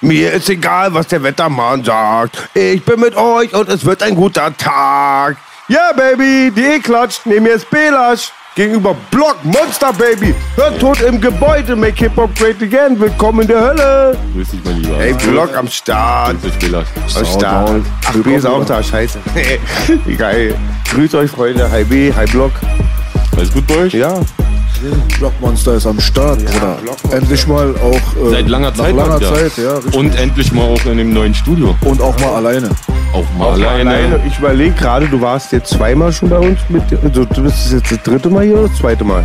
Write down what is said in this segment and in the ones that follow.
Mir ist egal, was der Wettermann sagt. Ich bin mit euch und es wird ein guter Tag. Ja, Baby, die E-Klatsch, neben mir ist Belasch. Gegenüber Block Monster Baby. Hört tot im Gebäude, make Hip-Hop great again. Willkommen in der Hölle. Grüß dich, mein Lieber. Ey, Block am Start. Grüß dich, Bela. Am Start. Ach, B ist auch da, scheiße. Geil. Grüßt euch, Freunde. Hi B, hi Block. Alles gut bei euch? Ja, Blockmonster ist am Start, Bruder. Blockmonster. Endlich mal auch. Äh, Seit langer Zeit. Nach langer. Zeit, ja. Und endlich mal auch in dem neuen Studio. Und auch mal alleine. Auch mal Auch alleine. alleine. Ich überlege gerade, du warst jetzt zweimal schon bei uns. Mit, also, du bist jetzt das dritte Mal hier oder das zweite Mal?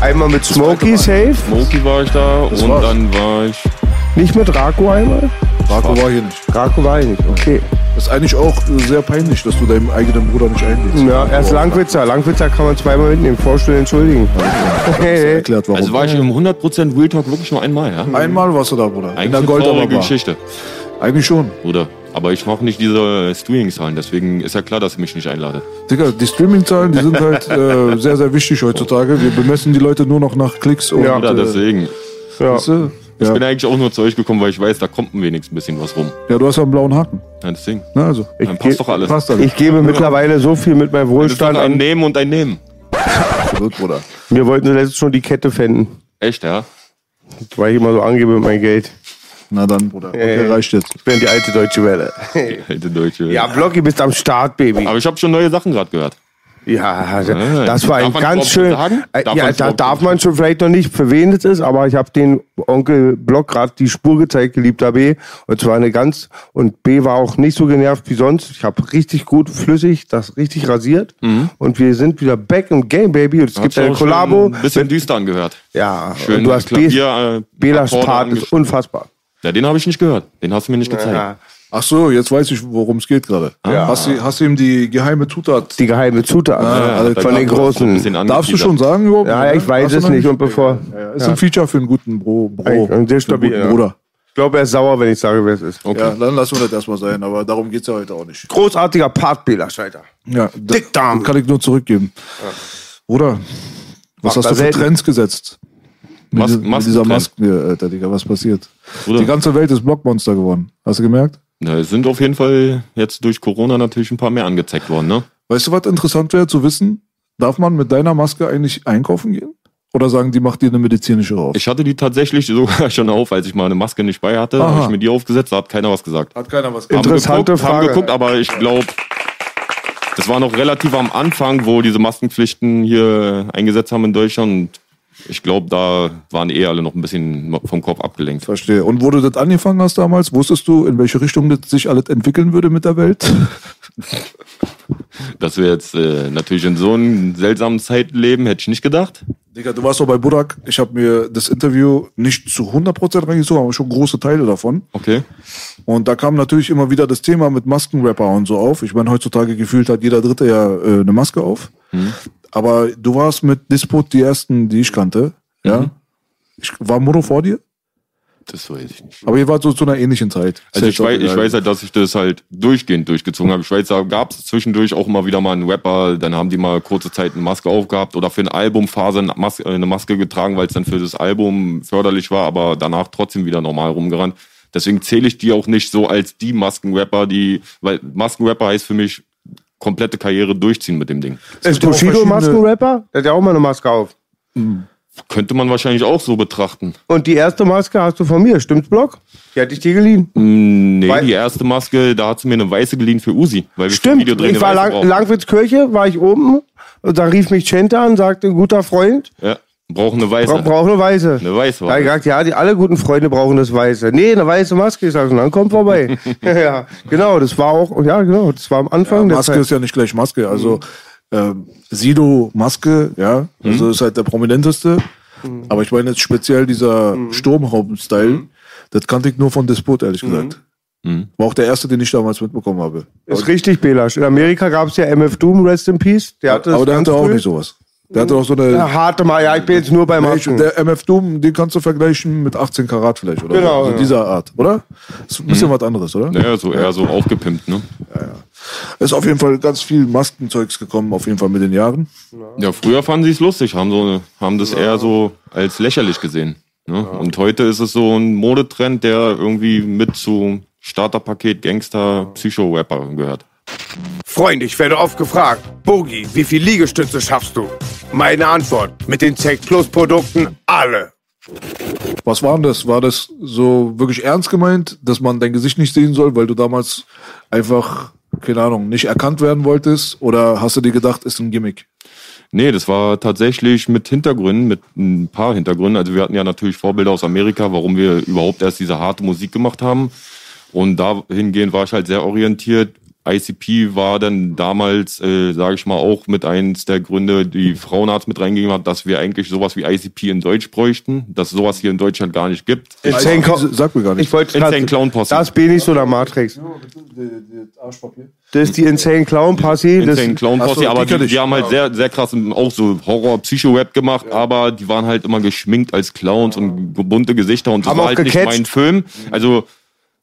Einmal mit Smokey Safe, Smokey war ich da Das und war's. dann war ich. nicht mit Rako einmal? Marco war hier nicht. Rako war ich nicht, okay. Das ist eigentlich auch äh, sehr peinlich, dass du deinem eigenen Bruder nicht einlädst. Ja, er ist Langwitzer. Langwitzer kann man zweimal mitnehmen. Vorstellen, entschuldigen. Hey, Erklärt warum. Also war ich im 100% Real Talk wirklich nur einmal, ja? Einmal warst du da, Bruder. Eigentlich in der eine traurige Bar. Geschichte, Eigentlich schon. Bruder. Aber ich mache nicht diese Streaming-Zahlen, deswegen ist ja klar, dass ich mich nicht einlade. Digga, die Streaming-Zahlen, die sind halt äh, sehr, sehr wichtig heutzutage. Wir bemessen die Leute nur noch nach Klicks und. Ja. Bruder, äh, deswegen. ja. weißt du? Ich ja. bin eigentlich auch nur zu euch gekommen, weil ich weiß, da kommt wenigstens ein bisschen was rum. ja, du hast ja einen blauen Haken. Ja, deswegen. Na, also. Dann passt doch alles. Passt alles. Ich gebe mittlerweile so viel mit meinem Wohlstand ein an. Nehmen und ein Nehmen. Absolut, Bruder. Wir wollten letztens schon die Kette fänden, Echt, ja? weil ich immer so angebe mit meinem Geld. Na dann, Bruder. Okay, Äh. reicht jetzt. Ich bin die alte deutsche Welle. Alte Deutsche. Ja, Blocky, bist am Start, Baby. Aber ich habe schon neue Sachen gerade gehört. Ja, das war ein ganz schön. Äh, Ja, da darf man schon vielleicht noch nicht, für wen es ist, aber ich habe den Onkel Block gerade die Spur gezeigt, geliebter B. Und zwar eine ganz, und B war auch nicht so genervt wie sonst. Ich habe richtig gut flüssig, das richtig rasiert. Und wir sind wieder back im Game, Baby. Und es gibt Mhm. Eine Kollabo. Ein bisschen düster angehört. Ja, Schön und du hast B, Klavier, äh, Belas Part ist unfassbar. Ja, den habe ich nicht gehört. Den hast du mir nicht gezeigt. Ja, Ach so, jetzt weiß ich, worum es geht gerade. Ja. Hast, du, hast du ihm die geheime Zutat? die geheime Zutat Ah, von da den großen. Darfst du schon sagen überhaupt? Ja, ich weiß es nicht. Und bevor, Ja, ja. Ist ein Feature für einen guten Bro. Bro Ein- sehr für einen guten stabil, ja. Bruder. ich glaube, er ist sauer, wenn ich sage, wer es ist. Okay. Ja, dann lassen wir das erstmal sein, aber darum geht es ja heute auch nicht. Großartiger Part, Bela Scheiter. Ja, da- Dickdarm. Kann ich nur zurückgeben. Bruder, was Macht hast du für selten. Trends gesetzt? Mit, Mas mit dieser Maske, hier, Alter, Digga, was passiert? Bruder. Die ganze Welt ist Blockmonster geworden. Hast du gemerkt? Na, es sind auf jeden Fall jetzt durch Corona natürlich ein paar mehr angezeigt worden, ne? Weißt du, was interessant wäre zu wissen? Darf man mit deiner Maske eigentlich einkaufen gehen? Oder sagen die, macht dir eine medizinische raus? Ich hatte die tatsächlich sogar schon auf, als ich mal eine Maske nicht bei hatte, habe ich mir die aufgesetzt, da hat keiner was gesagt. Hat keiner was Haben Interessante geguckt, Frage. Haben geguckt, aber ich glaube, das war noch relativ am Anfang, wo diese Maskenpflichten hier eingesetzt haben in Deutschland. Ich glaube, da waren eh alle noch ein bisschen vom Kopf abgelenkt. Verstehe. Und wo du das angefangen hast damals, wusstest du, in welche Richtung das sich alles entwickeln würde mit der Welt? Dass wir jetzt äh, natürlich in so einer seltsamen Zeit leben, hätte ich nicht gedacht. Digga, du warst doch bei Burak. Ich habe mir das Interview nicht zu 100% reingezogen, aber schon große Teile davon. Okay. Und da kam natürlich immer wieder das Thema mit Maskenrapper und so auf. Ich meine, heutzutage gefühlt hat jeder Dritte ja äh, eine Maske auf. Aber du warst mit Disput die ersten, die ich kannte. Ja. Ich, war Muro vor dir? Das weiß ich nicht. Aber ihr wart so zu einer ähnlichen Zeit. Also ich weiß, ich weiß halt, dass ich das halt durchgehend durchgezogen habe. Ich weiß, da gab es zwischendurch auch mal wieder mal einen Rapper, dann haben die mal kurze Zeit eine Maske aufgehabt oder für eine Albumphase eine Maske, eine Maske getragen, weil es dann für das Album förderlich war, aber danach trotzdem wieder normal rumgerannt. Deswegen zähle ich die auch nicht so als die Maskenrapper, die, weil Maskenrapper heißt für mich komplette Karriere durchziehen mit dem Ding. Ist Bushido Maskenrapper? Der hat ja auch mal eine Maske auf. Könnte man wahrscheinlich auch so betrachten. Und die erste Maske hast du von mir, stimmt's, Block? Die hatte ich dir geliehen. Mm, Nee, Weil- die erste Maske, da hat sie mir eine weiße geliehen für Usi. Weil wir Stimmt, Videodrehen ich war lang. Langwitzkirche, war ich oben, und da rief mich Chenta an, sagte, guter Freund, Ja. Brauchen eine weiße. Bra braucht eine weiße. Eine weiße. Da gesagt, ja, die alle guten Freunde brauchen das Weiße. Nee, eine weiße Maske. Ich sag, dann komm vorbei. ja, genau, das war auch, ja, genau, das war am Anfang. der Maske Zeit. ist ja nicht gleich Maske. Also ähm, Sido Maske, ja, also ist halt der prominenteste. Aber ich meine jetzt speziell dieser Sturmhauben-Style, das kannte ich nur von Despot, ehrlich gesagt. War auch der erste, den ich damals mitbekommen habe. Ist richtig, Belasch. In Amerika gab es ja MF Doom, Rest in Peace. Der hatte Aber der hatte auch früh. nicht sowas. Der hatte auch so eine. Ja, harte mal, ja, ich bin jetzt nur bei Masken. der MF Doom, den kannst du vergleichen mit 18 Karat vielleicht, oder? Genau, So ja. dieser Art, oder? Ist ein bisschen was anderes, oder? Naja, so eher so aufgepimpt, ne? Ist auf jeden Fall ganz viel Maskenzeugs gekommen, auf jeden Fall mit den Jahren. Ja, früher fanden sie es lustig, haben, so, haben das eher so als lächerlich gesehen. Ne? Und heute ist es so ein Modetrend, der irgendwie mit zu Starterpaket Gangster Psycho-Rapper gehört. Freund, ich werde oft gefragt, Bogi, wie viel Liegestütze schaffst du? Meine Antwort, mit den Tech Plus Produkten alle. Was war denn das? War das so wirklich ernst gemeint, dass man dein Gesicht nicht sehen soll, weil du damals einfach, keine Ahnung, nicht erkannt werden wolltest? Oder hast du dir gedacht, ist ein Gimmick? Nee, das war tatsächlich mit Hintergründen, mit ein paar Hintergründen. Also wir hatten ja natürlich Vorbilder aus Amerika, warum wir überhaupt erst diese harte Musik gemacht haben. Und dahingehend war ich halt sehr orientiert. ICP war dann damals, äh, sage ich mal, auch mit eins der Gründe, die Frauenarzt mit reingegeben hat, dass wir eigentlich sowas wie ICP in Deutsch bräuchten, dass sowas hier in Deutschland gar nicht gibt. Insane Also, sag mir gar nicht. Ich wollte Insane Clown Posse. Das bin ich so der Matrix. Das ist die Insane Clown Posse. Das, Insane Clown Ach so, Posse, aber die die, die haben halt sehr, sehr krass auch so Horror-Psycho-Rap gemacht, aber die waren halt immer geschminkt als Clowns und bunte Gesichter und das Haben war auch halt nicht gecatcht. mein Film. Also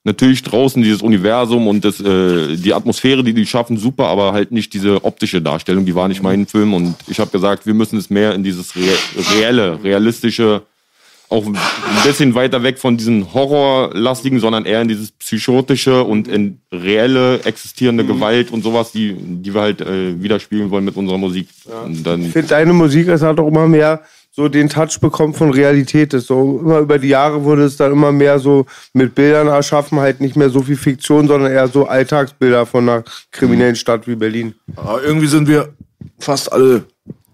natürlich draußen dieses Universum und das, äh, die Atmosphäre, die die schaffen, super, aber halt nicht diese optische Darstellung, die war nicht mein Film. Und ich habe gesagt, wir müssen es mehr in dieses Re reelle, realistische auch ein bisschen weiter weg von diesen Horrorlastigen, sondern eher in dieses psychotische und in reelle existierende Gewalt und sowas, die, die wir halt äh, widerspiegeln wollen mit unserer Musik. Und dann, ich finde, deine Musik, es hat auch immer mehr so den Touch bekommen von Realität. Das so immer über die Jahre wurde es dann immer mehr so mit Bildern erschaffen, halt nicht mehr so viel Fiktion, sondern eher so Alltagsbilder von einer kriminellen Stadt wie Berlin. Aber irgendwie sind wir fast alle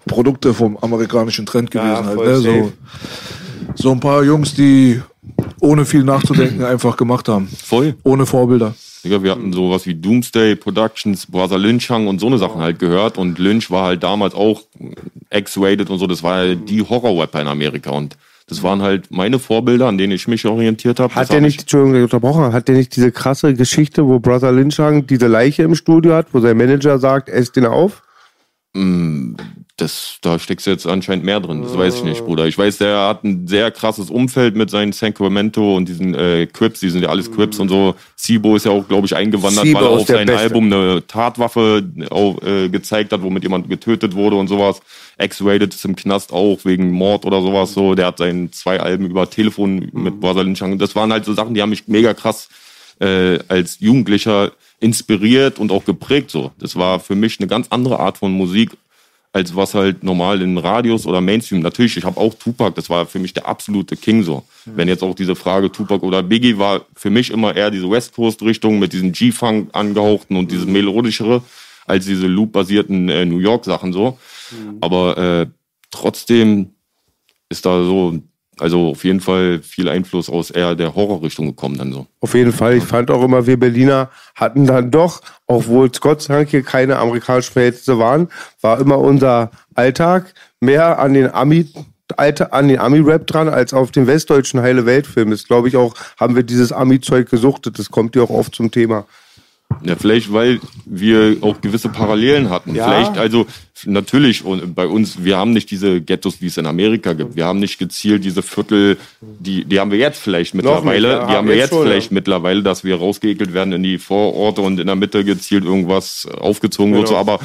Produkte vom amerikanischen Trend gewesen. Ja, halt, ne? so, so ein paar Jungs, die ohne viel nachzudenken einfach gemacht haben. voll. Ohne Vorbilder. Digga, wir hatten sowas wie Doomsday Productions, Brother Lynch Hang und so eine Sachen halt gehört. Und Lynch war halt damals auch X-Rated und so. Das war halt die Horror-Rapper in Amerika. Und das waren halt meine Vorbilder, an denen ich mich orientiert habe. Hat Das der hab nicht, ich- Entschuldigung, unterbrochen, hat der nicht diese krasse Geschichte, wo Brother Lynchang diese Leiche im Studio hat, wo sein Manager sagt, esst den auf? Das, da steckst du jetzt anscheinend mehr drin. Das weiß ich nicht, Bruder. Ich weiß, der hat ein sehr krasses Umfeld mit seinen Sacramento und diesen äh, Crips. Die sind ja alles Crips und so. Sibo ist ja auch, glaube ich, eingewandert, Sibo weil er auf sein Beste. Album eine Tatwaffe auch, äh, gezeigt hat, womit jemand getötet wurde und sowas. X-Rated ist im Knast auch wegen Mord oder sowas so. Der hat seine zwei Alben über Telefon mit Lynch. ange- Das waren halt so Sachen, die haben mich mega krass äh, als Jugendlicher inspiriert und auch geprägt so. Das war für mich eine ganz andere Art von Musik als was halt normal in Radios oder Mainstream. Natürlich, ich habe auch Tupac, das war für mich der absolute King so. Wenn jetzt auch diese Frage Tupac oder Biggie war für mich immer eher diese West Coast Richtung mit diesen G-Funk angehauchten und dieses melodischere als diese Loop-basierten äh, New York Sachen so. Aber äh, trotzdem ist da so, also auf jeden Fall viel Einfluss aus eher der Horrorrichtung gekommen dann so. Auf jeden Fall. Ich fand auch immer, wir Berliner hatten dann doch, obwohl es Gott sei Dank hier keine amerikanischen Verhältnisse waren, war immer unser Alltag mehr an den Ami Alter, an den Ami-Rap dran, als auf den westdeutschen Heile Welt-Film. Ist, glaube ich, auch, haben wir dieses Ami-Zeug gesuchtet. Das kommt ja auch oft zum Thema. Ja, vielleicht, weil wir auch gewisse Parallelen hatten. Ja. Vielleicht, also natürlich, und bei uns, wir haben nicht diese Ghettos, wie es in Amerika gibt. Wir haben nicht gezielt diese Viertel, die, die haben wir jetzt vielleicht mittlerweile. ja, die haben wir jetzt jetzt schon, vielleicht ja. mittlerweile, dass wir rausgeekelt werden in die Vororte und in der Mitte gezielt irgendwas aufgezogen wird. So, Genau. aber,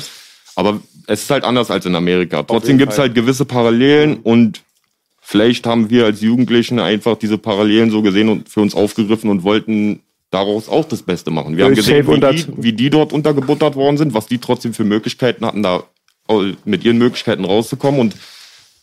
aber es ist halt anders als in Amerika. Trotzdem gibt es halt gewisse Parallelen und vielleicht haben wir als Jugendlichen einfach diese Parallelen so gesehen und für uns aufgegriffen und wollten daraus auch das Beste machen. Wir haben gesehen, wie die, wie die dort untergebuttert worden sind, was die trotzdem für Möglichkeiten hatten, da mit ihren Möglichkeiten rauszukommen und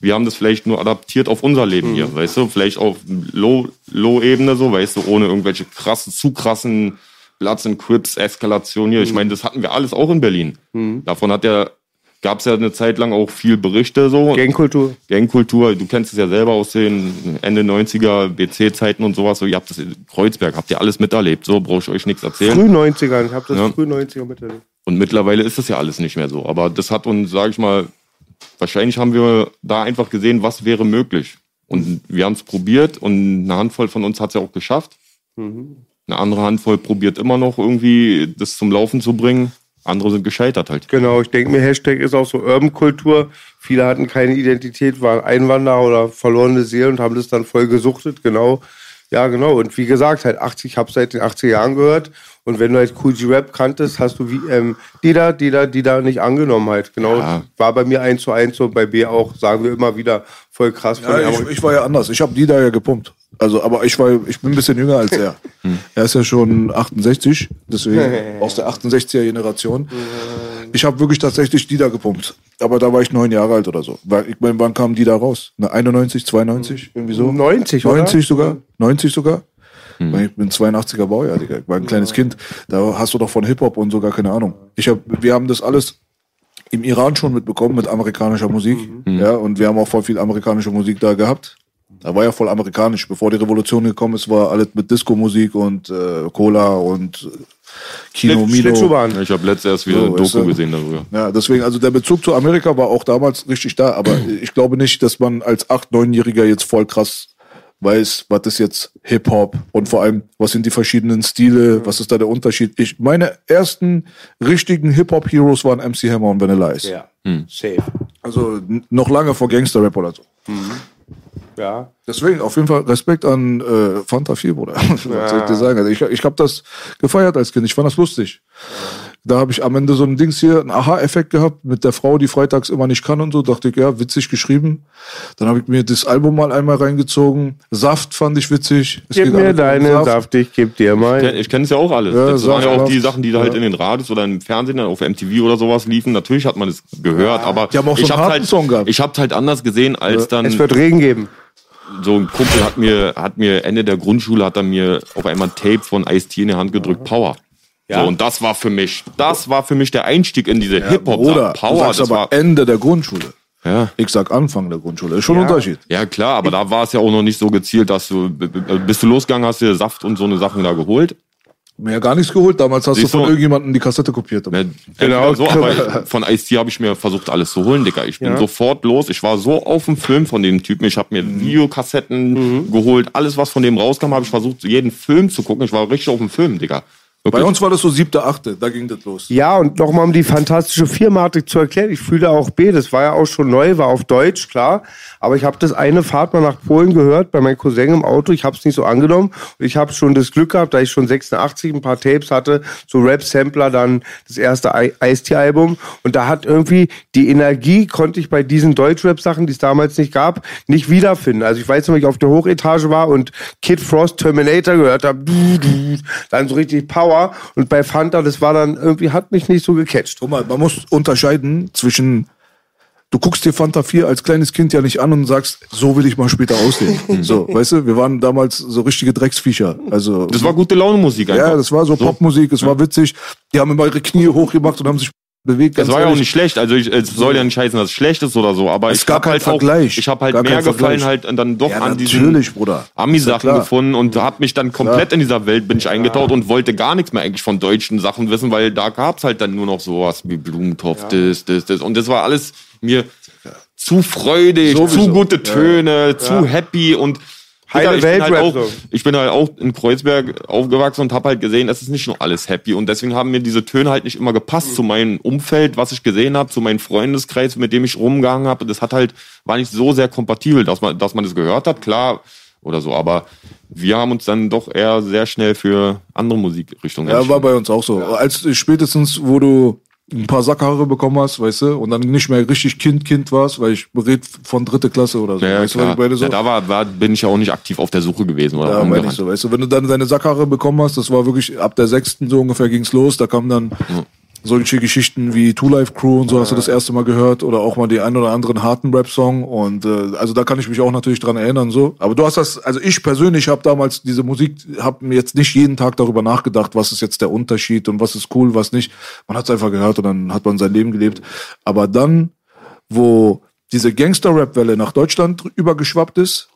wir haben das vielleicht nur adaptiert auf unser Leben Mhm. hier, weißt du, vielleicht auf Low- Low-Ebene so, weißt du, ohne irgendwelche krassen, zu krassen Bloods and Crips Eskalation hier. Ich Mhm. meine, das hatten wir alles auch in Berlin. Davon hat der gab es ja eine Zeit lang auch viel Berichte so. Gangkultur. Gangkultur, du kennst es ja selber aus den Ende 90er BC-Zeiten und sowas. So, ihr habt das in Kreuzberg, habt ihr alles miterlebt. So brauche ich euch nichts erzählen. Früh 90er, ich habe das Ja. früh 90er miterlebt. Und mittlerweile ist das ja alles nicht mehr so. Aber das hat uns, sage ich mal, wahrscheinlich haben wir da einfach gesehen, was wäre möglich. Und wir haben es probiert und eine Handvoll von uns hat es ja auch geschafft. Eine andere Handvoll probiert immer noch irgendwie das zum Laufen zu bringen. Andere sind gescheitert halt. Genau, ich denke mir, Hashtag ist auch so Urban-Kultur. Viele hatten keine Identität, waren Einwanderer oder verlorene Seelen und haben das dann voll gesuchtet, genau. Ja, genau. Und wie gesagt, halt 80, ich habe seit den 80er Jahren gehört. Und wenn du halt Cool G-Rap kanntest, hast du wie, ähm, die da, die da, die da nicht angenommen halt. Genau. Ja. War bei mir eins zu eins und bei B auch, sagen wir immer wieder, voll krass. von Ja, der ich, ich war ja anders. Ich habe die da ja gepumpt. Also, aber ich war, ich bin ein bisschen jünger als er. er ist ja schon 68, deswegen aus der 68er Generation. Ich habe wirklich tatsächlich die da gepumpt. Aber da war ich neun Jahre alt oder so. Weil, Ich meine, wann kamen die da raus? Ne, 91, 92, irgendwie so? 90, oder? 90 sogar? 90 sogar? Weil Ich bin 82er Baujahr, Digga. Ich war ein kleines Kind. Da hast du doch von Hip-Hop und so gar keine Ahnung. Ich hab, wir haben das alles im Iran schon mitbekommen mit amerikanischer Musik. Ja, und wir haben auch voll viel amerikanische Musik da gehabt. Da war ja voll amerikanisch. Bevor die Revolution gekommen ist, war alles mit Disco-Musik und äh, Cola und äh, Kino. Schlittschuhbahn. Ich habe letztes erst wieder So, ein weißt Doku du? gesehen darüber. Ja, deswegen, also der Bezug zu Amerika war auch damals richtig da, aber ich glaube nicht, dass man als 8-, 9-Jähriger jetzt voll krass weiß, was ist jetzt Hip-Hop und vor allem, was sind die verschiedenen Stile, was ist da der Unterschied. Ich, meine ersten richtigen Hip-Hop-Heroes waren MC Hammer und Vanilla Ice. Ja, Hm. safe. Also noch lange vor Gangster-Rap oder so. Ja. Deswegen auf jeden Fall Respekt an äh, Fanta 4, Bruder. Was soll ich dir sagen? Also ich, ich habe das gefeiert als Kind. Ich fand das lustig. Da habe ich am Ende so ein Dings hier, einen Aha-Effekt gehabt mit der Frau, die freitags immer nicht kann und so. Dachte ich, ja, witzig geschrieben. Dann habe ich mir das Album mal einmal reingezogen. Saft fand ich witzig. Es Gib mir um deinen Saft, ich geb dir Ich mal. kenn- Ich kenne es ja auch alles. Ja, das waren ja auch Saft, die Sachen, die da halt ja. in den Radios oder im Fernsehen, dann auf MTV oder sowas liefen. Natürlich hat man es gehört, aber Die haben auch so ich harten halt. Ich hab's halt anders gesehen, als dann Es wird Regen geben. So ein Kumpel hat mir, hat mir Ende der Grundschule hat er mir auf einmal ein Tape von Ice-T in die Hand gedrückt, Power. Ja. So, und das war für mich, das war für mich der Einstieg in diese Bruder, Hip-Hop-Sache. du Power, sagst das aber war, Ende der Grundschule. ja. Ich sag Anfang der Grundschule. Ist schon ein Ja. Unterschied. Ja, klar, aber da war es ja auch noch nicht so gezielt, dass du, bist du losgegangen, hast dir Saft und so eine Sachen da geholt. Mir gar nichts geholt. Damals hast Siehst du von du? irgendjemandem die Kassette kopiert. Ne, Genau. So, aber von Ice-T habe ich mir versucht, alles zu holen, Digga. Ich bin Ja. sofort los. Ich war so auf dem Film von dem Typen. Ich habe mir Videokassetten geholt. Alles, was von dem rauskam, habe ich versucht, jeden Film zu gucken. Ich war richtig auf dem Film, Digga. Bei Wirklich. uns war das so siebte, achte. Da ging das los. Ja, und nochmal um die fantastische Viermatik zu erklären. Ich fühle auch B, das war ja auch schon neu, war auf Deutsch, klar. Aber ich habe das eine Fahrt mal nach Polen gehört, bei meinem Cousin im Auto. Ich habe es nicht so angenommen. Und ich habe schon das Glück gehabt, da ich schon 86 ein paar Tapes hatte, so Rap-Sampler, dann das erste Ice-T-Album. Und da hat irgendwie die Energie, konnte ich bei diesen Deutsch-Rap-Sachen, die es damals nicht gab, nicht wiederfinden. Also ich weiß noch, wenn ich auf der Hochetage war und Kid Frost Terminator gehört habe, dann so richtig Power. Und bei Fanta, das war dann irgendwie, hat mich nicht so gecatcht. Guck mal, man muss unterscheiden zwischen, du guckst dir Fanta 4 als kleines Kind ja nicht an und sagst, so will ich mal später aussehen. so, weißt du, wir waren damals so richtige Drecksviecher. Also, Das war gute Laune Musik einfach. ja, das war so, Popmusik, es war witzig. Die haben immer ihre Knie hochgemacht und haben sich bewegt. Das war ja auch ehrlich. nicht schlecht. Also ich, es soll ja nicht heißen, dass es schlecht ist oder so, aber Es ich gab keinen halt Vergleich. auch, ich habe halt Gar mehr keinen gefallen halt dann doch Ja, an diesen ja Ami-Sachen klar. gefunden und hab mich dann komplett in dieser Welt bin ich eingetaucht und wollte gar nichts mehr eigentlich von deutschen Sachen wissen, weil da gab's halt dann nur noch sowas wie Blumentopf, das, das, das und das war alles mir zu freudig, Sowieso. zu gute Töne, zu happy und Heile Digga, ich bin, halt auch, ich bin halt auch in Kreuzberg aufgewachsen und habe halt gesehen, es ist nicht nur alles happy und deswegen haben mir diese Töne halt nicht immer gepasst zu meinem Umfeld, was ich gesehen habe, zu meinem Freundeskreis, mit dem ich rumgegangen habe. Das hat halt war nicht so sehr kompatibel, dass man, dass man das gehört hat, klar oder so. Aber wir haben uns dann doch eher sehr schnell für andere Musikrichtungen Ja, war entschieden. bei uns auch so. Als spätestens, wo du ein paar Sackhaare bekommen hast, weißt du, und dann nicht mehr richtig Kind, Kind warst, weil ich red von dritte Klasse oder so. Ja, weißt du, klar. meine? So? ja, da war, war, bin ich ja auch nicht aktiv auf der Suche gewesen. Oder Ja, meine ich so, weißt du, wenn du dann deine Sackhaare bekommen hast, das war wirklich, ab der sechsten so ungefähr ging's los, da kam dann solche Geschichten wie Two Life Crew und so hast du das erste Mal gehört oder auch mal die ein oder anderen harten Rap-Song und äh, also da kann ich mich auch natürlich dran erinnern so. Aber du hast das, also ich persönlich habe damals diese Musik, habe mir jetzt nicht jeden Tag darüber nachgedacht, was ist jetzt der Unterschied und was ist cool, was nicht. Man hat es einfach gehört und dann hat man sein Leben gelebt. Aber dann, wo diese Gangster-Rap-Welle nach Deutschland übergeschwappt ist,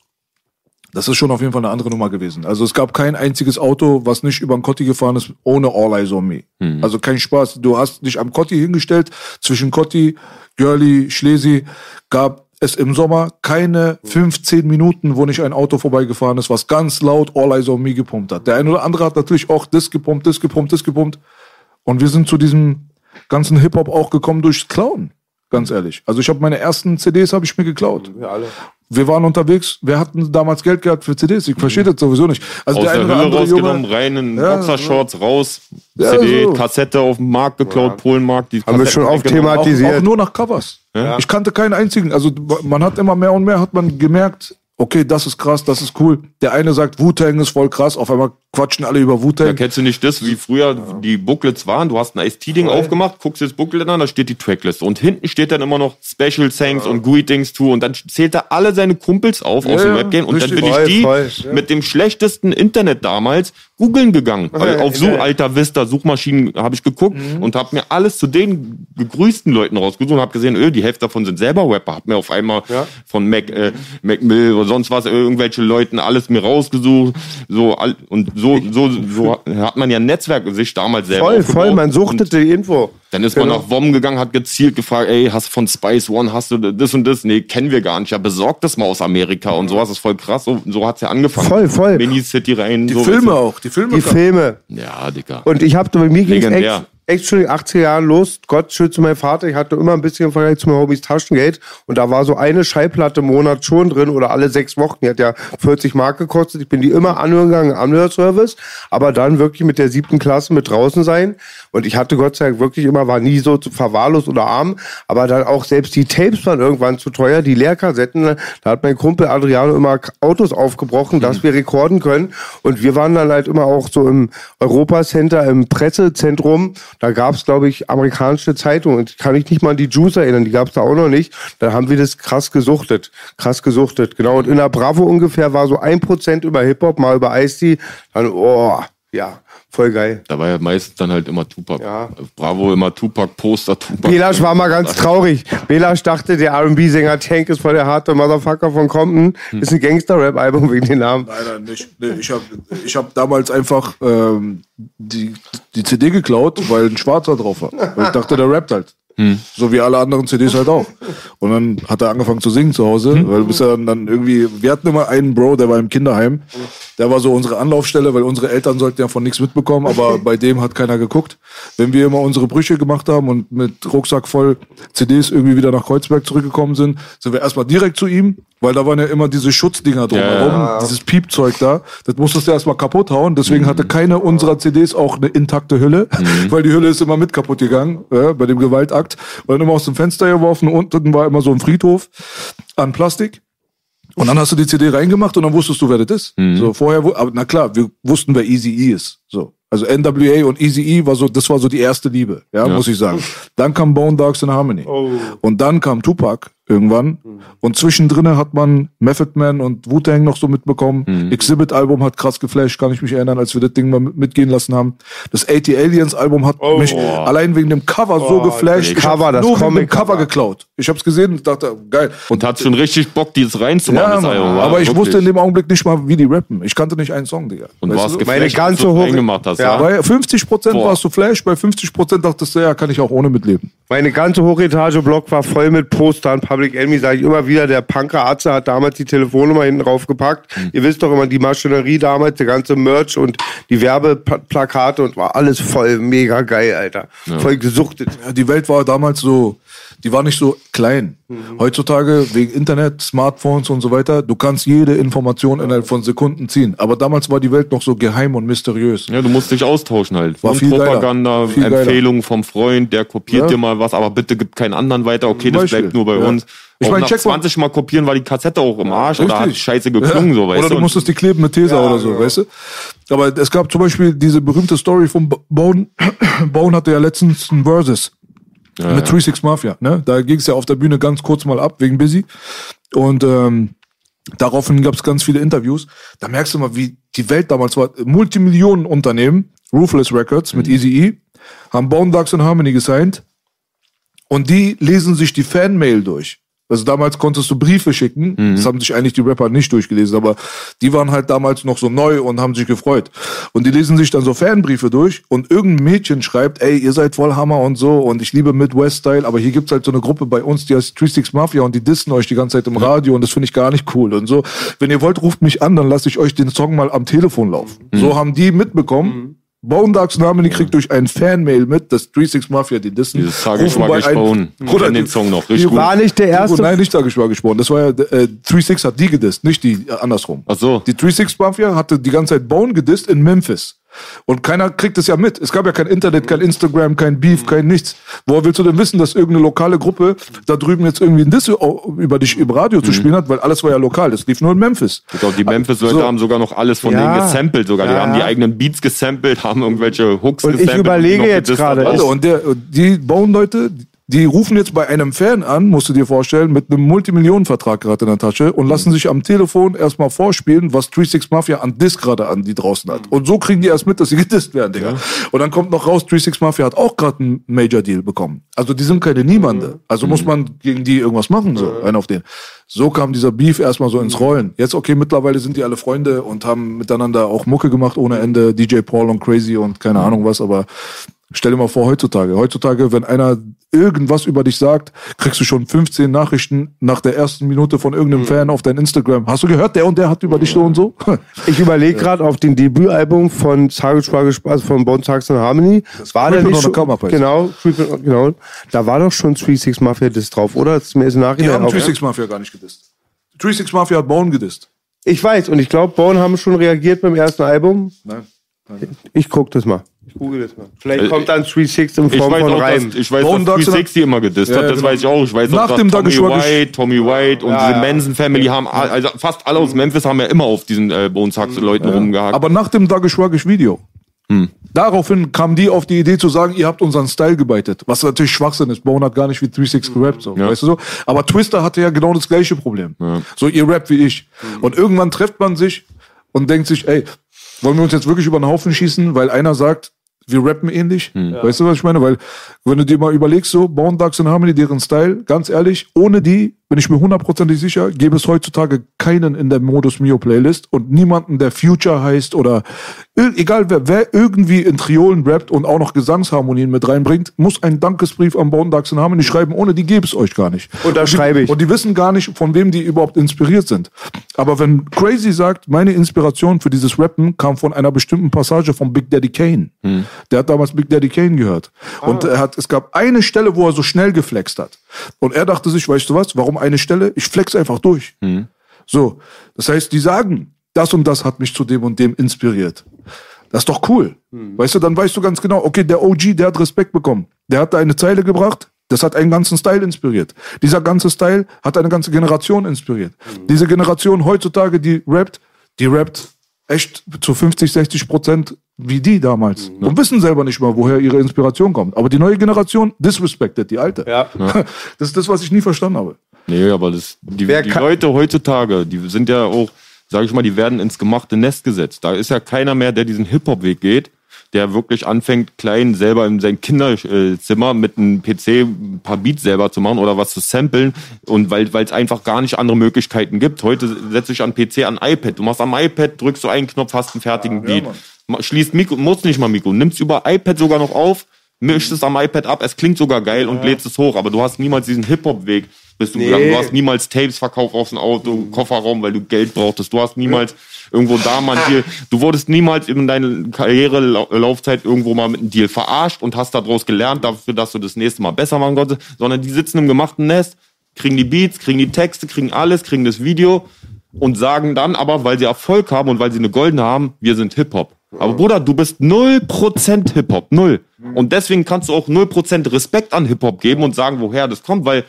das ist schon auf jeden Fall eine andere Nummer gewesen. Also es gab kein einziges Auto, was nicht über den Kotti gefahren ist, ohne All Eyes on Me. Mhm. Also kein Spaß. Du hast dich am Kotti hingestellt, zwischen Kotti, Görli, Schlesi, gab es im Sommer keine 15 Minuten, wo nicht ein Auto vorbeigefahren ist, was ganz laut All Eyes on Me gepumpt hat. Der eine oder andere hat natürlich auch das gepumpt, das gepumpt, das gepumpt. Und wir sind zu diesem ganzen Hip-Hop auch gekommen durchs Klauen. Ganz ehrlich. Also ich habe meine ersten CDs habe ich mir geklaut. Ja, alle. Wir waren unterwegs, wir hatten damals Geld gehabt für CDs. Ich verstehe das sowieso nicht. Also Aus der, Hülle andere rausgenommen, Junge- rein in Ja, Boxershorts, raus, Ja, CD, so. Kassette auf dem Markt geklaut, Polenmarkt. Die Haben wir schon oft weggenommen. Thema- auch, thematisiert. auch nur nach Covers. Ja. Ich kannte keinen einzigen. Also man hat immer mehr und mehr hat man gemerkt, okay, das ist krass, das ist cool. Der eine sagt, Wu-Tang ist voll krass, auf einmal quatschen alle über Ja, Wu-Tang. kennst du nicht das, wie früher die Booklets waren? Du hast ein Ice-T-Ding aufgemacht, guckst das Booklet an, da steht die Tracklist. Und hinten steht dann immer noch Special Thanks und Greetings to. Und dann zählt er alle seine Kumpels auf aus Ja, dem ja, Rap-Game. Und dann bin ich die ja. mit dem schlechtesten Internet damals googeln gegangen. Also auf so ja. alter Vista Suchmaschinen habe ich geguckt Mhm. und habe mir alles zu den gegrüßten Leuten rausgesucht und habe gesehen, öh, die Hälfte davon sind selber Rapper. Hab mir auf einmal Ja. von Mac, äh, Mac Mill oder sonst was irgendwelche Leuten alles mir rausgesucht. So all, und so, so, so hat man ja ein Netzwerk sich damals selber Voll, aufgebaut. voll, man Und suchtete die Info. dann ist man Genau. nach WOM gegangen, hat gezielt gefragt, ey, hast du von Spice One, hast du das und das? Nee, kennen wir gar nicht. Ja, besorgt das mal aus Amerika und sowas ist voll krass. So, so hat's ja angefangen. Voll, voll. Mini City rein. Die so, Filme auch, die Filme. Die Filme. Ja, Dicker. Und ich habe bei mir ging es. Echt, schon in den 80er Jahren los. Gott schütze meinen Vater. Ich hatte immer ein bisschen im Vergleich zu meinen Hobbys Taschengeld. Und da war so eine Schallplatte im Monat schon drin oder alle sechs Wochen. Die hat ja 40 Mark gekostet. Ich bin die immer anhören gegangen, Anhörservice. Aber dann wirklich mit der siebten Klasse mit draußen sein. Und ich hatte Gott sei Dank wirklich immer, war nie so verwahrlost oder arm. Aber dann auch selbst die Tapes waren irgendwann zu teuer. Die Leerkassetten, da hat mein Kumpel Adriano immer Autos aufgebrochen, dass wir rekorden können. Und wir waren dann halt immer auch so im Europacenter, im Pressezentrum. Da gab's glaub glaube ich, amerikanische Zeitungen. Ich kann mich nicht mal an die Juice erinnern, die gab's da auch noch nicht. Da haben wir das krass gesuchtet. Krass gesuchtet, genau. Und in der Bravo ungefähr war so ein Prozent über Hip-Hop, mal über Ice-T. Dann, oh, ja, voll geil. Da war ja meistens dann halt immer Tupac. Ja. Bravo, immer Tupac, Poster, Tupac. Belasch war mal ganz traurig. Belasch dachte, der R&B-Sänger Tank ist voll der harte Motherfucker von Compton. Ist ein Gangster-Rap-Album wegen den Namen. Leider nicht. Nee, ich habe ich hab damals einfach ähm, die, die CD geklaut, weil ein Schwarzer drauf war. Weil ich dachte, der rappt halt. So wie alle anderen CDs halt auch. Und dann hat er angefangen zu singen zu Hause, weil bis er dann, dann irgendwie, wir hatten immer einen Bro, der war im Kinderheim. Der war so unsere Anlaufstelle, weil unsere Eltern sollten ja von nichts mitbekommen, aber bei dem hat keiner geguckt. Wenn wir immer unsere Brüche gemacht haben und mit Rucksack voll CDs irgendwie wieder nach Kreuzberg zurückgekommen sind, sind wir erstmal direkt zu ihm, weil da waren ja immer diese Schutzdinger drumherum, Ja, dieses Piepzeug da. Das musstest du erstmal kaputt hauen. Deswegen hatte keine unserer CDs auch eine intakte Hülle, weil die Hülle ist immer mit kaputt gegangen ja, bei dem Gewaltakt. Und dann immer aus dem Fenster geworfen. Unten war immer so ein Friedhof an Plastik. Und dann hast du die CD reingemacht und dann wusstest du, wer das ist. So vorher, aber na klar, wir wussten, wer Easy E ist. So. Also NWA und Easy E war so, das war so die erste Liebe, ja, muss ich sagen. Dann kam Bone Dogs in Harmony. Und dann kam Tupac irgendwann. Und zwischendrin hat man Method Man und Wu-Tang noch so mitbekommen. Exhibit-Album hat krass geflasht, kann ich mich erinnern, als wir das Ding mal mit- mitgehen lassen haben. Das 80 Aliens-Album hat mich allein wegen dem Cover so geflasht. Ich Cover, das nur wegen dem. Cover geklaut. Ich hab's gesehen und dachte, geil. Und hat schon richtig Bock, dieses reinzumachen, Ja, Album. aber ich wirklich. wusste in dem Augenblick nicht mal, wie die rappen. Ich kannte nicht einen Song, Digga. Und Weißt warst du? geflasht, Meine ganze Hoch- reingemacht hast, Ja. ja. Bei 50 Prozent Boah. warst du Flash, bei 50 Prozent dachtest du, ja, kann ich auch ohne mitleben. Meine ganze Hochetage-Block war voll mit Postern. Public Enemy sage ich immer wieder. Der Punker Atze hat damals die Telefonnummer hinten drauf gepackt. Hm. Ihr wisst doch immer, die Maschinerie damals, der ganze Merch und die Werbeplakate und war alles voll mega geil, Alter. Voll gesuchtet. Ja, die Welt war damals so, die war nicht so klein. Heutzutage wegen Internet, Smartphones und so weiter, du kannst jede Information innerhalb von Sekunden ziehen. Aber damals war die Welt noch so geheim und mysteriös. Ja, du musst dich austauschen halt. War Und viel. Propaganda, Viel. Empfehlungen vom Freund, der kopiert Ja. dir mal was, aber bitte gib keinen anderen weiter. Okay, das Beispiel. bleibt nur bei Ja. uns. Ich meine, nach check mal. 20 Mal kopieren war die Kassette auch im Arsch oder hat Richtig. scheiße geklungen, Ja. so, weißt Oder du musstest die kleben mit Tesa oder so, weißt du? Aber es gab zum Beispiel diese berühmte Story von Bone. Bone hatte ja letztens ein Versus mit 36 Mafia. Ne? Da ging es ja auf der Bühne ganz kurz mal ab, wegen Busy. Und ähm, daraufhin gab es ganz viele Interviews. Da merkst du mal, wie die Welt damals war. Multimillionenunternehmen, Ruthless Records mit Easy E, haben Bone Thugs and Harmony gesigned. Und die lesen sich die Fanmail durch. Also damals konntest du Briefe schicken. Das haben sich eigentlich die Rapper nicht durchgelesen, aber die waren halt damals noch so neu und haben sich gefreut. Und die lesen sich dann so Fanbriefe durch und irgendein Mädchen schreibt, ey, ihr seid voll Hammer und so und ich liebe Midwest-Style, aber hier gibt's halt so eine Gruppe bei uns, die heißt 36 Mafia und die dissen euch die ganze Zeit im Radio und das finde ich gar nicht cool und so. Wenn ihr wollt, ruft mich an, dann lasse ich euch den Song mal am Telefon laufen. So haben die mitbekommen. Bone Thugs and Harmony kriegt durch ein Fanmail mit, dass 36 Mafia die dissen. Dieses rufen war gesprochen. Kenn den die- Song noch, richtig gut. War nicht der erste. Nein, nicht Tagesschau gesprochen. Das war ja, äh, 36 hat die gedisst, nicht die, äh, andersrum. Ach so. Die 36 Mafia hatte die ganze Zeit Bone gedisst in Memphis. Und keiner kriegt es ja mit. Es gab ja kein Internet, kein Instagram, kein Beef, kein nichts. Woher willst du denn wissen, dass irgendeine lokale Gruppe da drüben jetzt irgendwie ein Diss über dich im Radio Mhm. zu spielen hat? Weil alles war ja lokal. Das lief nur in Memphis. Ich glaube, die Memphis-Leute So. haben sogar noch alles von Ja. denen gesampelt sogar. Die Ja, haben die eigenen Beats gesampelt, haben irgendwelche Hooks Und ich gesampelt. überlege noch jetzt gerade. Also, und der, die Bone-Leute, die rufen jetzt bei einem Fan an, musst du dir vorstellen, mit einem Multimillionenvertrag gerade in der Tasche und lassen sich am Telefon erstmal vorspielen, was 36 Mafia an Diss gerade an die draußen hat. Und so kriegen die erst mit, dass sie gedisst werden, Digga. Und dann kommt noch raus, 36 Mafia hat auch gerade einen Major-Deal bekommen. Also die sind keine Niemande. Also muss man gegen die irgendwas machen, so, einen auf den. So kam dieser Beef erstmal so ins Rollen. Jetzt, okay, mittlerweile sind die alle Freunde und haben miteinander auch Mucke gemacht ohne Ende. DJ Paul und Crazy und keine Ahnung was, aber Stell dir mal vor, heutzutage. Heutzutage, wenn einer irgendwas über dich sagt, kriegst du schon 15 Nachrichten nach der ersten Minute von irgendeinem Fan auf dein Instagram. Hast du gehört, der und der hat über dich so und so? Ich überlege gerade auf dem Debütalbum von Tage Schwage also von Bone Thugs and Harmony. War da nicht on schon, genau, genau. Da war doch schon 36 Mafia das drauf, oder? Das ist mir jetzt im Die haben auf. 36 Mafia gar nicht gedisst. 36 Mafia hat Bone gedisst. Ich weiß, und ich glaube, Bone haben schon reagiert beim ersten Album. Nein. Ich guck das mal. Ich google das mal. Vielleicht Äh, kommt dann 36 in Ich Form weiß von auch, Reim. dass, ich weiß, Bone dass Thugs 360 immer gedisst Ja, hat. Das genau. weiß ich auch. Ich weiß Nach auch, dass dem Tommy White, Tommy White und diese Manson Family haben, also fast alle aus Memphis haben ja immer auf diesen äh, Bone Thugs Leuten rumgehakt. Aber nach dem Dageschwagisch Video. Daraufhin kamen die auf die Idee zu sagen, ihr habt unseren Style gebeitet. Was natürlich Schwachsinn ist. Bone hat gar nicht wie 36 gerappt, so. Ja. Weißt du so? Aber Twister hatte ja genau das gleiche Problem. So, ihr rappt wie ich. Und irgendwann trifft man sich und denkt sich, ey, wollen wir uns jetzt wirklich über den Haufen schießen, weil einer sagt, wir rappen ähnlich. Weißt du, was ich meine? Weil, wenn du dir mal überlegst, so, Bone Thugs and Harmony, deren Style, ganz ehrlich, ohne die, bin ich mir hundertprozentig sicher, gäbe es heutzutage keinen in der Modus Mio Playlist und niemanden, der Future heißt oder egal wer, wer irgendwie in Triolen rappt und auch noch Gesangsharmonien mit reinbringt, muss einen Dankesbrief an Thugs and Harmony schreiben, ohne die gäbe es euch gar nicht. Und ich. die, Und die wissen gar nicht, von wem die überhaupt inspiriert sind. Aber wenn Crazy sagt, meine Inspiration für dieses Rappen kam von einer bestimmten Passage von Big Daddy Kane. Der hat damals Big Daddy Kane gehört. Und er hat, es gab eine Stelle, wo er so schnell geflext hat. Und er dachte sich, weißt du was, warum eine Stelle? Ich flex einfach durch. So. Das heißt, die sagen, das und das hat mich zu dem und dem inspiriert. Das ist doch cool. Weißt du, dann weißt du ganz genau, okay, der OG, der hat Respekt bekommen. Der hat da eine Zeile gebracht, das hat einen ganzen Style inspiriert. Dieser ganze Style hat eine ganze Generation inspiriert. Diese Generation heutzutage, die rappt, die rappt echt zu 50, 60 Prozent wie die damals. Und wissen selber nicht mal, woher ihre Inspiration kommt. Aber die neue Generation disrespected die alte. Ja. Das ist das, was ich nie verstanden habe. Nee, aber das, die, die Leute heutzutage, die sind ja auch, sag ich mal, die werden ins gemachte Nest gesetzt. Da ist ja keiner mehr, der diesen Hip-Hop-Weg geht, der wirklich anfängt, klein selber in sein Kinderzimmer mit einem PC ein paar Beats selber zu machen oder was zu samplen. Und weil es einfach gar nicht andere Möglichkeiten gibt. Heute setze ich an PC, an iPad. Du machst am iPad, drückst du einen Knopf, hast einen fertigen Beat. Ma- Schließt Mikro, muss nicht mal Mikro, nimmst über iPad sogar noch auf, mischst es am iPad ab, es klingt sogar geil und lädst es hoch, aber du hast niemals diesen Hip-Hop-Weg bist du gegangen. Du hast niemals Tapes verkauft aus dem Auto, Kofferraum, weil du Geld brauchtest. Du hast niemals irgendwo da mal einen Deal. Du wurdest niemals in deiner Karrierelaufzeit irgendwo mal mit einem Deal verarscht und hast daraus gelernt, dafür, dass du das nächste Mal besser machen konntest, sondern die sitzen im gemachten Nest, kriegen die Beats, kriegen die Texte, kriegen alles, kriegen das Video und sagen dann aber, weil sie Erfolg haben und weil sie eine goldene haben, wir sind Hip-Hop. Aber Bruder, du bist 0% Hip-Hop, null. Und deswegen kannst du auch 0% Respekt an Hip-Hop geben und sagen, woher das kommt, weil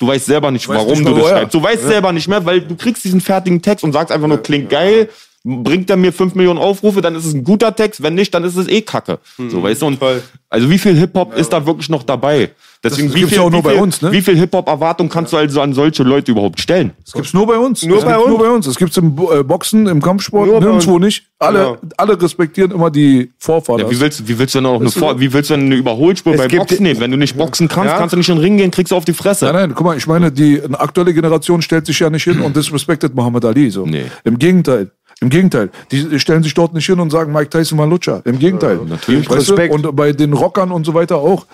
du weißt selber nicht, Weißt warum nicht du das woher. schreibst. Du weißt selber nicht mehr, weil du kriegst diesen fertigen Text und sagst einfach nur, klingt geil, bringt er mir 5 Millionen Aufrufe, dann ist es ein guter Text, wenn nicht, dann ist es eh Kacke. So, weißt du? Und also wie viel Hip-Hop ist da wirklich noch dabei? Deswegen, Das wie gibt's viel, ja auch nur viel, bei uns, ne? Wie viel Hip-Hop-Erwartung kannst du also an solche Leute überhaupt stellen? Das gibt's nur bei uns. Nur das bei gibt's uns? Nur bei uns. Es gibt's im äh, Boxen, im Kampfsport, Nur nirgendwo nicht. Alle, Genau. alle respektieren immer die Vorfahren. Ja, wie willst, wie willst du denn auch eine, Vor wie willst du denn eine Überholspur Es bei gibt- Boxen nehmen? Wenn du nicht boxen kannst, Ja. kannst du nicht in den Ring gehen, kriegst du auf die Fresse. Nein, nein, guck mal, ich meine, die eine aktuelle Generation stellt sich ja nicht hin und disrespektet Muhammad Ali. So. Nee. Im Gegenteil. Im Gegenteil. Die stellen sich dort nicht hin und sagen, Mike Tyson war Lutscher. Im Gegenteil. natürlich. Weißt du? Respekt. Und bei den Rockern und so weiter auch.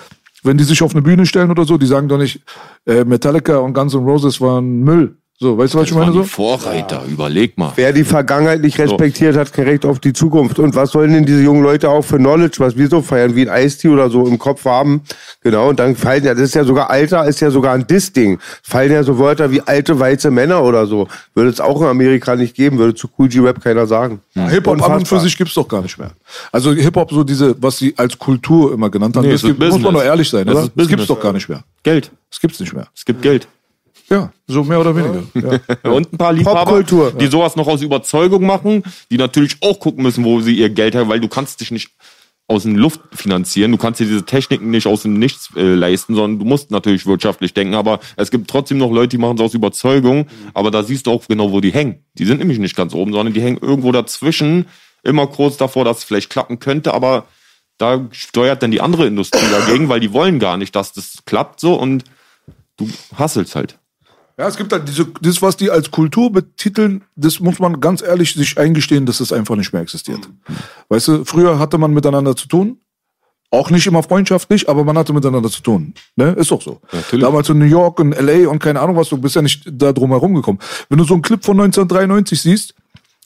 Wenn die sich auf eine Bühne stellen oder so, die sagen doch nicht, äh, Metallica und Guns N' Roses waren Müll. So, weißt du, was ich Das waren meine? die So? Vorreiter, überleg mal. Wer die Vergangenheit nicht respektiert, hat kein Recht auf die Zukunft. Und was sollen denn diese jungen Leute auch für Knowledge, was wir so feiern, wie ein Eistee oder so im Kopf haben? Genau, und dann fallen ja, das ist ja sogar Alter, ist ja sogar ein Diss-Ding. Fallen ja so Wörter wie alte, weiße Männer oder so. Würde es auch in Amerika nicht geben, würde zu Cool G-Rap keiner sagen. Ja, Hip-Hop an und für sich gibt's doch gar nicht mehr. Also Hip-Hop, so diese, was sie als Kultur immer genannt haben, Nee, das gibt, muss man doch ehrlich sein, Es oder? Das gibt's doch gar nicht mehr. Geld. Das gibt's nicht mehr. Es gibt Geld. Ja, so mehr oder weniger. Ja. Ja, und ein paar Liebhaber, die sowas noch aus Überzeugung machen, die natürlich auch gucken müssen, wo sie ihr Geld haben, weil du kannst dich nicht aus der Luft finanzieren, du kannst dir diese Techniken nicht aus dem Nichts äh, leisten, sondern du musst natürlich wirtschaftlich denken, aber es gibt trotzdem noch Leute, die machen es aus Überzeugung, aber da siehst du auch genau, wo die hängen. Die sind nämlich nicht ganz oben, sondern die hängen irgendwo dazwischen, immer kurz davor, dass es vielleicht klappen könnte, aber da steuert dann die andere Industrie dagegen, weil die wollen gar nicht, dass das klappt so und du hasselst halt. Ja, es gibt halt diese, das, was die als Kultur betiteln, das muss man ganz ehrlich sich eingestehen, dass es einfach nicht mehr existiert. Weißt du, früher hatte man miteinander zu tun. Auch nicht immer freundschaftlich, aber man hatte miteinander zu tun. Ne? Ist doch so. Natürlich. Damals in New York und LA und keine Ahnung was, du bist ja nicht da drum herum gekommen. Wenn du so einen Clip von 1993 siehst,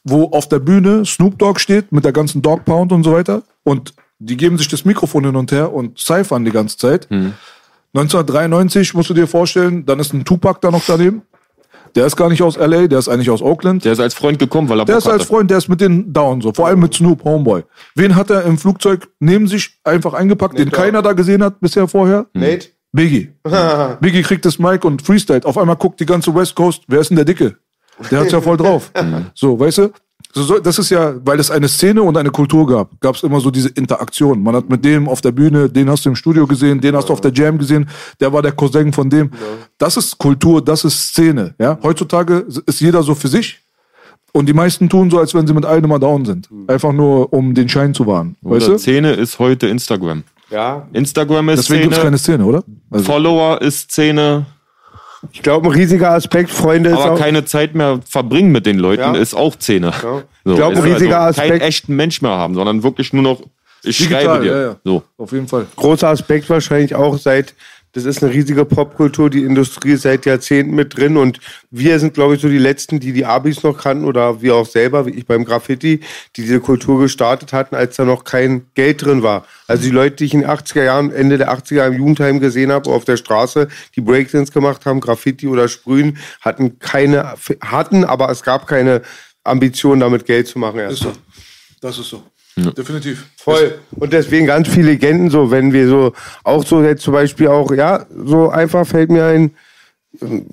wo auf der Bühne Snoop Dogg steht mit der ganzen Dog Pound und so weiter und die geben sich das Mikrofon hin und her und cyphern die ganze Zeit. 1993 musst du dir vorstellen, dann ist ein Tupac da noch daneben. Der ist gar nicht aus LA, der ist eigentlich aus Oakland. Der ist als Freund gekommen, weil er Der Bock ist als hatte. Freund, der ist mit denen down, so. Vor allem mit Snoop, Homeboy. Wen hat er im Flugzeug neben sich einfach eingepackt, den keiner da gesehen hat bisher vorher? Nate? Biggie. Biggie kriegt das Mic und freestylt. Auf einmal guckt die ganze West Coast, wer ist denn der Dicke? Der hat's ja voll drauf. So, weißt du? So, so, das ist ja, weil es eine Szene und eine Kultur gab, gab es immer so diese Interaktion. Man hat mit dem auf der Bühne, den hast du im Studio gesehen, den hast du auf der Jam gesehen, der war der Cousin von dem. Das ist Kultur, das ist Szene. Ja? Heutzutage ist jeder so für sich. Und die meisten tun so, als wenn sie mit allen immer down sind. Einfach nur, um den Schein zu wahren. Weißt Oder du? Szene ist heute Instagram. Ja. Instagram ist Deswegen Szene, keine Szene, oder? Also, Follower ist Szene, Ich glaube, ein riesiger Aspekt, Freunde, ist aber auch, keine Zeit mehr verbringen mit den Leuten Ja. ist auch Szene. Ja. So, Ich glaub, ein riesiger also keinen Aspekt- echten Mensch mehr haben, sondern wirklich nur noch, ich Digital, schreibe dir. ja, ja. So. auf jeden Fall. großer Aspekt wahrscheinlich auch seit, das ist eine riesige Popkultur, die Industrie ist seit Jahrzehnten mit drin und wir sind, glaube ich, so die Letzten, die die Abis noch kannten oder wir auch selber, wie ich beim Graffiti, die diese Kultur gestartet hatten, als da noch kein Geld drin war. Also die Leute, die ich in den 80er Jahren, Ende der 80er im Jugendheim gesehen habe, auf der Straße, die Breakdance gemacht haben, Graffiti oder Sprühen, hatten keine, hatten, aber es gab keine Ambition, damit Geld zu machen erst. Ist so. Das ist so. Definitiv. Voll. Und deswegen ganz viele Legenden, so, wenn wir so, auch so jetzt zum Beispiel auch, ja, so einfach fällt mir ein, ähm,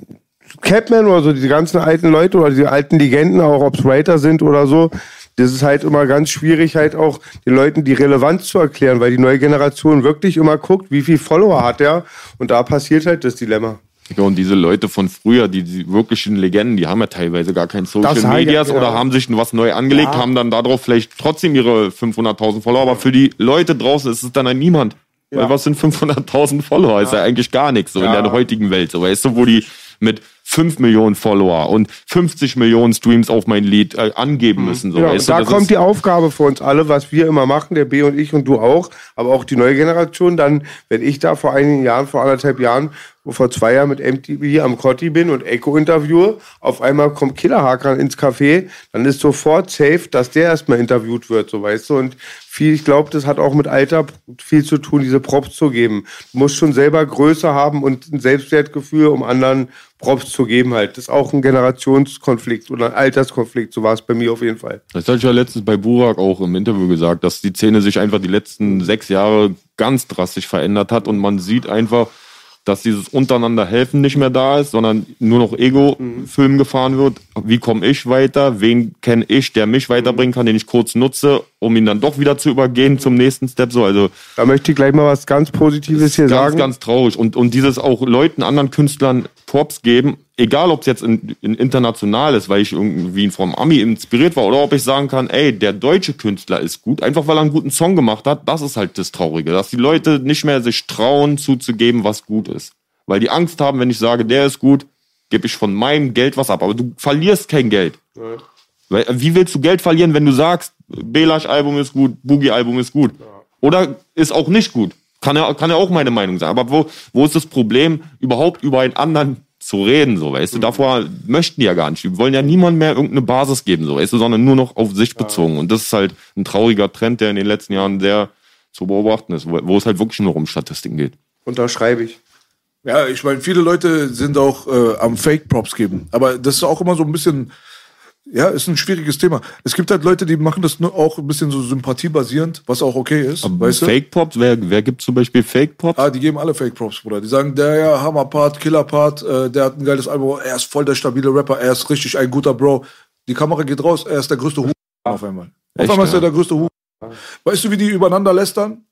Capman oder so, diese ganzen alten Leute oder diese alten Legenden, auch ob's Writer sind oder so, das ist halt immer ganz schwierig, halt auch den Leuten die Relevanz zu erklären, weil die neue Generation wirklich immer guckt, wie viel Follower hat er. Und da passiert halt das Dilemma. Ja, und diese Leute von früher, die, die wirklichen Legenden, die haben ja teilweise gar kein Social Das Medias ja, oder genau. haben sich was neu angelegt, haben dann darauf vielleicht trotzdem ihre 500.000 Follower, aber für die Leute draußen ist es dann ein Niemand. Weil was sind 500.000 Follower? Ist ja eigentlich gar nichts so in Ja. der heutigen Welt. So, weißt du, wo die mit 5 Millionen Follower und 50 Millionen Streams auf mein Lied äh, angeben müssen. So, Ja, weißt und da du, das kommt die Aufgabe für uns alle, was wir immer machen, der B und ich und du auch, aber auch die neue Generation. Dann, wenn ich da vor einigen Jahren, vor anderthalb Jahren, vor zwei Jahren mit MTV am Kotti bin und Echo interviewe, auf einmal kommt Killer ins Café, dann ist sofort safe, dass der erstmal interviewt wird, so weißt du. Und viel, ich glaube, das hat auch mit Alter viel zu tun, diese Props zu geben. Du musst schon selber Größe haben und ein Selbstwertgefühl, um anderen Props zu geben halt. Das ist auch ein Generationskonflikt oder ein Alterskonflikt, so war es bei mir auf jeden Fall. Das hatte ich ja letztens bei Burak auch im Interview gesagt, dass die Szene sich einfach die letzten sechs Jahre ganz drastisch verändert hat und man sieht einfach, dass dieses untereinander helfen nicht mehr da ist, sondern nur noch Ego-Film gefahren wird. Wie komme ich weiter? Wen kenne ich, der mich weiterbringen kann, den ich kurz nutze, um ihn dann doch wieder zu übergehen zum nächsten Step. So, also Da möchte ich gleich mal was ganz Positives hier ganz, sagen. ganz traurig. Und, und dieses auch Leuten, anderen Künstlern Props geben, egal ob es jetzt in, in international ist, weil ich irgendwie vom Ami inspiriert war, oder ob ich sagen kann, ey, der deutsche Künstler ist gut, einfach weil er einen guten Song gemacht hat, das ist halt das Traurige, dass die Leute nicht mehr sich trauen zuzugeben, was gut ist. Weil die Angst haben, wenn ich sage, der ist gut, gebe ich von meinem Geld was ab. Aber du verlierst kein Geld. Weil, äh, wie willst du Geld verlieren, wenn du sagst, Belash-Album ist gut, Boogie-Album ist gut? Oder ist auch nicht gut? Kann ja, kann ja auch meine Meinung sein. Aber wo, wo ist das Problem, überhaupt über einen anderen zu reden, so, weißt du? Davor möchten die ja gar nicht. Die wollen ja niemand mehr irgendeine Basis geben, so, weißt du, sondern nur noch auf sich bezogen. Und das ist halt ein trauriger Trend, der in den letzten Jahren sehr zu beobachten ist, wo, wo es halt wirklich nur um Statistiken geht. Unterschreibe ich. Ja, ich meine, viele Leute sind auch äh, am Fake-Props geben. Aber das ist auch immer so ein bisschen, ja, ist ein schwieriges Thema. Es gibt halt Leute, die machen das nur auch ein bisschen so sympathiebasierend, was auch okay ist. weißt du? Fake Pops, wer, wer gibt zum Beispiel Fake Pops? Ah, die geben alle Fake-Props, Bruder. Die sagen, der ja, Hammer-Part, Killer-Part, äh, der hat ein geiles Album, er ist voll der stabile Rapper, er ist richtig ein guter Bro. Die Kamera geht raus, er ist der größte Hu auf einmal. Auf Echt, einmal ist er der größte Hu. Weißt du, wie die übereinander lästern?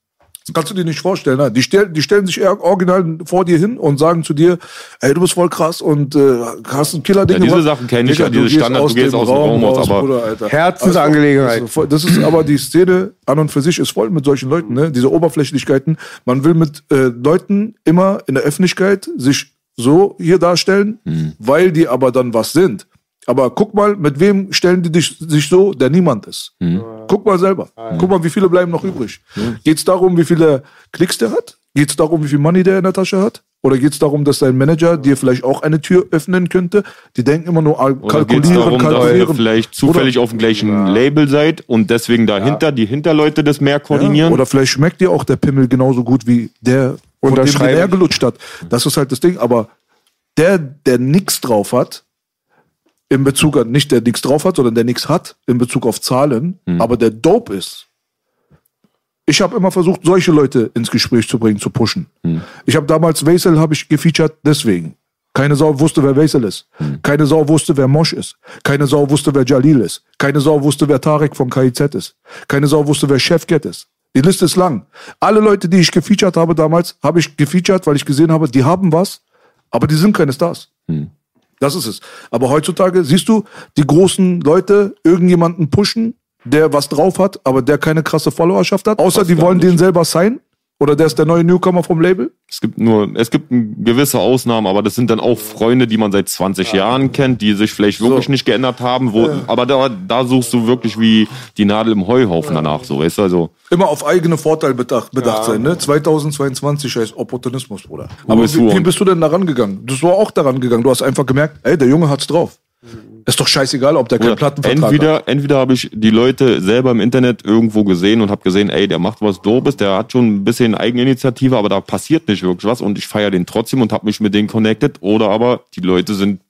Das kannst du dir nicht vorstellen. Ne? Die, stell, die stellen sich eher original vor dir hin und sagen zu dir, ey, du bist voll krass und äh, hast ein Killer-Ding Ja, diese gemacht. Sachen kenn ich ja, diese gehst Standard, du gehst aus dem Raum raus, aber- Alter. Herzensangelegenheit. Also, das ist aber die Szene an und für sich ist voll mit solchen Leuten, ne? Diese Oberflächlichkeiten. Man will mit äh, Leuten immer in der Öffentlichkeit sich so hier darstellen, weil die aber dann was sind. Aber guck mal, mit wem stellen die dich, sich so, der niemand ist. Guck mal selber. Guck mal, wie viele bleiben noch übrig. Geht's darum, wie viele Klicks der hat? Geht's darum, wie viel Money der in der Tasche hat? Oder geht's darum, dass dein Manager dir vielleicht auch eine Tür öffnen könnte? Die denken immer nur ah, Oder geht es kalkulieren, darum, dass ihr kalkulieren. vielleicht zufällig auf dem gleichen Label seid und deswegen dahinter die Hinterleute das mehr koordinieren? Ja, oder vielleicht schmeckt dir auch der Pimmel genauso gut wie der, von dem er ich. gelutscht hat. Das ist halt das Ding. Aber der, der nichts drauf hat, in Bezug an, nicht der nichts drauf hat, sondern der nichts hat, in Bezug auf Zahlen, aber der dope ist. Ich habe immer versucht, solche Leute ins Gespräch zu bringen, zu pushen. Ich habe damals Weisel habe ich gefeatured deswegen. Keine Sau wusste, wer Weisel ist. Keine Sau wusste, wer Mosch ist. Keine Sau wusste, wer Jalil ist. Keine Sau wusste, wer Tarek von KIZ ist. Keine Sau wusste, wer Chefcat ist. Die Liste ist lang. Alle Leute, die ich gefeatured habe damals, habe ich gefeatured, weil ich gesehen habe, die haben was, aber die sind keine Stars. Das ist es. Aber heutzutage siehst du, die großen Leute irgendjemanden pushen, der was drauf hat, aber der keine krasse Followerschaft hat. Außer die gar wollen nicht. den selber sein. Oder der ist der neue Newcomer vom Label. Es gibt nur, es gibt gewisse Ausnahmen, aber das sind dann auch Freunde, die man seit 20 Jahren kennt, die sich vielleicht wirklich So. nicht geändert haben, wo, aber da, da suchst du wirklich wie die Nadel im Heuhaufen danach, so, weißt du, also. Immer auf eigene Vorteil bedacht, bedacht sein, ne? 2022 heißt Opportunismus, Bruder. Aber wie, wie bist du denn daran gegangen? Du war auch daran gegangen. Du hast einfach gemerkt, ey, der Junge hat's drauf. Ist doch scheißegal, ob der keinen Plattenvertrag hat. entweder, entweder habe ich die Leute selber im Internet irgendwo gesehen und habe gesehen, ey, der macht was Dobes, der hat schon ein bisschen Eigeninitiative, aber da passiert nicht wirklich was und ich feiere den trotzdem und habe mich mit denen connected. Oder aber die Leute sind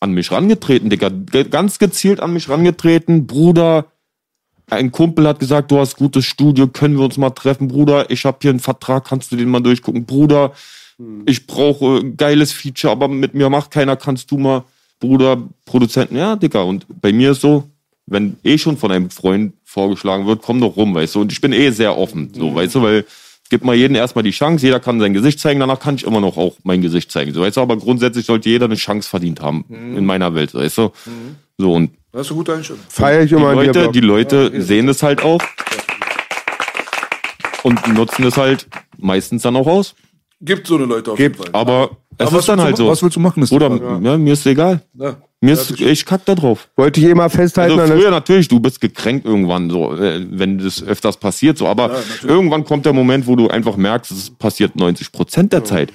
an mich rangetreten, Digga, ganz gezielt an mich rangetreten. Bruder, ein Kumpel hat gesagt, du hast gutes Studio, können wir uns mal treffen, Bruder. Ich habe hier einen Vertrag, kannst du den mal durchgucken, Bruder. Ich brauche äh, geiles Feature, aber mit mir macht keiner, kannst du mal, Bruder, Produzenten, ja, Digga. Und bei mir ist so, wenn eh schon von einem Freund vorgeschlagen wird, komm doch rum, weißt du. Und ich bin eh sehr offen, so, weißt du, weil gibt mal jedem erstmal die Chance, jeder kann sein Gesicht zeigen, danach kann ich immer noch auch mein Gesicht zeigen, so, weißt du. Aber grundsätzlich sollte jeder eine Chance verdient haben in meiner Welt, weißt du. So, und Das ist eine gute Einstellung. Feiere ich die immer dir, Leute, die Leute sehen es halt auch und nutzen es halt meistens dann auch aus. Gibt so eine Leute auf Gibt, jeden Fall. Aber es Aber ist dann halt so. Was willst du machen? Ist Oder Frage. ja, mir ist egal. Ja. Mir ist, ich kack da drauf. Wollte ich eh mal festhalten. Also früher natürlich, du bist gekränkt irgendwann, so, äh, wenn das öfters passiert, so, aber irgendwann kommt der Moment, wo du einfach merkst, es passiert 90 Prozent der Zeit.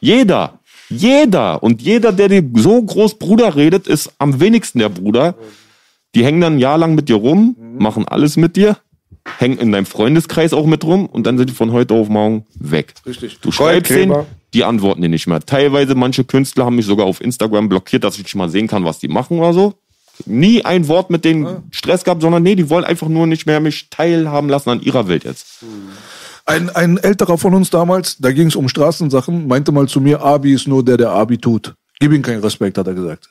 Jeder, jeder und jeder, der dir so groß Bruder redet, ist am wenigsten der Bruder. Die hängen dann ein Jahr lang mit dir rum, machen alles mit dir, hängen in deinem Freundeskreis auch mit rum und dann sind die von heute auf morgen weg. Richtig. Du schreibst denen, die antworten dir nicht mehr. Teilweise manche Künstler haben mich sogar auf Instagram blockiert, dass ich nicht mal sehen kann, was die machen oder so. Nie ein Wort mit denen Stress gehabt, sondern nee, die wollen einfach nur nicht mehr mich teilhaben lassen an ihrer Welt jetzt. Ein, ein älterer von uns damals, da ging es um Straßensachen, meinte mal zu mir, Abi ist nur der, der Abi tut. Gib ihm keinen Respekt, hat er gesagt.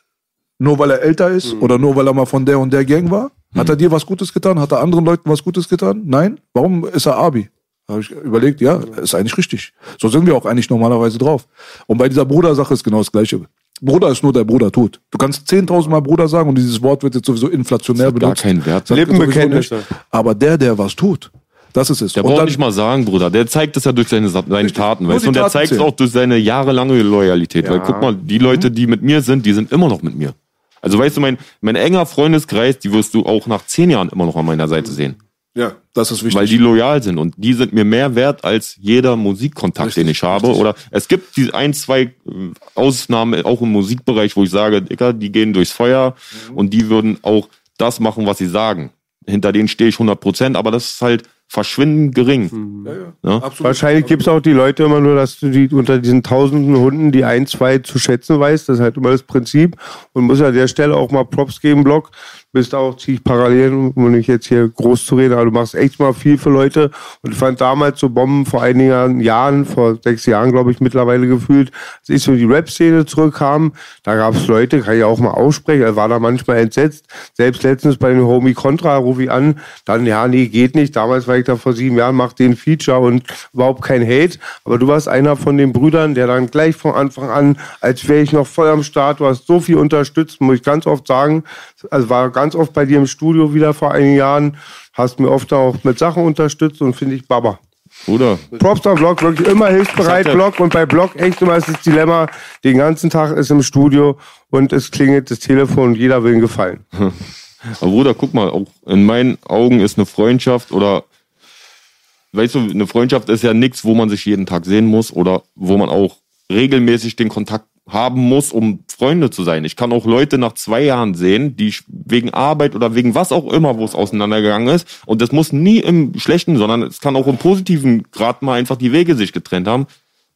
Nur weil er älter ist Mhm. oder nur weil er mal von der und der Gang war? Hat er dir was Gutes getan? Hat er anderen Leuten was Gutes getan? Nein? Warum ist er Abi? Habe ich überlegt, ja, ist eigentlich richtig. So sind wir auch eigentlich normalerweise drauf. Und bei dieser Brudersache ist genau das Gleiche. Bruder ist nur der Bruder tut. Du kannst 10.000 Mal Bruder sagen und dieses Wort wird jetzt sowieso inflationär hat gar benutzt. keinen Wert. Er nicht. Aber der, der was tut, das ist es. Der Und braucht dann- nicht mal sagen, Bruder. Der zeigt es ja durch seine, seine Taten, weißt du? Und der zeigt es auch durch seine jahrelange Loyalität. Weil Ja. guck mal, die Leute, die mit mir sind, die sind immer noch mit mir. Also weißt du, mein, mein enger Freundeskreis, die wirst du auch nach zehn Jahren immer noch an meiner Seite sehen. Ja, das ist wichtig. Weil die loyal sind und die sind mir mehr wert als jeder Musikkontakt, Richtig, den ich habe. richtig. Oder es gibt die ein, zwei äh, Ausnahmen auch im Musikbereich, wo ich sage, Dicker, die gehen durchs Feuer Mhm. und die würden auch das machen, was sie sagen. Hinter denen stehe ich 100 Prozent, aber das ist halt verschwindend gering. Mhm. ja, ja. Ja? Absolut. Wahrscheinlich gibt's auch die Leute immer nur, dass du die unter diesen tausenden Hunden die ein, zwei zu schätzen weißt. Das ist halt immer das Prinzip. Und muss an der Stelle auch mal Props geben, Block. Bist auch ziemlich parallel, um nicht jetzt hier groß zu reden, aber du machst echt mal viel für Leute. Und ich fand damals so Bomben vor einigen Jahren, vor sechs Jahren, glaube ich, mittlerweile gefühlt, als ich so in die Rap-Szene zurückkam, da gab's Leute, kann ich auch mal aussprechen, er war da manchmal entsetzt. Selbst letztens bei dem Homie Contra rufe ich an, dann, ja, nee, geht nicht. Damals war ich da vor sieben Jahren, mach den Feature und überhaupt kein Hate. Aber du warst einer von den Brüdern, der dann gleich von Anfang an, als wäre ich noch voll am Start, du hast so viel unterstützt, muss ich ganz oft sagen. Also war ganz oft bei dir im Studio wieder vor einigen Jahren, hast mir oft auch mit Sachen unterstützt und finde ich Baba. Oder? Props an Block, wirklich immer hilfsbereit, er- Block. Und bei Block echt immer ist das Dilemma, den ganzen Tag ist im Studio und es klingelt das Telefon und jeder will ihn gefallen. Aber Bruder, guck mal, auch in meinen Augen ist eine Freundschaft oder weißt du, eine Freundschaft ist ja nichts, wo man sich jeden Tag sehen muss oder wo man auch regelmäßig den Kontakt haben muss, um Freunde zu sein. Ich kann auch Leute nach zwei Jahren sehen, die wegen Arbeit oder wegen was auch immer, wo es auseinandergegangen ist. Und das muss nie im Schlechten, sondern es kann auch im Positiven gerade mal einfach die Wege sich getrennt haben.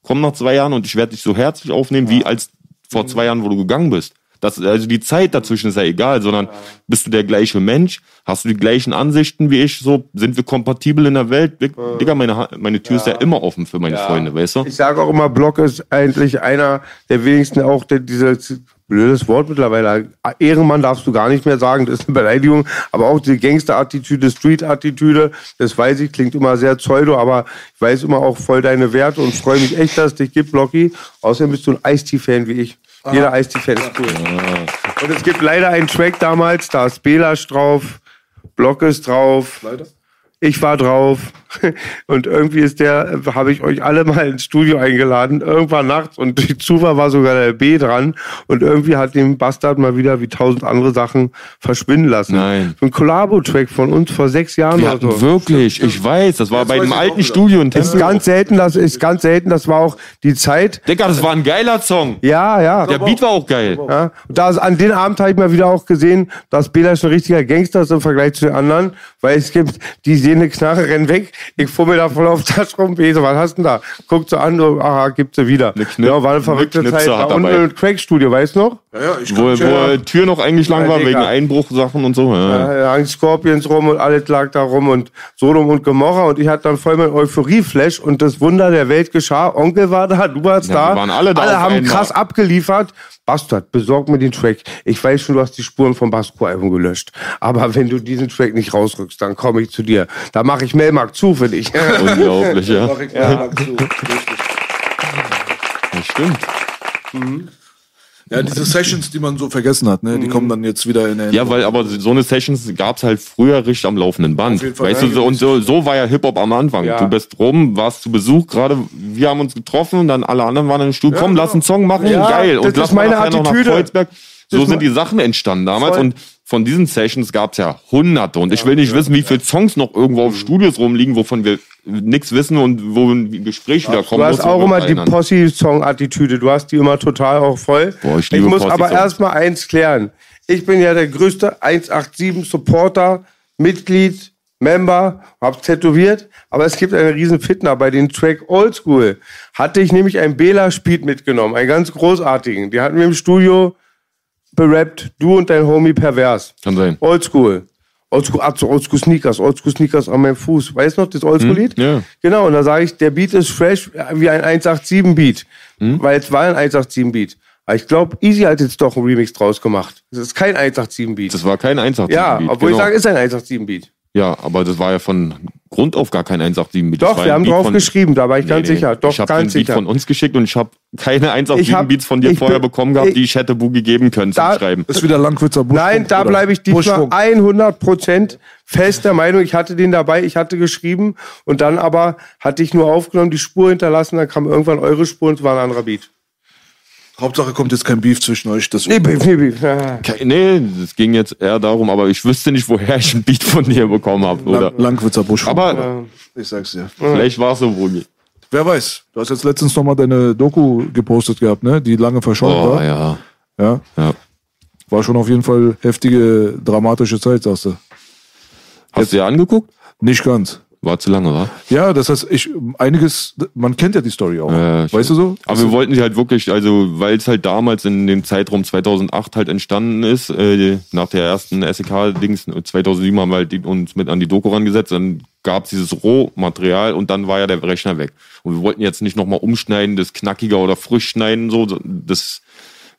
Komm nach zwei Jahren und ich werde dich so herzlich aufnehmen, wie als vor zwei Jahren, wo du gegangen bist. Das, also die Zeit dazwischen ist ja egal, sondern bist du der gleiche Mensch? Hast du die gleichen Ansichten wie ich? So sind wir kompatibel in der Welt? Dick- Digga, meine, meine Tür ist ja immer offen für meine Freunde, weißt du? Ich sage auch immer, Block ist eigentlich einer der wenigsten auch der, dieses blödes Wort mittlerweile. Ehrenmann darfst du gar nicht mehr sagen, das ist eine Beleidigung. Aber auch diese Gangster-Attitüde, Street-Attitüde, das weiß ich, klingt immer sehr pseudo, aber ich weiß immer auch voll deine Werte und freue mich echt, dass es dich gibt, Blocky. Außerdem bist du ein Ice-T-Fan wie ich. Jeder Ice-T-Fan ist cool. Und es gibt leider einen Track damals, da ist Belasch drauf, Block ist drauf. Leider. Ich war drauf und irgendwie ist der, habe ich euch alle mal ins Studio eingeladen, irgendwann nachts und durch Zufall war sogar der B dran und irgendwie hat den Bastard mal wieder wie tausend andere Sachen verschwinden lassen. Nein. So ein Collabo-Track von uns vor sechs Jahren Wir oder so. wirklich, ich weiß, das war bei weiß dem alten. Studio in Ist ganz selten, das ist ganz selten, das war auch die Zeit. Digga, das war ein geiler Song. Ja, ja. Der Beat war auch geil. Ja, und da ist, an den Abend habe ich mal wieder auch gesehen, dass Belasch ein richtiger Gangster ist im Vergleich zu den anderen, weil es gibt, die sehen eine Knarre, rennen weg, ich fummel da voll auf Tasche rum, Bese, was hast du denn da? Guckt so an, so, aha, gibt sie wieder. Eine Knip- ja, war eine verrückte eine Zeit. Hat Da unten dabei. im Craig-Studio, weißt du noch? Ja, ja, ich Wo, wo Ja. die Tür noch eingeschlagen Ja, war, wegen Einbruchsachen und so. Ja. Ja, da Scorpions rum und alles lag da rum und Sodom und Gomorra und ich hatte dann voll mein Euphorie-Flash und das Wunder der Welt geschah. Onkel war da, du warst Ja, da. wir waren alle da Alle haben einmal. krass abgeliefert. Bastard, besorg mir den Track. Ich weiß schon, du hast die Spuren vom Basco-Album gelöscht. Aber wenn du diesen Track nicht rausrückst, dann komme ich zu dir. Da mache ich Melmark zu dich. Unglaublich, ja. Mach ich lang zu. Richtig. Das stimmt. Ja, diese Sessions, die man so vergessen hat, ne, die kommen dann jetzt wieder in Erinnerung. Ja, weil aber so eine Sessions gab's halt früher richtig am laufenden Band. Auf jeden Fall, Weißt du, ja, so, und so, so war ja Hip-Hop am Anfang. Ja. Du bist rum, warst zu Besuch, gerade wir haben uns getroffen und dann alle anderen waren im Stuhl, komm, lass einen Song machen, Ja, geil. das Und ist lass mal meine noch nach Attitüde. Kreuzberg. So sind die Sachen entstanden damals Voll. und von diesen Sessions gab's ja hunderte und ich will nicht wissen, wie viele Songs noch irgendwo Mhm. auf Studios rumliegen, wovon wir nichts wissen und wo ein Gespräch wieder kommen Du hast auch immer die. Posse-Song-Attitüde. Du hast die immer total auch voll. Boah, ich ich liebe muss aber erstmal eins klären. Ich bin ja der größte 187-Supporter, Mitglied, Member, hab's tätowiert. Aber es gibt eine riesen Fitner bei den Track Oldschool. Hatte ich nämlich einen Bela Speed mitgenommen, einen ganz großartigen. Die hatten wir im Studio berappt, du und dein Homie Pervers. Kann sein. Oldschool. Oldschool, Atzo, Oldschool Sneakers, Oldschool Sneakers an meinem Fuß. Weißt du noch, das Oldschool-Lied? Hm, ja. Genau, und da sage ich, der Beat ist fresh wie ein 187-Beat. Weil es war ein 187-Beat. Aber ich glaube, Easy hat jetzt doch einen Remix draus gemacht. Es ist kein 187-Beat. Das war kein 187 Ja, obwohl genau. ich sage, es ist ein 187-Beat. Ja, aber das war ja von Grund auf gar kein 187 Beat. Das Doch, wir haben Beat drauf von- geschrieben, da war ich Nee, ganz nee. sicher. Doch, ich habe den ganz Beat sicher. von uns geschickt und ich habe keine 187 Ich hab- Beats von dir vorher bin- bekommen gehabt, ich- die ich hätte Boogie geben können zum Da- Schreiben. Ist wieder Langwitzer Buschfunk. Nein, da bleibe ich diesmal Buschfunk. 100% fest der Meinung. Ich hatte den dabei, ich hatte geschrieben und dann aber hatte ich nur aufgenommen, die Spur hinterlassen, dann kam irgendwann eure Spur und es war ein anderer Beat. Hauptsache kommt jetzt kein Beef zwischen euch. Das Nee, Beef, nee, Beef. Ke- Nee, es ging jetzt eher darum, aber ich wüsste nicht, woher ich einen Beat von dir bekommen habe. Oder? Lang, Langwitzer Buschfunk. Aber ich sag's dir. vielleicht war es so, Boogie. Wer weiß, du hast jetzt letztens nochmal deine Doku gepostet gehabt, ne? Die lange verschollen Oh, war. ja. Ja. ja. War schon auf jeden Fall heftige, dramatische Zeit, sagst du. Hast du dir angeguckt? Nicht ganz. War zu lange, wa? Ja, das heißt, ich, einiges, man kennt ja die Story auch. Ja, weißt du so? Aber wir wollten sie halt wirklich, also weil es halt damals in dem Zeitraum 2008 halt entstanden ist, äh, nach der ersten SEK-Dings, 2007 haben wir halt die, uns mit an die Doku rangesetzt, dann gab es dieses Rohmaterial und dann war ja der Rechner weg. Und wir wollten jetzt nicht nochmal umschneiden, das knackiger oder frisch schneiden, so, das,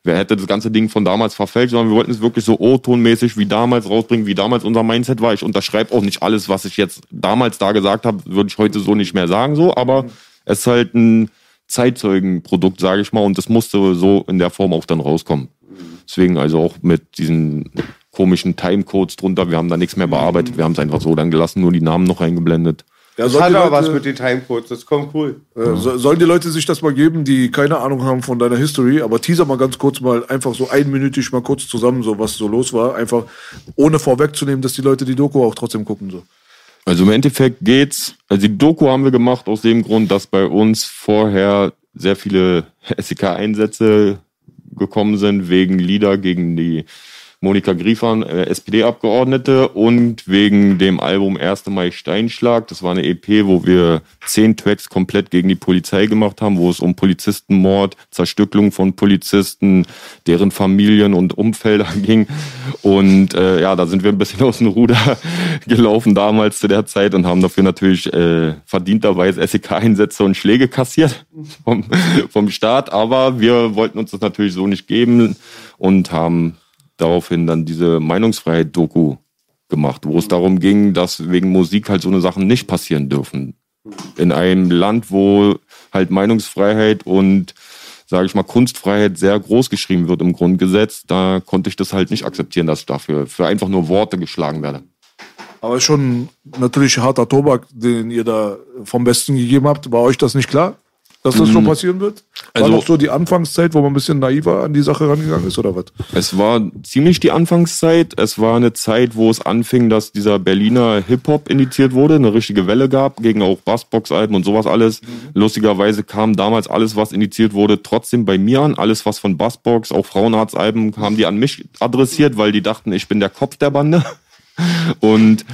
wer hätte das ganze Ding von damals verfälscht, sondern wir wollten es wirklich so O-Tonmäßig wie damals rausbringen, wie damals unser Mindset war. Ich unterschreibe auch nicht alles, was ich jetzt damals da gesagt habe, würde ich heute so nicht mehr sagen, so, aber es ist halt ein Zeitzeugenprodukt, sage ich mal, und das musste so in der Form auch dann rauskommen. Deswegen also auch mit diesen komischen Timecodes drunter, wir haben da nichts mehr bearbeitet, wir haben es einfach so dann gelassen, nur die Namen noch eingeblendet. Ja, Das hat aber was Leute, mit den Timecodes, das kommt cool. äh, so- sollen die Leute sich das mal geben, die keine Ahnung haben von deiner History, aber teaser mal ganz kurz mal einfach so einminütig mal kurz zusammen, so was so los war, einfach ohne vorwegzunehmen, dass die Leute die Doku auch trotzdem gucken. So. Also im Endeffekt geht's, also die Doku haben wir gemacht aus dem Grund, dass bei uns vorher sehr viele SEK-Einsätze gekommen sind, wegen Lieder gegen die Monika Griefern, äh, SPD-Abgeordnete und wegen dem Album 1. Mai Steinschlag. Das war eine EP, wo wir zehn Tracks komplett gegen die Polizei gemacht haben, wo es um Polizistenmord, Zerstückelung von Polizisten, deren Familien und Umfelder ging. Und äh, ja, da sind wir ein bisschen aus dem Ruder gelaufen damals zu der Zeit und haben dafür natürlich äh, verdienterweise SEK-Einsätze und Schläge kassiert vom, vom Staat. Aber wir wollten uns das natürlich so nicht geben und haben daraufhin dann diese Meinungsfreiheit-Doku gemacht, wo es darum ging, dass wegen Musik halt so eine Sachen nicht passieren dürfen. In einem Land, wo halt Meinungsfreiheit und, sage ich mal, Kunstfreiheit sehr groß geschrieben wird im Grundgesetz, da konnte ich das halt nicht akzeptieren, dass ich dafür für einfach nur Worte geschlagen werde. Aber schon natürlich harter Tobak, den ihr da vom Besten gegeben habt. War euch das nicht klar, dass das so passieren wird? War Also- noch so die Anfangszeit, wo man ein bisschen naiver an die Sache rangegangen ist, oder was? Es war ziemlich die Anfangszeit. Es war eine Zeit, wo es anfing, dass dieser Berliner Hip-Hop indiziert wurde, eine richtige Welle gab, gegen auch Bassbox-Alben und sowas alles. Lustigerweise kam damals alles, was indiziert wurde, trotzdem bei mir an. Alles, was von Bassbox, auch Frauenarzt-Alben, haben die an mich adressiert, weil die dachten, ich bin der Kopf der Bande. Und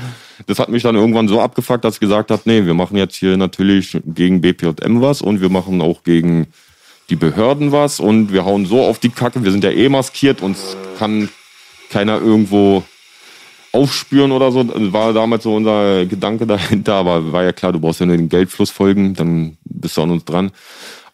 das hat mich dann irgendwann so abgefuckt, dass ich gesagt habe, nee, wir machen jetzt hier natürlich gegen BPJM was und wir machen auch gegen die Behörden was und wir hauen so auf die Kacke. Wir sind ja eh maskiert, uns kann keiner irgendwo aufspüren oder so. War damals so unser Gedanke dahinter, aber war ja klar, du brauchst ja nur den Geldfluss folgen, dann bist du an uns dran.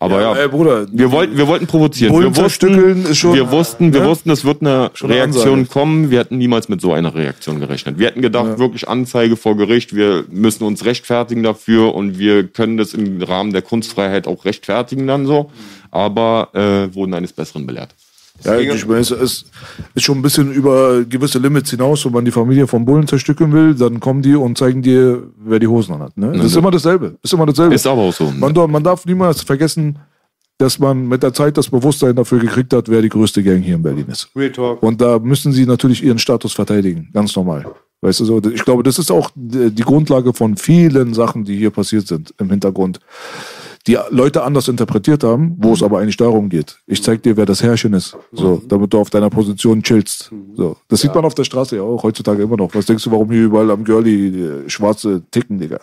Aber ja, ey, Bruder, wir wollten, wir wollten provozieren. Wir wussten, schon- wir wussten, wir Ja? wussten, es wird eine eine Reaktion Ansage. kommen. Wir hätten niemals mit so einer Reaktion gerechnet. Wir hätten gedacht, wirklich Anzeige vor Gericht. Wir müssen uns rechtfertigen dafür und wir können das im Rahmen der Kunstfreiheit auch rechtfertigen dann so. Aber äh, wurden eines Besseren belehrt. Ja, ich meine, es ist, ist schon ein bisschen über gewisse Limits hinaus, wenn man die Familie vom Bullen zerstückeln will, dann kommen die und zeigen dir, wer die Hosen anhat. Ne? Das ist immer dasselbe. Ist immer dasselbe. Ist aber auch so. Man, darf- man darf niemals vergessen, dass man mit der Zeit das Bewusstsein dafür gekriegt hat, wer die größte Gang hier in Berlin ist. Real Talk. Und da müssen sie natürlich ihren Status verteidigen, ganz normal. Weißt du so? Ich glaube, das ist auch die Grundlage von vielen Sachen, die hier passiert sind im Hintergrund. Die Leute anders interpretiert haben, wo es aber eigentlich darum geht. Ich zeig dir, wer das Herrchen ist. So, damit du auf deiner Position chillst. So. Das sieht man auf der Straße ja auch heutzutage immer noch. Was denkst du, warum hier überall am Girlie äh, schwarze ticken, Digga?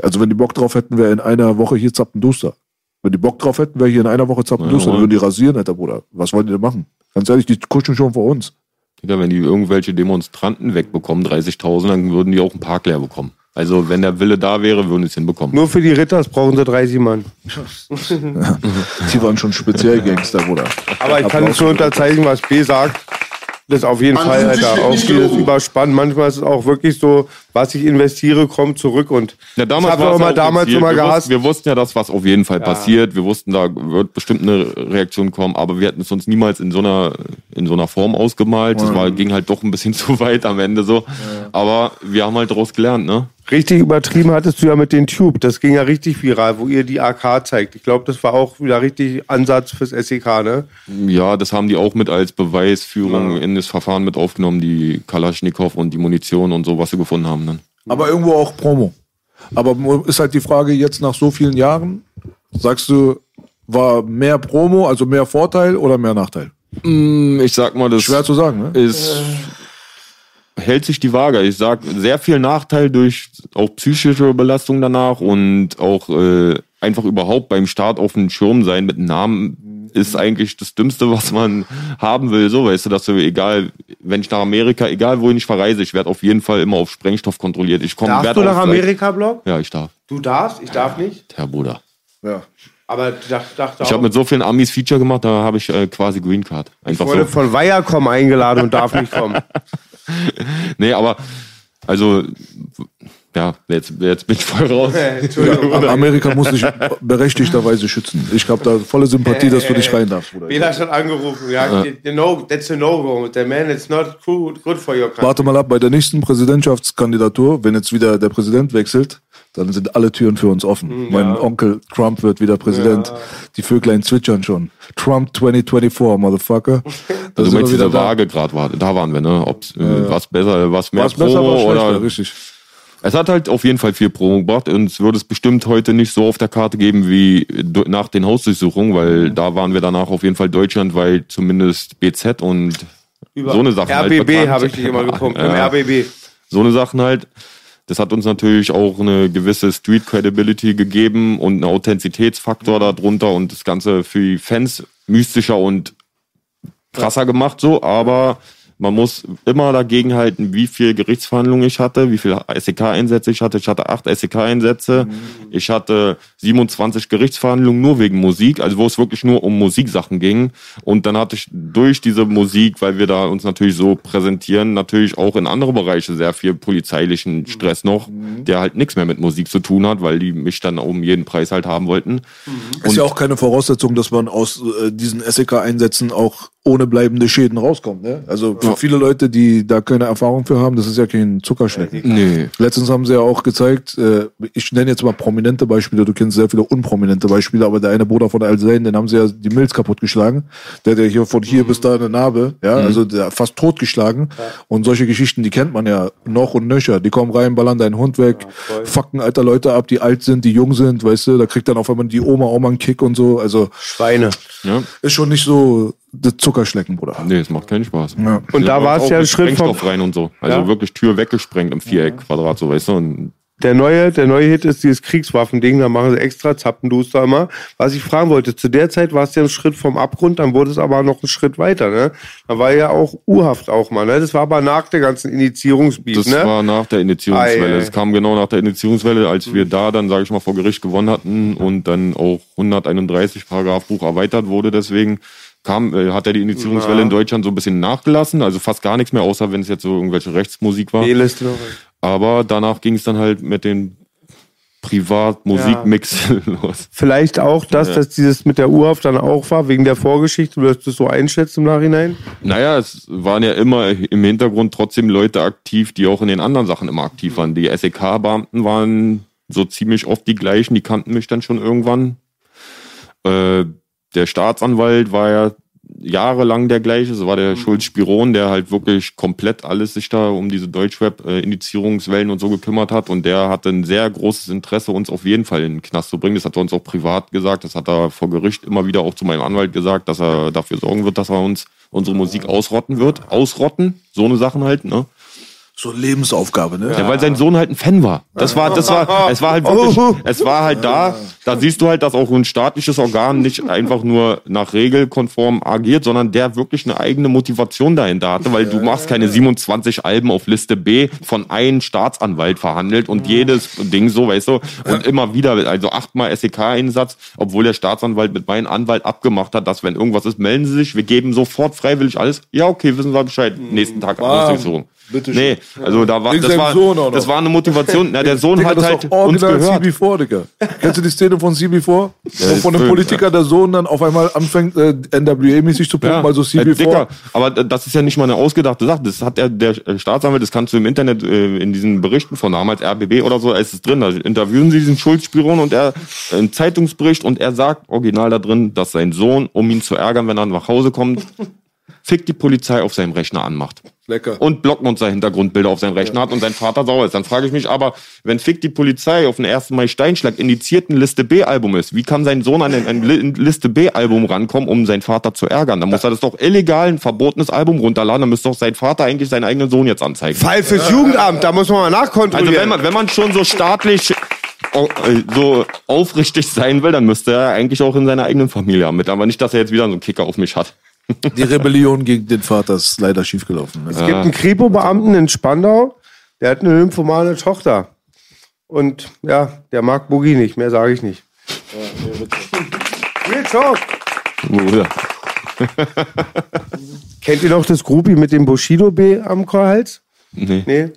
Also wenn die Bock drauf hätten, wäre in einer Woche hier Zappenduster. Wenn die Bock drauf hätten, wäre hier in einer Woche Zappenduster. Ja, Dann würden die rasieren, Alter Bruder. Was wollen die denn machen? Ganz ehrlich, die kuscheln schon vor uns. Digga, wenn die irgendwelche Demonstranten wegbekommen, 30.000, dann würden die auch einen Park leer bekommen. Also wenn der Wille da wäre, würden die es hinbekommen. Nur für die Ritters brauchen sie 30 Mann. Die waren schon speziell Gangster, Bruder. Aber ich kann Applaus schon unterzeichnen, was B sagt. Das auf jeden Man Fall, Alter. Auch dieses gelogen. Überspannen. Manchmal ist es auch wirklich so, was ich investiere, kommt zurück. Und Ja, damals es immer damals immer wir gehasst. Wussten, wir wussten ja, dass was auf jeden Fall passiert. Wir wussten, da wird bestimmt eine Reaktion kommen, aber wir hätten es uns niemals in so einer, in so einer Form ausgemalt. Das war, ging halt doch ein bisschen zu weit am Ende so. Aber wir haben halt daraus gelernt, ne? Richtig übertrieben hattest du ja mit den Tube. Das ging ja richtig viral, wo ihr die AK zeigt. Ich glaube, das war auch wieder richtig Ansatz fürs SEK, ne? Ja, das haben die auch mit als Beweisführung in das Verfahren mit aufgenommen, die Kalaschnikow und die Munition und so, was sie gefunden haben. Aber irgendwo auch Promo. Aber ist halt die Frage jetzt nach so vielen Jahren, sagst du, war mehr Promo, also mehr Vorteil oder mehr Nachteil? Ich sag mal, das Schwer zu sagen, ne? ist, hält sich die Waage. Ich sag, sehr viel Nachteil durch auch psychische Belastung danach und auch äh, einfach überhaupt beim Start auf dem Schirm sein mit Namen ist eigentlich das Dümmste, was man haben will. So, weißt du, dass du, egal, wenn ich nach Amerika, egal wohin ich verreise, ich werde auf jeden Fall immer auf Sprengstoff kontrolliert. Ich komme Darfst du nach Amerika, Block? Ja, ich darf. Du darfst, ich darf nicht. Herr Bruder. Ja. Aber ich dachte, dachte Ich habe mit so vielen Amis Feature gemacht, da habe ich äh, quasi Green Card. Einfach ich wurde so. von Viacom eingeladen und darf nicht kommen. Nee, aber also ja, jetzt, jetzt bin ich voll raus. Entschuldigung. Amerika muss sich berechtigterweise schützen. Ich habe da volle Sympathie, dass du nicht rein darfst, Bruder. Bela hat schon angerufen. Ja, you know, that's a no-go. The man, it's not good, good for your country. Warte mal ab, bei der nächsten Präsidentschaftskandidatur, wenn jetzt wieder der Präsident wechselt, dann sind alle Türen für uns offen. Mein Onkel Trump wird wieder Präsident. Die Vöglein zwitschern schon. Trump 2024, Motherfucker. Da Also du meinst diese. Waage gerade war, da waren wir, ne? Ob was besser, was mehr Was besser, Promo was schlechter, oder richtig. Es hat halt auf jeden Fall viel Promo gebracht und es würde es bestimmt heute nicht so auf der Karte geben wie nach den Hausdurchsuchungen, weil da waren wir danach auf jeden Fall deutschlandweit zumindest BZ und so eine Sache halt RBB bekannt. habe ich dich immer gepumpt. Im Ja. RBB. so eine Sachen halt. Das hat uns natürlich auch eine gewisse Street Credibility gegeben und einen Authentizitätsfaktor darunter und das Ganze für die Fans mystischer und krasser gemacht so, aber man muss immer dagegen halten, wie viel Gerichtsverhandlungen ich hatte, wie viel SEK-Einsätze ich hatte. Ich hatte acht SEK-Einsätze. Ich hatte 27 Gerichtsverhandlungen nur wegen Musik, also wo es wirklich nur um Musiksachen ging. Und dann hatte ich durch diese Musik, weil wir da uns natürlich so präsentieren, natürlich auch in andere Bereiche sehr viel polizeilichen Stress noch, der halt nichts mehr mit Musik zu tun hat, weil die mich dann um jeden Preis halt haben wollten. Ist ja auch keine Voraussetzung, dass man aus äh, diesen SEK-Einsätzen auch ohne bleibende Schäden rauskommt. Ne? Also für viele Leute, die da keine Erfahrung für haben, das ist ja kein Zuckerschlecken. Nee. Letztens haben sie ja auch gezeigt, äh, ich nenne jetzt mal prominente Beispiele, du kennst sehr viele unprominente Beispiele, aber der eine Bruder von Al-Zayn, den haben sie ja die Milz kaputtgeschlagen. Der hat ja hier von hier bis da eine Narbe, ja, also der fast totgeschlagen. Und solche Geschichten, die kennt man ja noch und nöcher. Die kommen rein, ballern deinen Hund weg, fucken alter Leute ab, die alt sind, die jung sind, weißt du, da kriegt dann auf einmal die Oma auch mal einen Kick und so. Also Schweine. Ja? ist schon nicht so Zuckerschlecken, Bruder. Nee, es macht keinen Spaß. Ja. Und da war es ja ein Schritt vom, Sprengstoff rein und so. Also Ja. wirklich Tür weggesprengt im Viereck, Quadrat, so weißt du. Und der neue, der neue Hit ist dieses Kriegswaffending, da machen sie extra Zappenduster immer. Was ich fragen wollte, zu der Zeit war es ja ein Schritt vom Abgrund, dann wurde es aber noch einen Schritt weiter, ne? Da war ja auch U-Haft auch mal, ne? Das war aber nach der ganzen Initiierungsbeat, das ne? war nach der Initiierungswelle. Ei. Es kam genau nach der Initiierungswelle, als wir da dann, sage ich mal, vor Gericht gewonnen hatten und dann auch 131 Paragraph Buch erweitert wurde. Deswegen kam, äh, hat er die Initiierungswelle in Deutschland so ein bisschen nachgelassen, also fast gar nichts mehr, außer wenn es jetzt so irgendwelche Rechtsmusik war. B-Liste noch. Aber danach ging es dann halt mit den Privatmusikmix los. Vielleicht auch das, dass dieses mit der U-Haft dann auch war, wegen der Vorgeschichte, du das so einschätzt im Nachhinein? Naja, es waren ja immer im Hintergrund trotzdem Leute aktiv, die auch in den anderen Sachen immer aktiv waren. Die SEK-Beamten waren so ziemlich oft die gleichen, die kannten mich dann schon irgendwann. Äh, der Staatsanwalt war ja jahrelang der gleiche, so war der Schulz Spiron, der halt wirklich komplett alles sich da um diese Deutschrap-Initiierungswellen und so gekümmert hat und der hatte ein sehr großes Interesse, uns auf jeden Fall in den Knast zu bringen. Das hat er uns auch privat gesagt, das hat er vor Gericht immer wieder auch zu meinem Anwalt gesagt, dass er dafür sorgen wird, dass er uns unsere Musik ausrotten wird. Ausrotten, so eine Sachen halt, ne? So eine Lebensaufgabe, ne? Ja, weil sein Sohn halt ein Fan war. Das war, das war, es war halt wirklich, es war halt da. Da siehst du halt, dass auch ein staatliches Organ nicht einfach nur nach regelkonform agiert, sondern der wirklich eine eigene Motivation dahinter hatte, weil du machst keine 27 Alben auf Liste B von einem Staatsanwalt verhandelt und jedes Ding so, weißt du, und immer wieder, also achtmal SEK-Einsatz, obwohl der Staatsanwalt mit meinem Anwalt abgemacht hat, dass wenn irgendwas ist, melden Sie sich, wir geben sofort freiwillig alles. Ja, okay, wissen wir Bescheid. Nächsten Tag Ausdurchsuchung. Bitte Nee, also da war, Wegen das war, Sohn auch noch. das war eine Motivation. Na, der Sohn Digga, hat das halt ist doch uns original gehört. CB4, Digga. Kennst du die Szene von CB4? Wo von dem Film, Politiker der Sohn dann auf einmal anfängt, äh, NWA-mäßig zu pumpen, also äh, CB4. Dicker, aber das ist ja nicht mal eine ausgedachte Sache. Das hat der, der äh, Staatsanwalt, das kannst du im Internet äh, in diesen Berichten von damals RBB oder so, ist es drin. Da interviewen sie diesen Schulzspiron und er äh, ein Zeitungsbericht und er sagt original da drin, dass sein Sohn, um ihn zu ärgern, wenn er nach Hause kommt, fickt die Polizei auf seinem Rechner anmacht. Lecker. Und Blockmonster Hintergrundbilder auf seinem Rechner hat und sein Vater sauer ist. Dann frage ich mich aber, wenn Fick die Polizei auf den 1. Mai Steinschlag indizierten Liste B Album ist, wie kann sein Sohn an ein, ein Li- Liste B Album rankommen, um seinen Vater zu ärgern? Dann muss er das doch illegal ein verbotenes Album runterladen, dann müsste doch sein Vater eigentlich seinen eigenen Sohn jetzt anzeigen. Fall fürs Jugendamt, da muss man mal Also nachkontrollieren. wenn man, wenn man schon so staatlich oh, äh, so aufrichtig sein will, dann müsste er eigentlich auch in seiner eigenen Familie haben mit. Aber nicht, dass er jetzt wieder so einen Kicker auf mich hat. Die Rebellion gegen den Vater ist leider schiefgelaufen. Ne? Es gibt einen Kripo-Beamten in Spandau, der hat eine lymphomane Tochter. Und ja, der mag Boogie nicht, mehr sage ich nicht. Real Talk. Bruder. Kennt ihr noch das Groupie mit dem Bushido-B am Hals? Nee. Nee.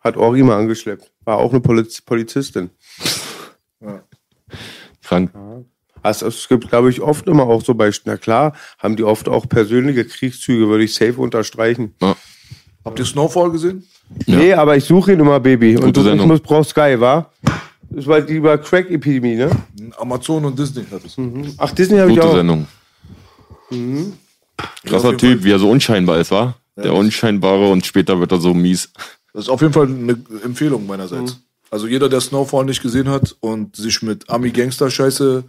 Hat Ori mal angeschleppt. War auch eine Poliz Polizistin. Krank. Also es gibt, glaube ich, oft immer auch so bei, na klar, haben die oft auch persönliche Kriegszüge, würde ich safe unterstreichen. Ja. Habt ihr Snowfall gesehen? Nee, aber ich suche ihn immer, Baby. Und Gute du, ich Sendung. muss, brauch Sky, wa? Das war die über Crack-Epidemie, ne? Amazon und Disney hat es. Ach, Disney habe ich Gute auch. Sendung. Mhm. Krasser Typ, wie er so unscheinbar ist, war? Der Unscheinbare und später wird er so mies. Das ist auf jeden Fall eine Empfehlung meinerseits. Also jeder, der Snowfall nicht gesehen hat und sich mit Ami-Gangster-Scheiße.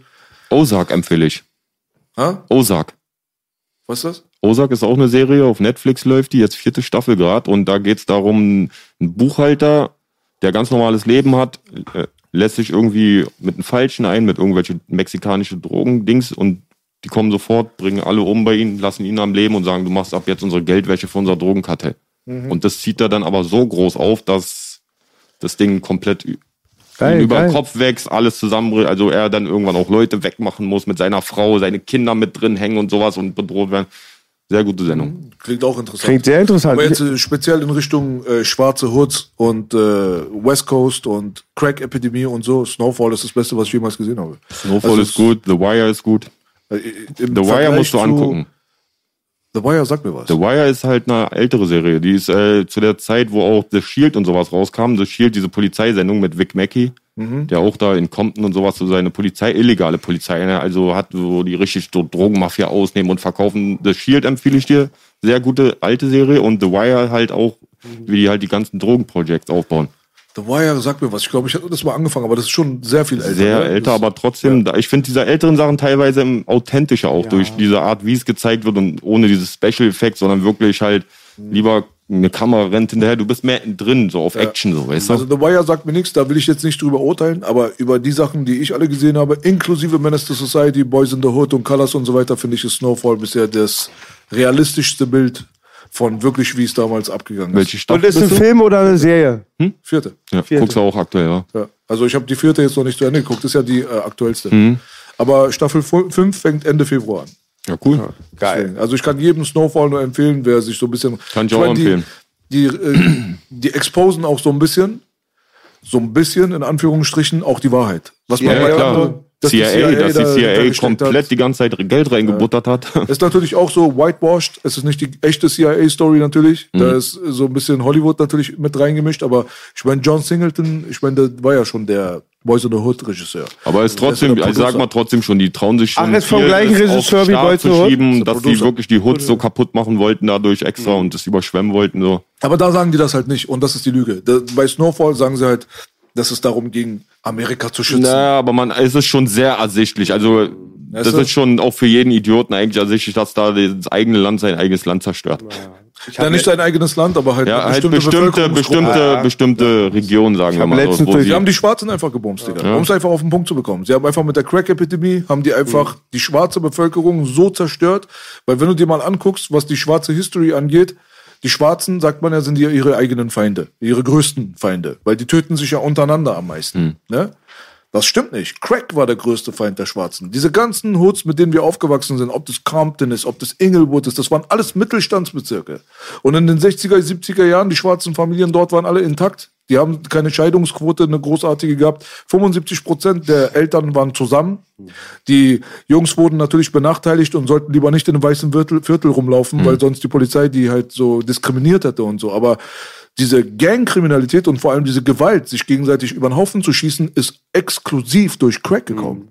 Ozark empfehle ich. Hä? Ozark. Was ist das? Ozark ist auch eine Serie, auf Netflix läuft die, jetzt vierte Staffel gerade und da geht's darum, ein Buchhalter, der ganz normales Leben hat, äh, lässt sich irgendwie mit einem Falschen ein, mit irgendwelchen mexikanischen Drogendings und die kommen sofort, bringen alle um bei ihm, lassen ihn am Leben und sagen, du machst ab jetzt unsere Geldwäsche für unser Drogenkartell. Und das zieht er dann aber so groß auf, dass das Ding komplett Geil, über geil. den Kopf wächst, alles zusammenbricht, also er dann irgendwann auch Leute wegmachen muss mit seiner Frau, seine Kinder mit drin hängen und sowas und bedroht werden. Sehr gute Sendung. Klingt auch interessant. Klingt sehr interessant. Aber jetzt äh, speziell in Richtung äh, schwarze Hoods und äh, West Coast und Crack-Epidemie und so. Snowfall ist das Beste, was ich jemals gesehen habe. Snowfall Also ist gut, The Wire ist gut. Äh, im The Wire musst du zu- angucken. The Wire sagt mir was. The Wire ist halt eine ältere Serie. Die ist äh, zu der Zeit, wo auch The Shield und sowas rauskam. The Shield, diese Polizeisendung mit Vic Mackey, der auch da in Compton und sowas so seine Polizei, illegale Polizei, ne? also hat so die richtig so Drogenmafia ausnehmen und verkaufen. The Shield empfehle ich dir. Sehr gute alte Serie und The Wire halt auch, wie die halt die ganzen Drogenprojekts aufbauen. The Wire sagt mir was. Ich glaube, ich hatte das mal angefangen, aber das ist schon sehr viel älter. Sehr ne? älter, das, aber trotzdem, da- ich finde diese älteren Sachen teilweise authentischer auch durch diese Art, wie es gezeigt wird und ohne dieses Special Effect, sondern wirklich halt lieber eine Kamera rennt hinterher, du bist mehr drin, so auf Action, so, weißt du? Also The Wire sagt mir nichts, da will ich jetzt nicht drüber urteilen, aber über die Sachen, die ich alle gesehen habe, inklusive Menace to Society, Boys in the Hood und Colors und so weiter, finde ich ist Snowfall bisher das realistischste Bild von wirklich, wie es damals abgegangen Welche ist. Staffel Und ist ein? Film oder eine Serie? Vierte. Ja, Vierte. guckst du auch aktuell, ja. Ja. Also ich habe die vierte jetzt noch nicht zu Ende geguckt, das ist ja die äh, aktuellste. Mhm. Aber Staffel 5 fängt Ende Februar an. Ja, cool. Geil. Also ich kann jedem Snowfall nur empfehlen, wer sich so ein bisschen. Kann ich auch meine, empfehlen. Die, die, äh, die exposen auch so ein bisschen, so ein bisschen in Anführungsstrichen auch die Wahrheit. Was man Ja, bei ja, klar. anderen- dass die CIA, dass die CIA gesteckt komplett hat. die ganze Zeit Geld reingebuttert hat. Ist natürlich auch so whitewashed. Es ist nicht die echte CIA-Story natürlich. Mhm. Da ist so ein bisschen Hollywood natürlich mit reingemischt. Aber ich meine, John Singleton, ich meine, der war ja schon der Boys in the Hood-Regisseur. Aber es ist trotzdem, Der ich sag mal trotzdem schon, die trauen sich schon Ach, ist vom gleichen Regisseur wie Boys zu in the Hood? schieben, Ist dass die wirklich die Hoods so kaputt machen wollten dadurch extra und das überschwemmen wollten so. Aber da sagen die das halt nicht. Und das ist die Lüge. Da, bei Snowfall sagen sie halt, dass es darum ging, Amerika zu schützen. Naja, aber man, es ist schon sehr ersichtlich. Also das Weißt du? ist schon auch für jeden Idioten eigentlich ersichtlich, dass da das eigene Land sein eigenes Land zerstört. Ja, nicht sein eigenes Land, aber halt Ja, eine halt bestimmte, bestimmte, Ja. bestimmte Regionen, sagen wir mal. So, Die sie, haben die Schwarzen einfach gebomst, Digga. Ja. Um es einfach auf den Punkt zu bekommen. Sie haben einfach mit der Crack-Epidemie, haben die einfach die schwarze Bevölkerung so zerstört, weil wenn du dir mal anguckst, was die schwarze History angeht, die Schwarzen, sagt man ja, sind ja ihre eigenen Feinde, ihre größten Feinde, weil die töten sich ja untereinander am meisten. Ne? Das stimmt nicht. Crack war der größte Feind der Schwarzen. Diese ganzen Hoods, mit denen wir aufgewachsen sind, ob das Compton ist, ob das Inglewood ist, das waren alles Mittelstandsbezirke. Und in den 60er, 70er Jahren, die schwarzen Familien dort waren alle intakt. Die haben keine Scheidungsquote, eine großartige gehabt. 75 Prozent der Eltern waren zusammen. Die Jungs wurden natürlich benachteiligt und sollten lieber nicht in einem weißen Viertel, Viertel rumlaufen, weil sonst die Polizei die halt so diskriminiert hätte und so. Aber diese Gangkriminalität und vor allem diese Gewalt, sich gegenseitig über den Haufen zu schießen, ist exklusiv durch Crack gekommen.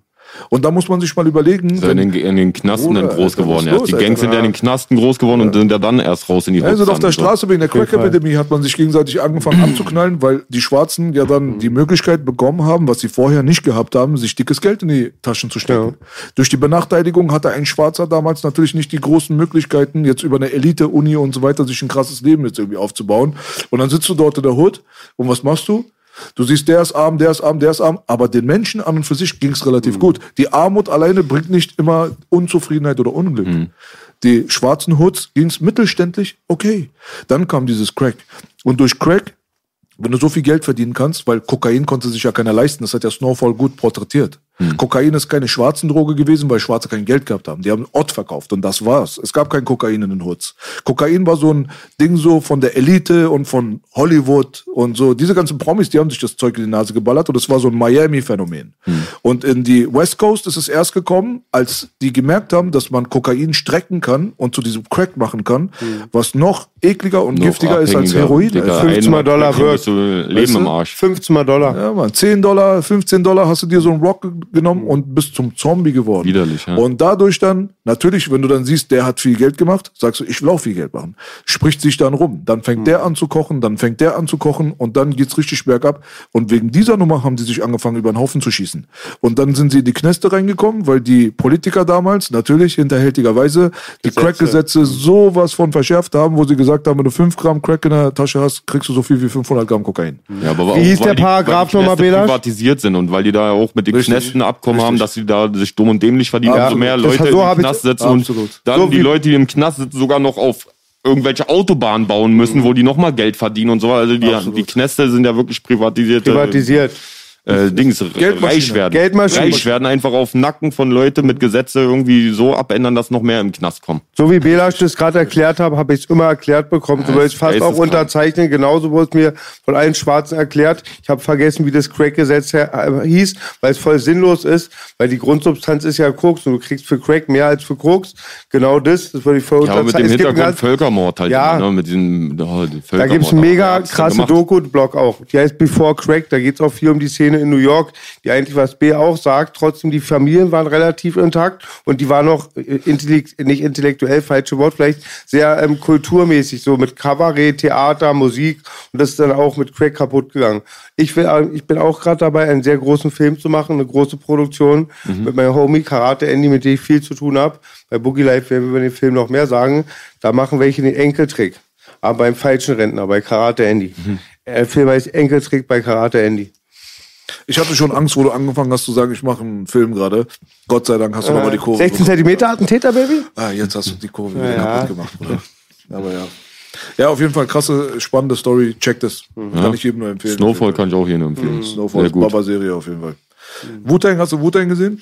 Und da muss man sich mal überlegen, sind in, den- in den Knasten Bruder, dann groß Alter, geworden. los, die Alter? Gangs sind ja in den Knasten groß geworden und sind ja dann erst raus in die Also Hoods auf der. So. Straße wegen der jeden Fall. Crack-Epidemie hat man sich gegenseitig angefangen anzuknallen, weil die Schwarzen ja dann die Möglichkeit bekommen haben, was sie vorher nicht gehabt haben, sich dickes Geld in die Taschen zu stecken. Durch die Benachteiligung hatte ein Schwarzer damals natürlich nicht die großen Möglichkeiten, jetzt über eine Elite-Uni und so weiter sich ein krasses Leben jetzt irgendwie aufzubauen. Und dann sitzt du dort in der Hood und was machst du? Du siehst, der ist arm, der ist arm, der ist arm, aber den Menschen an und für sich ging es relativ gut. Die Armut alleine bringt nicht immer Unzufriedenheit oder Unglück. Die schwarzen Hoods ging es mittelständlich okay. Dann kam dieses Crack. Und durch Crack, wenn du so viel Geld verdienen kannst, weil Kokain konnte sich ja keiner leisten, das hat ja Snowfall gut porträtiert. Kokain ist keine schwarzen Droge gewesen, weil Schwarze kein Geld gehabt haben. Die haben Ott verkauft und das war's. Es gab kein Kokain in den Hoods. Kokain war so ein Ding so von der Elite und von Hollywood und so. Diese ganzen Promis, die haben sich das Zeug in die Nase geballert und es war so ein Miami-Phänomen. Und in die West Coast ist es erst gekommen, als die gemerkt haben, dass man Kokain strecken kann und zu diesem Crack machen kann, was noch ekliger und Noch giftiger ist als Heroin. Digga, Alter. 15 Mal Dollar wird. Leben Weißt du? im Arsch. 15 mal Dollar. Ja, Mann, 10 Dollar, 15 Dollar hast du dir so einen Rock ge- genommen und bist zum Zombie geworden. Widerlich, ja. Und dadurch dann, natürlich, wenn du dann siehst, der hat viel Geld gemacht, sagst du, ich will auch viel Geld machen. Spricht sich dann rum. Dann fängt der an zu kochen, dann fängt der an zu kochen und dann geht's richtig bergab. Und wegen dieser Nummer haben die sich angefangen, über den Haufen zu schießen. Und dann sind sie in die Kneste reingekommen, weil die Politiker damals, natürlich hinterhältigerweise, die Crack-Gesetze sowas von verschärft haben, wo sie gesagt haben, wenn du 5 Gramm Crack in der Tasche hast, kriegst du so viel wie 500 Gramm Kokain. Ja, aber Wie auch, hieß weil der die- Paragraph nochmal, Belasch? privatisiert sind und weil die da auch mit den Richtig, Knästen Abkommen haben, richtig. dass sie da sich dumm und dämlich verdienen, Ja, umso mehr Leute so im Knast sitzen Absolut. und dann So die Leute, die im Knast sitzen, sogar noch auf irgendwelche Autobahnen bauen müssen, wo die nochmal Geld verdienen und so. Also die, Absolut. die Knäste sind ja wirklich privatisierte Privatisiert. Äh, Dings, reich werden. Geldmaschine. Reich werden einfach auf Nacken von Leute mit Gesetze irgendwie so abändern, dass noch mehr im Knast kommen. So wie Belasch das gerade erklärt hat, habe ich es immer erklärt bekommen. Du Ja, willst fast auch unterzeichnen. Genauso wurde es mir von allen Schwarzen erklärt. Ich habe vergessen, wie das Crack-Gesetz äh, hieß, weil es voll sinnlos ist, weil die Grundsubstanz ist ja Koks und du kriegst für Crack mehr als für Koks. Genau das, das würde ich voll Ja, aber mit dem. Es gibt Hintergrund Völkermord halt. Ja. immer, Ne? Mit diesem, oh, Da Völkermord, gibt's einen aber mega krasse? Doku-Blog auch. Die heißt Before Crack. Da geht's auch viel um die Szene in New York, die eigentlich, was B auch sagt, trotzdem die Familien waren relativ intakt und die waren noch äh, intellekt, nicht intellektuell, falsche Wort, vielleicht sehr ähm, kulturmäßig, so mit Kabarett, Theater, Musik und das ist dann auch mit Crack kaputt gegangen. Ich, will, äh, ich bin auch gerade dabei, einen sehr großen Film zu machen, eine große Produktion mit meinem Homie Karate Andy, mit dem ich viel zu tun habe. Bei Boogie Life werden wir über den Film noch mehr sagen. Da machen welche den Enkeltrick aber beim falschen Rentner, bei Karate Andy. Der Film heißt Enkeltrick bei Karate Andy. Ich hatte schon Angst, wo du angefangen hast zu sagen, ich mache einen Film gerade. Gott sei Dank hast du nochmal die Kurve. 16 Zentimeter Attentäter, Baby? Ah, jetzt hast du die Kurve wieder Ja. kaputt gemacht, oder? Aber ja. Ja, auf jeden Fall krasse, spannende Story. Check das. Kann ich jedem nur empfehlen. Snowfall kann ich auch nur empfehlen. Snowfall Sehr ist. Baba-Serie auf jeden Fall. Wu-Tang, hast du Wu-Tang gesehen?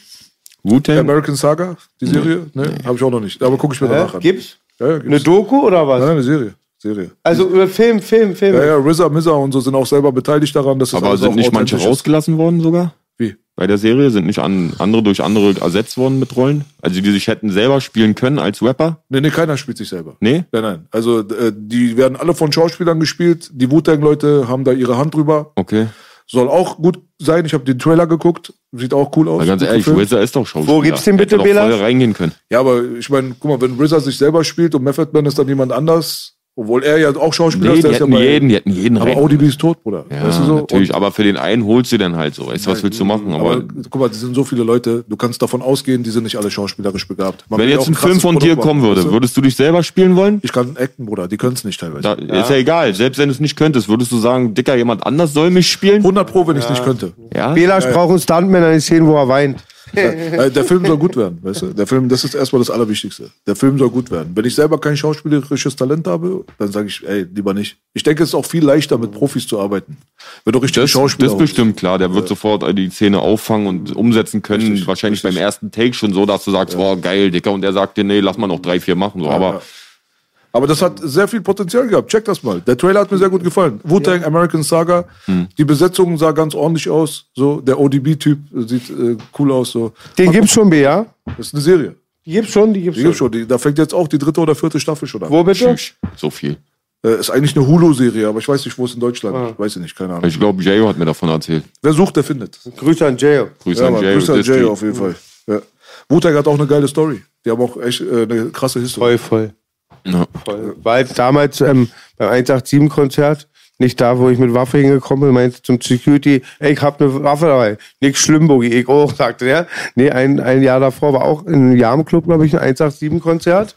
Wu-Tang? American Saga, die Serie? Ne, habe ich auch noch nicht. Aber gucke ich mir danach an. Gibt's? Ja, ja, Eine gibt's. Doku oder was? Nein, eine Serie. Serie. Also über Film, Film, Film. Ja, ja, RZA, Mizza und so sind auch selber beteiligt daran, dass es Aber sind nicht manche ist. rausgelassen worden sogar? Wie? Bei der Serie sind nicht an, andere durch andere ersetzt worden mit Rollen? Also die sich hätten selber spielen können als Rapper? Nee, nee, keiner spielt sich selber. Nee? Nein, nein. Also äh, die werden alle von Schauspielern gespielt. Die Wu-Tang-Leute haben da ihre Hand drüber. Okay. Soll auch gut sein. Ich habe den Trailer geguckt. Sieht auch cool aus. Weil ganz ehrlich. RZA ist doch Schauspieler. Wo gibt's den bitte, Bela? reingehen können. Ja, aber ich meine, guck mal, wenn RZA sich selber spielt und Method Man ist dann jemand anders Obwohl er ja auch Schauspieler Nee, ist, der die ist ja hätten bei, jeden, die hätten jeden aber. ODB ist tot, Bruder. Ja, weißt du so? natürlich, Und- aber für den einen holst du dann halt so. Weißt du, was willst du machen? Aber, Aber guck mal, das sind so viele Leute, du kannst davon ausgehen, die sind nicht alle schauspielerisch begabt. Man wenn ja jetzt ein Film von dir kommen würde, weißt du? würdest du dich selber spielen wollen? Ich kann acten, Bruder, die können es nicht teilweise. Da, Ist ja egal. Selbst wenn du es nicht könntest, würdest du sagen, Dicker, jemand anders soll mich spielen? 100 Pro, wenn ich es nicht könnte. Ja? Belasch braucht einen Stuntman an den Szenen, wo er weint. Äh, Der Film soll gut werden, weißt du? Der Film, das ist erstmal das Allerwichtigste. Der Film soll gut werden. Wenn ich selber kein schauspielerisches Talent habe, dann sage ich, ey, lieber nicht. Ich denke, es ist auch viel leichter, mit Profis zu arbeiten. Wenn du richtige Das, Schauspieler das ist bestimmt klar. Der wird sofort die Szene auffangen und umsetzen können. Richtig, Wahrscheinlich richtig. beim ersten Take schon so, dass du sagst, boah, geil, Dicker. Und der sagt dir, nee, lass mal noch drei, vier machen. So. Aber ja. Aber das hat sehr viel Potenzial gehabt. Check das mal. Der Trailer hat mir sehr gut gefallen. Wu-Tang American Saga. Hm. Die Besetzung sah ganz ordentlich aus. So, der ODB-Typ sieht äh, cool aus. So. Den gibt's schon, Bea. Das ist eine Serie. Die gibt's schon, die gibt's Die gibt's schon. Die, da fängt jetzt auch die dritte oder vierte Staffel schon an. Wo bitte? tschüss. So viel. Äh, ist eigentlich eine Hulu-Serie, aber ich weiß nicht, wo es in Deutschland Ah. ist. Weiß ich nicht, keine Ahnung. Ich glaube, Jayo hat mir davon erzählt. Wer sucht, der findet. Grüße an Jayo. Grüße Ja, an Jayo. Grüße an District. Jay auf jeden Fall. Ja. Wu-Tang hat auch eine geile Story. Die haben auch echt äh, eine krasse Historie. Voll, voll. Ja. voll. War jetzt damals ähm, beim 187-Konzert nicht da, wo ich mit Waffe hingekommen bin, meinte zum Security, ey, ich hab eine Waffe dabei. Nix schlimm, Boogie. Ich auch, sagte der. Nee, ein, ein Jahr davor war auch in einem Jam-Club, glaube ich, ein 187-Konzert.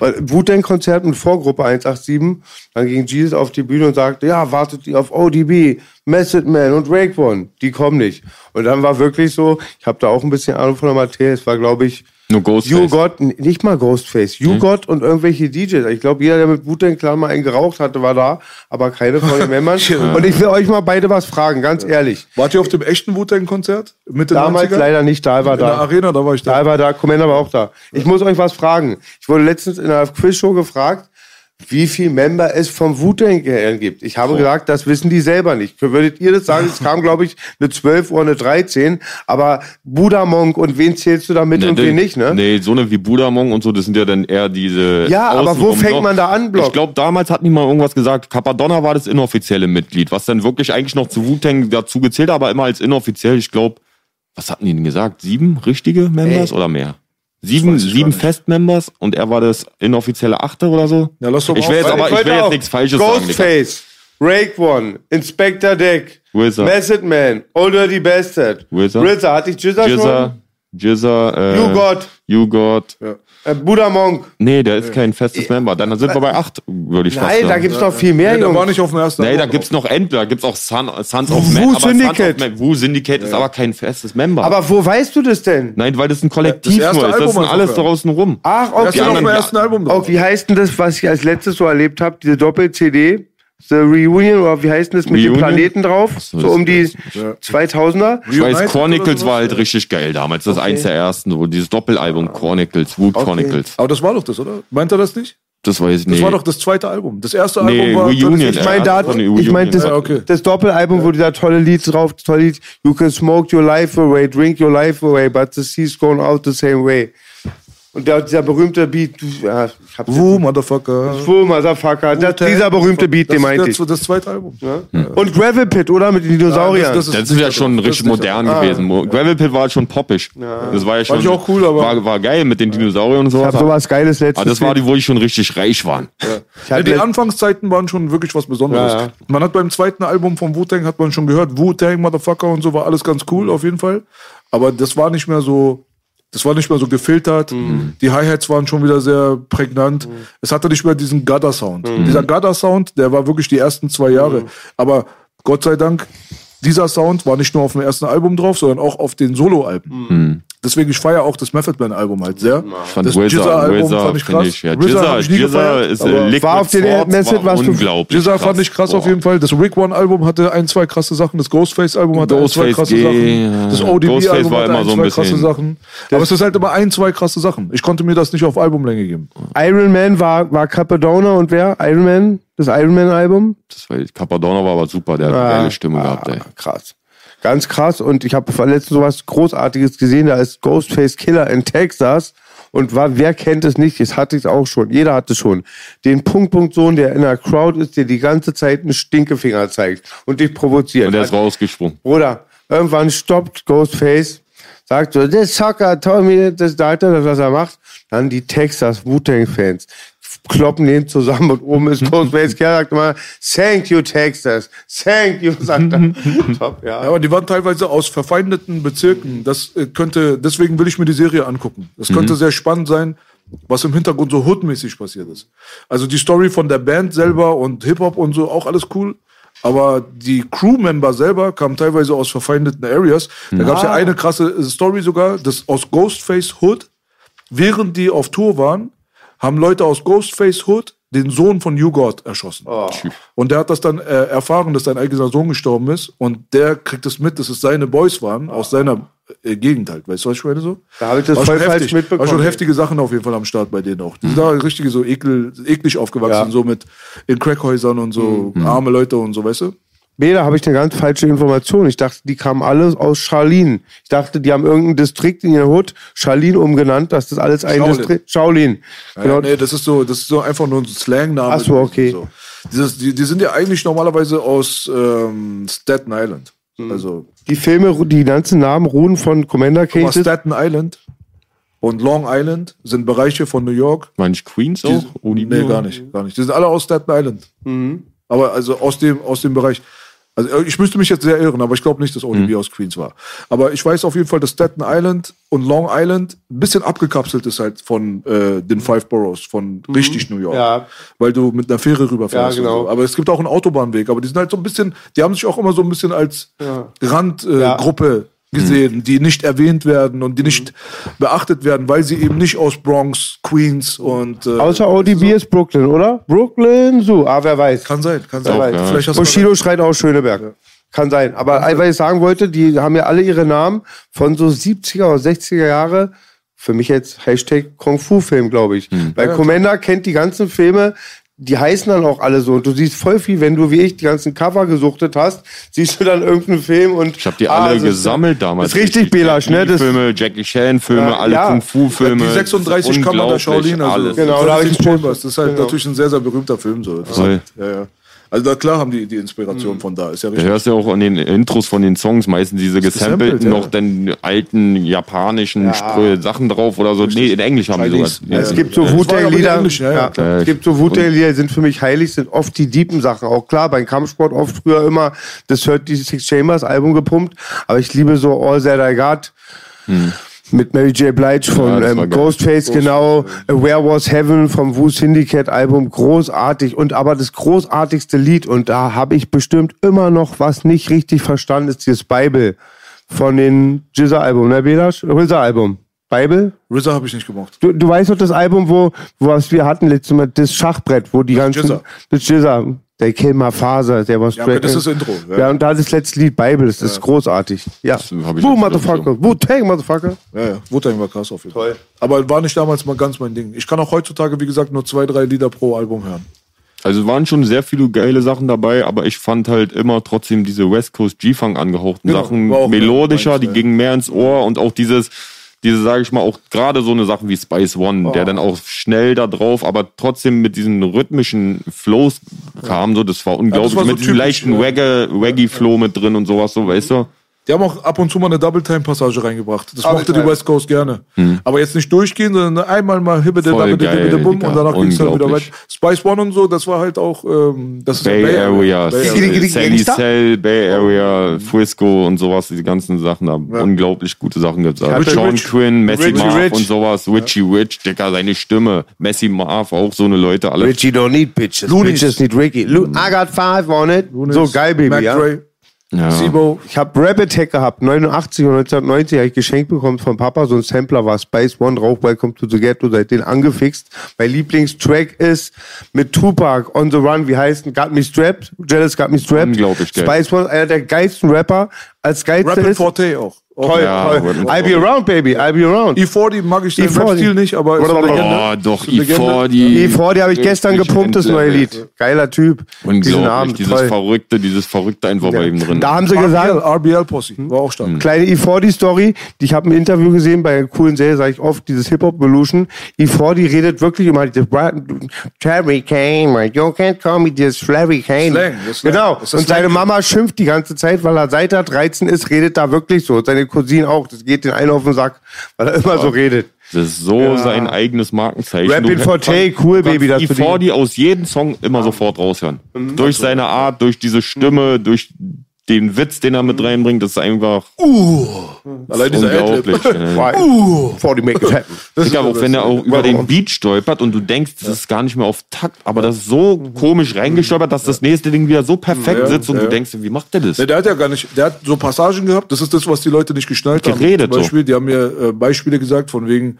Wu-Tang-Konzert mit Vorgruppe 187. Dann ging Jesus auf die Bühne und sagte, ja, wartet ihr auf ODB, Method Man und Rake One. Die kommen nicht. Und dann war wirklich so, ich habe da auch ein bisschen Ahnung von der Materie, es war, glaube ich, Nur Ghostface. You Got, nicht mal Ghostface, You Got und irgendwelche DJs. Ich glaube, jeder, der mit Wu-Tang klar mal einen geraucht hatte, war da, aber keine von den Membern. und ich will euch mal beide was fragen, ganz ehrlich. Wart ihr auf dem echten Wu-Tang-Konzert? Mitte Damals 90er? leider nicht, da war In der da. Arena, da war ich da. Da war da, Commander war auch da. Ich muss euch was fragen. Ich wurde letztens in einer Quizshow gefragt, wie viel Member es vom Wu-Tang gibt. Ich habe gesagt, das wissen die selber nicht. Würdet ihr das sagen? Es kam, glaube ich, eine 12 oder eine 13. Aber Buddha Monk und wen zählst du da mit und Nee, wen nicht, ne? Nee, so eine wie Budamong und so, das sind ja dann eher diese. Ja, aber wo fängt noch. man da an, Block? Ich glaube, damals hat niemand irgendwas gesagt. Capadonna war das inoffizielle Mitglied, was dann wirklich eigentlich noch zu Wu-Tang dazu gezählt, aber immer als inoffiziell. Ich glaube, was hatten die denn gesagt? Sieben richtige Members Ey. oder mehr? Sieben, sieben. Festmembers und er war das inoffizielle Achte oder so? Ja, lass doch mal ich will jetzt aber, ich will jetzt nichts Falsches sagen. Ghostface, Rake One, Inspector Deck, Wizard. Method Man, Old Dirty Bastard, Wizard. Rizza, hatte ich Jizza, Jizza, schon? Jizza, äh, You Got, You Got. äh, Buddha Monk. Nee, der ist kein festes Member. Dann sind wir bei acht, würde ich fast Nein, sagen. da gibt's noch viel mehr, Nee, der war Jungs. nicht auf dem ersten Nee, da Album gibt's noch End, da gibt's auch Son, Sons of Wu Man. aber Syndicate. Sons of Man, Wu Syndicate ist aber kein festes Member. Aber wo weißt du das denn? Nein, weil das ein Kollektiv Das erste nur ist. Das Album sind einfach, alles ja. draußen rum. Ach, Der ist okay. ja auf dem ersten Album drauf. Oh, wie heißt denn das, was ich als letztes so erlebt habe? Diese Doppel-CD? The Reunion, oder wie heißt denn das mit Reunion? den Planeten drauf? so, So um die das 2000er? Ich weiß, Chronicles war halt richtig geil damals. Das ist eins der ersten, so dieses Doppelalbum Chronicles, Wu Chronicles. Aber das war doch das, oder? Meint er das nicht? Das weiß ich Das nicht. war doch das zweite Album. Das erste Nee, Album war. Reunion, Ich meine, da, ich mein, das, Ja, okay. das Doppelalbum, wo dieser tolle Lied drauf, das tolle Lied, You can smoke your life away, drink your life away, but the sea's going out the same way. Und der, dieser berühmte Beat, du, ja, ich hab's Wu, Motherfucker. Wo, Motherfucker, das, dieser berühmte Beat, den Das meinte ich. das, das zweite Album. Und Gravel Pit, oder? Mit den Dinosauriern. das- das Das ist ja schon Das richtig modern so. gewesen. Gravel Pit war halt schon poppisch. Das war ja schon. ich auch cool, aber- War, war geil mit den Dinosauriern und so. ich hab sowas Geiles letztes Aber das war die, wo die schon richtig reich waren. ich Ja, die Anfangszeiten waren schon wirklich was Besonderes. Ja, ja. Man hat beim zweiten Album von Wu-Tang hat man schon gehört, Wu-Tang, Motherfucker und so war alles ganz cool auf jeden Fall. Aber das war nicht mehr so, das war nicht mehr so gefiltert. Mhm. Die Hi-Hats waren schon wieder sehr prägnant. Es hatte nicht mehr diesen Gutter-Sound. Mhm. Dieser Gutter-Sound, der war wirklich die ersten zwei Jahre. Aber Gott sei Dank, dieser Sound war nicht nur auf dem ersten Album drauf, sondern auch auf den Solo-Alben. Deswegen, ich feiere auch das Method Man-Album halt sehr. Ich fand das RZA, Jizza-Album RZA fand ich krass. ich, ja, RZA ich nie gefeiert, ist äh, Liquid War auf den Method, war was unglaublich. Jizza fand ich krass Boah. auf jeden Fall. Das Rick One Album hatte ein, zwei krasse Sachen. Das Ghostface Album hatte Ghostface ein, zwei krasse G, Sachen. Das. ODB Ghostface Album war hatte immer ein, so ein zwei bisschen- krasse Sachen. Aber es ist halt immer ein, zwei krasse Sachen. Ich konnte mir das nicht auf Albumlänge geben. Iron Man war, war Capadona und wer? Iron Man? Das Iron Man Album? Das war, Capadonna war aber super, der hat eine geile Stimme gehabt, ey. Ah, Krass. Ganz krass. Und ich habe letztens sowas Großartiges gesehen. Da ist Ghostface Killer in Texas. Und war, wer kennt es nicht? Es hatte ich auch schon. Jeder hatte schon. Den Punkt-Punkt-Sohn, der in der Crowd ist, der die ganze Zeit einen Stinkefinger zeigt und dich provoziert. Und der ist rausgesprungen. Bruder, irgendwann stoppt Ghostface, sagt so, this sucker told me, das sagt er, was er macht. Dann die Texas Wu-Tang-Fans kloppen den zusammen und oben ist Ghostface Kerl sagt immer, thank you Texas, thank you, sagt er. Top, Ja, ja. aber die waren teilweise aus verfeindeten Bezirken. Das äh, könnte, deswegen will ich mir die Serie angucken. Das könnte sehr spannend sein, was im Hintergrund so hoodmäßig passiert ist. Also die Story von der Band selber und Hip-Hop und so, auch alles cool. Aber die Crewmember selber kamen teilweise aus verfeindeten Areas. Da gab es ja eine krasse Story sogar, das aus Ghostface Hood, während die auf Tour waren, haben Leute aus Ghostface Hood den Sohn von You God erschossen. Und der hat das dann äh, erfahren, dass sein eigener Sohn gestorben ist. Und der kriegt es mit, dass es seine Boys waren, aus seiner äh, Gegend halt. Weißt du, was ich meine so? Da habe ich das War voll schon falsch heftig. mitbekommen. War schon heftige Sachen auf jeden Fall am Start bei denen auch. Die sind da richtige so ekel, eklig aufgewachsen, Ja. so mit in Crackhäusern und so, arme Leute und so, weißt du? Nee, da habe ich eine ganz falsche Information. Ich dachte, die kamen alle aus Charlene. Ich dachte, die haben irgendeinen Distrikt in ihr Hood Charlene umgenannt, dass das alles ein Shaolin. Distrikt. Shaolin. Genau. Ja, nee, das ist so, das ist so einfach nur ein Slangname. Ach so, okay. So. Dieses, die, die sind ja eigentlich normalerweise aus ähm, Staten Island. Mhm. Also Die Filme, die ganzen Namen ruhen von Commander aber Cases. Staten Island und Long Island sind Bereiche von New York. Meine ich Queens Die, auch? nee, gar nicht, gar nicht. Die sind alle aus Staten Island. Mhm. Aber also aus dem, aus dem Bereich. Also ich müsste mich jetzt sehr irren, aber ich glaube nicht, dass ODB Mhm. aus Queens war. Aber ich weiß auf jeden Fall, dass Staten Island und Long Island ein bisschen abgekapselt ist halt von äh, den Five Boroughs, von richtig New York. Mhm. Ja. Weil du mit einer Fähre rüberfährst. Ja, genau. so. Aber es gibt auch einen Autobahnweg, aber die sind halt so ein bisschen, die haben sich auch immer so ein bisschen als Randgruppe äh, Ja. Gesehen, die nicht erwähnt werden und die nicht beachtet werden, weil sie eben nicht aus Bronx, Queens und äh, Außer ODB ist Brooklyn, oder? Brooklyn, so. Ah, wer weiß. kann sein, kann sein. ja. Vielleicht hast Bushido schreit auch Schöneberg. Kann sein. Aber weil ich sagen wollte, die haben ja alle ihre Namen von so 70er oder 60er Jahre. Für mich jetzt Hashtag Kung Fu Film, glaube ich. Weil Commander kennt die ganzen Filme, die heißen dann auch alle so. Und du siehst voll viel, wenn du wie ich die ganzen Cover gesuchtet hast, siehst du dann irgendeinen Film und. Ich habe die Ah, alle ist- gesammelt damals. Das ist richtig, Belasch, ne? Das, Filme, Jackie Chan Filme, Ja, alle ja. Kung Fu Filme. die 36 Kammer der Shaolin, also alles. Genau, da hab ich 36 einen Chambers, das ist halt Genau. natürlich ein sehr, sehr berühmter Film. So. Das ja, ja. Also da klar haben die die Inspiration von da, ist ja Du richtig. hörst ja auch an den Intros von den Songs meistens diese gesampelt, gesampelten ja. noch den alten japanischen Sprü- Sachen drauf oder so. Nee, in Englisch haben die sogar. Chinese. Ja, Es gibt so Wu-Tang-Lieder. ja, ja, Ja, es gibt so Wu-Tang-Lieder, die sind für mich heilig, sind oft die deepen Sachen. Auch klar, beim Kampfsport oft früher immer das Hurt die Six Chambers Album gepumpt. Aber ich liebe so All That I Got. Mit Mary J. Blige von Ja, das ähm. Ghostface, genau. Where Was Heaven vom Wu Syndicate Album, großartig. Und aber das großartigste Lied, und da habe ich bestimmt immer noch was nicht richtig verstanden, ist dieses Bible von den Jizza Album, ne, Belasch? RZA Album. Bible? RZA habe ich nicht gemocht. Du, du weißt doch das Album, wo, wo was wir hatten letztes Mal, das Schachbrett, wo die ganzen. Jizza. Das Jizza. Der Kill My Father, der war Ja, okay, das ist das Intro. Ja. Ja, und da das letzte Lied Bible, das ist großartig. Ja. hab ich Wu, Motherfucker. Wu, Tang, Motherfucker. ja, ja. Wu-Tang war krass auf jeden Fall. Toll. Aber war nicht damals mal ganz mein Ding. Ich kann auch heutzutage, wie gesagt, nur zwei, drei Lieder pro Album hören. Also es waren schon sehr viele geile Sachen dabei, aber ich fand halt immer trotzdem diese West Coast G-Funk angehauchten Genau, Sachen melodischer, meins, die ja. gingen mehr ins Ohr und auch dieses, diese, sage ich mal, auch gerade so eine Sache wie Spice One, der dann auch schnell da drauf, aber trotzdem mit diesen rhythmischen Flows kam, so, das war unglaublich, war so mit diesem typisch, leichten ja. Reggae, Reggae-Flow mit drin und sowas, so, weißt du? Die haben auch ab und zu mal eine Double-Time-Passage reingebracht. Das Double mochte die. West Coast gerne. Aber jetzt nicht durchgehen, sondern einmal mal hibbede, dabbede, hibbede, bum Digga. und danach ging es dann wieder weiter. Spice One und so, das war halt auch, ähm, das ist Bay ja Area, Bay digga, Sandy? Cell, Bay Area, Frisco und sowas, die ganzen Sachen, da unglaublich gute Sachen gesagt. Richie Sean Rich. Quinn, Messi Richie Marv Rich. und sowas, Richie Rich, Digga, seine Stimme, Messi Marv, auch so eine Leute, alle. Richie don't need bitches. Loonies. Bitches need Ricky. Lo I got five on it. So geil, Baby, Mac ja. Dre, Ja. Sibo. Ich habe Rap Attack gehabt, 89 und 1990 habe ich geschenkt bekommen von Papa, so ein Sampler war Spice One drauf, Welcome to the Ghetto, seitdem angefixt. Mein Lieblingstrack ist mit Tupac, On the Run, wie heißt Got Me Strapped, Jealous Got Me Strapped. Unglaublich geil. Spice One, einer der geilsten Rapper, als geilste Rapid ist... Forte auch. Toll, Ja, toll. I'll be around, baby, I'll be around. E40 mag ich den E40. Rap-Stil nicht, aber ist eine Legende. Oh, doch, Ist eine Legende. E40. E4, habe ich gestern gepumpt, das neue Lied. Geiler Typ. Diesen Unglaublich, Abend, dieses toll. Verrückte, dieses Verrückte einfach bei ihm drin. Da haben sie gesagt, RBL, RBL-Posse, war auch stark. Kleine E40-Story, die ich habe ein Interview gesehen bei einer coolen Serie, sage ich oft, dieses Hip-Hop-Evolution. E40 redet wirklich immer dieses Terry Kane, you can't call me this Flavy Kane. Slang, Slang. Genau. Und seine. Mama schimpft die ganze Zeit, weil er seit er 13 ist, redet da wirklich so. Und seine Cousine auch. Das geht den einen auf den Sack, weil er immer so redet. Das ist so sein eigenes Markenzeichen. Rapping Du for kannst- Tay, cool, Baby, das die- E40 aus jedem Song immer sofort raushören. Mhm. Durch seine Art, durch diese Stimme, durch den Witz, den er mit reinbringt, das ist einfach Allein dieser unglaublich. Why? Uh. 40 make it happen. Ich glaube, auch wenn er auch über den Beat stolpert und du denkst, das ist gar nicht mehr auf Takt, aber das ist so komisch reingestolpert, dass das nächste Ding wieder so perfekt Ja, sitzt und ja. du denkst, wie macht der das? Ne, der hat ja gar nicht, der hat so Passagen gehabt, das ist das, was die Leute nicht geschnallt Geredet haben. Zum Beispiel, die haben mir äh, Beispiele gesagt von wegen,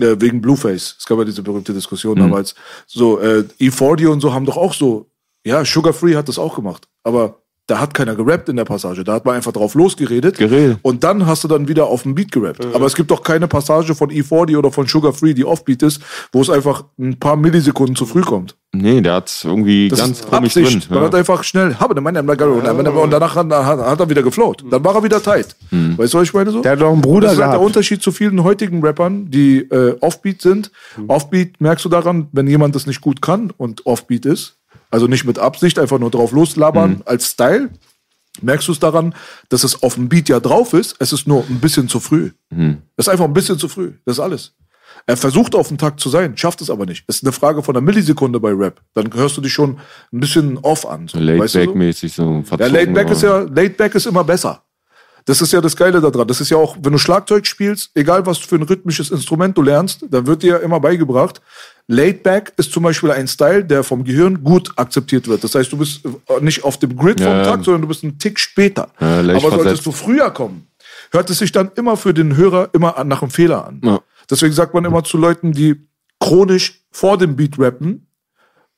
äh, wegen Blueface. Es gab ja diese berühmte Diskussion Mhm. damals. So, äh, E40 und so haben doch auch so, ja, Sugar Free hat das auch gemacht. Aber da hat keiner gerappt in der Passage. Da hat man einfach drauf losgeredet. Geredet. Und dann hast du dann wieder auf dem Beat gerappt. Aber es gibt doch keine Passage von E40 oder von Sugar Free, die Offbeat ist, wo es einfach ein paar Millisekunden zu früh kommt. Nee, der hat irgendwie Das ganz ist komisch Absicht. drin. Man hat Ja. einfach schnell, habe eine Meinung, und danach hat, hat, hat er wieder geflowt. Dann war er wieder tight. Hm. Weißt du, was ich meine so? Der hat noch einen Bruder das ist halt der gehabt. Unterschied zu vielen heutigen Rappern, die äh, Offbeat sind. Hm. Offbeat merkst du daran, wenn jemand das nicht gut kann und Offbeat ist, also nicht mit Absicht, einfach nur drauf loslabern Hm. als Style, merkst du es daran, dass es auf dem Beat ja drauf ist, es ist nur ein bisschen zu früh. Hm. Es ist einfach ein bisschen zu früh. Das ist alles. Er versucht auf dem Takt zu sein, schafft es aber nicht. Es ist eine Frage von einer Millisekunde bei Rap. Dann hörst du dich schon ein bisschen off an. So, weißt du so? So Ja, verzogen. Laidback ist aber- ja, Laidback ist immer besser. Das ist ja das Geile daran. Das ist ja auch, wenn du Schlagzeug spielst, egal was für ein rhythmisches Instrument du lernst, dann wird dir ja immer beigebracht. Laidback ist zum Beispiel ein Style, der vom Gehirn gut akzeptiert wird. Das heißt, du bist äh, nicht auf dem Grid vom Ja. Takt, sondern du bist einen Tick später. Ja, Aber solltest du früher kommen, hört es sich dann immer für den Hörer immer nach einem Fehler an. Ja. Deswegen sagt man immer zu Leuten, die chronisch vor dem Beat rappen,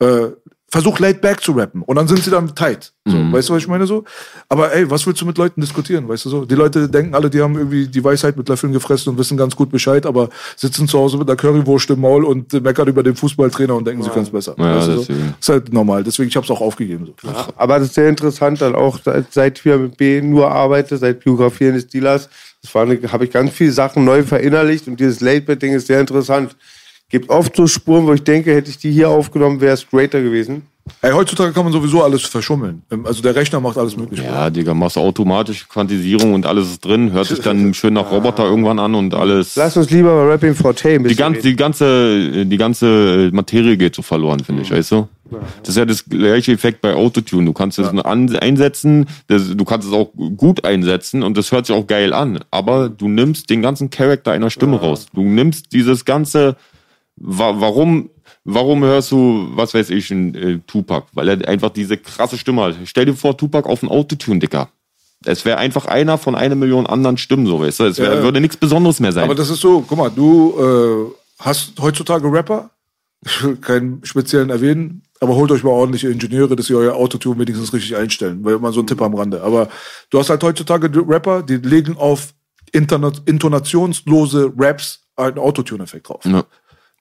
äh, versuch laid back zu rappen und dann sind sie dann tight. So, Mhm. Weißt du, was ich meine so? Aber ey, was willst du mit Leuten diskutieren, weißt du so? Die Leute denken alle, die haben irgendwie die Weisheit mit Löffeln gefressen und wissen ganz gut Bescheid, aber sitzen zu Hause mit einer Currywurst im Maul und meckern über den Fußballtrainer und denken, sie können es besser. Ja, weißt du so? Ist halt normal, deswegen ich habe es auch aufgegeben. So. Aber das ist sehr interessant, dann auch seit, wir mit B nur arbeite, seit Biografieren des Dealers, das war eine- habe ich ganz viele Sachen neu verinnerlicht und dieses Late-Bed-Ding ist sehr interessant. Gibt oft so Spuren, wo ich denke, hätte ich die hier aufgenommen, wäre es greater gewesen. Ey, heutzutage kann man sowieso alles verschummeln. Ähm, Also der Rechner macht alles mögliche. Ja, Digga, machst du automatische Quantisierung und alles ist drin, hört sich dann schön nach Roboter irgendwann an und alles. Lass uns lieber bei Rapping for Tay ein Die reden. die ganze, die ganze Materie geht so verloren, finde ich, weißt du? Das ist ja das gleiche Effekt bei Autotune. Du kannst es an, einsetzen, das, du kannst es auch gut einsetzen und das hört sich auch geil an. Aber du nimmst den ganzen Charakter einer Stimme raus. Du nimmst dieses ganze, wa warum, warum hörst du, was weiß ich, einen äh, Tupac? Weil er einfach diese krasse Stimme hat. Stell dir vor, Tupac auf einen Autotune, Dicker. Es wäre einfach einer von einer Million anderen Stimmen, so weißt du. Es wär, Ja. würde nichts Besonderes mehr sein. Aber das ist so, guck mal, du äh, hast heutzutage Rapper, keinen speziellen erwähnen, aber holt euch mal ordentliche Ingenieure, dass ihr euer Autotune wenigstens richtig einstellen. Weil immer so ein Tipp am Rande. Aber du hast halt heutzutage Rapper, die legen auf Interna intonationslose Raps einen Autotune-Effekt drauf. Ja.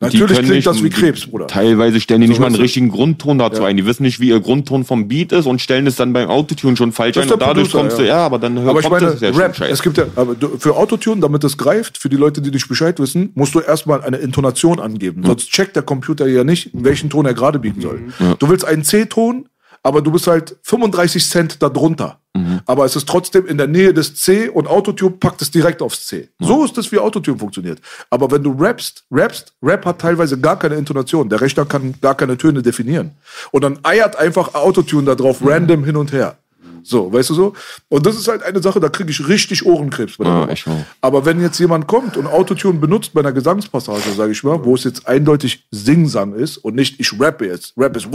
Natürlich klingt das wie Krebs, Bruder. Teilweise stellen die So, nicht mal einen richtigen Grundton dazu ein. Die wissen nicht, wie ihr Grundton vom Beat ist und stellen es dann beim Autotune schon falsch ein. Und dadurch Producer, kommst du, ja. ja, aber dann hör, Aber ich meine, das ja schon Rap, es gibt ja, aber für Autotune, damit es greift, für die Leute, die nicht Bescheid wissen, musst du erstmal eine Intonation angeben. Sonst checkt der Computer ja nicht, welchen Ton er gerade biegen soll. Du willst einen C-Ton, aber du bist halt 35 Cent darunter. Aber es ist trotzdem in der Nähe des C und Autotune packt es direkt aufs C. So ist es, wie Autotune funktioniert. Aber wenn du rappst, rappst, Rap hat teilweise gar keine Intonation. Der Rechner kann gar keine Töne definieren. Und dann eiert einfach Autotune da drauf random hin und her. So, weißt du so? Und das ist halt eine Sache, da kriege ich richtig Ohrenkrebs. Bei der Nummer. ich auch. Aber wenn jetzt jemand kommt und Autotune benutzt bei einer Gesangspassage, sage ich mal, wo es jetzt eindeutig Singsang ist und nicht ich rappe jetzt, Rap ist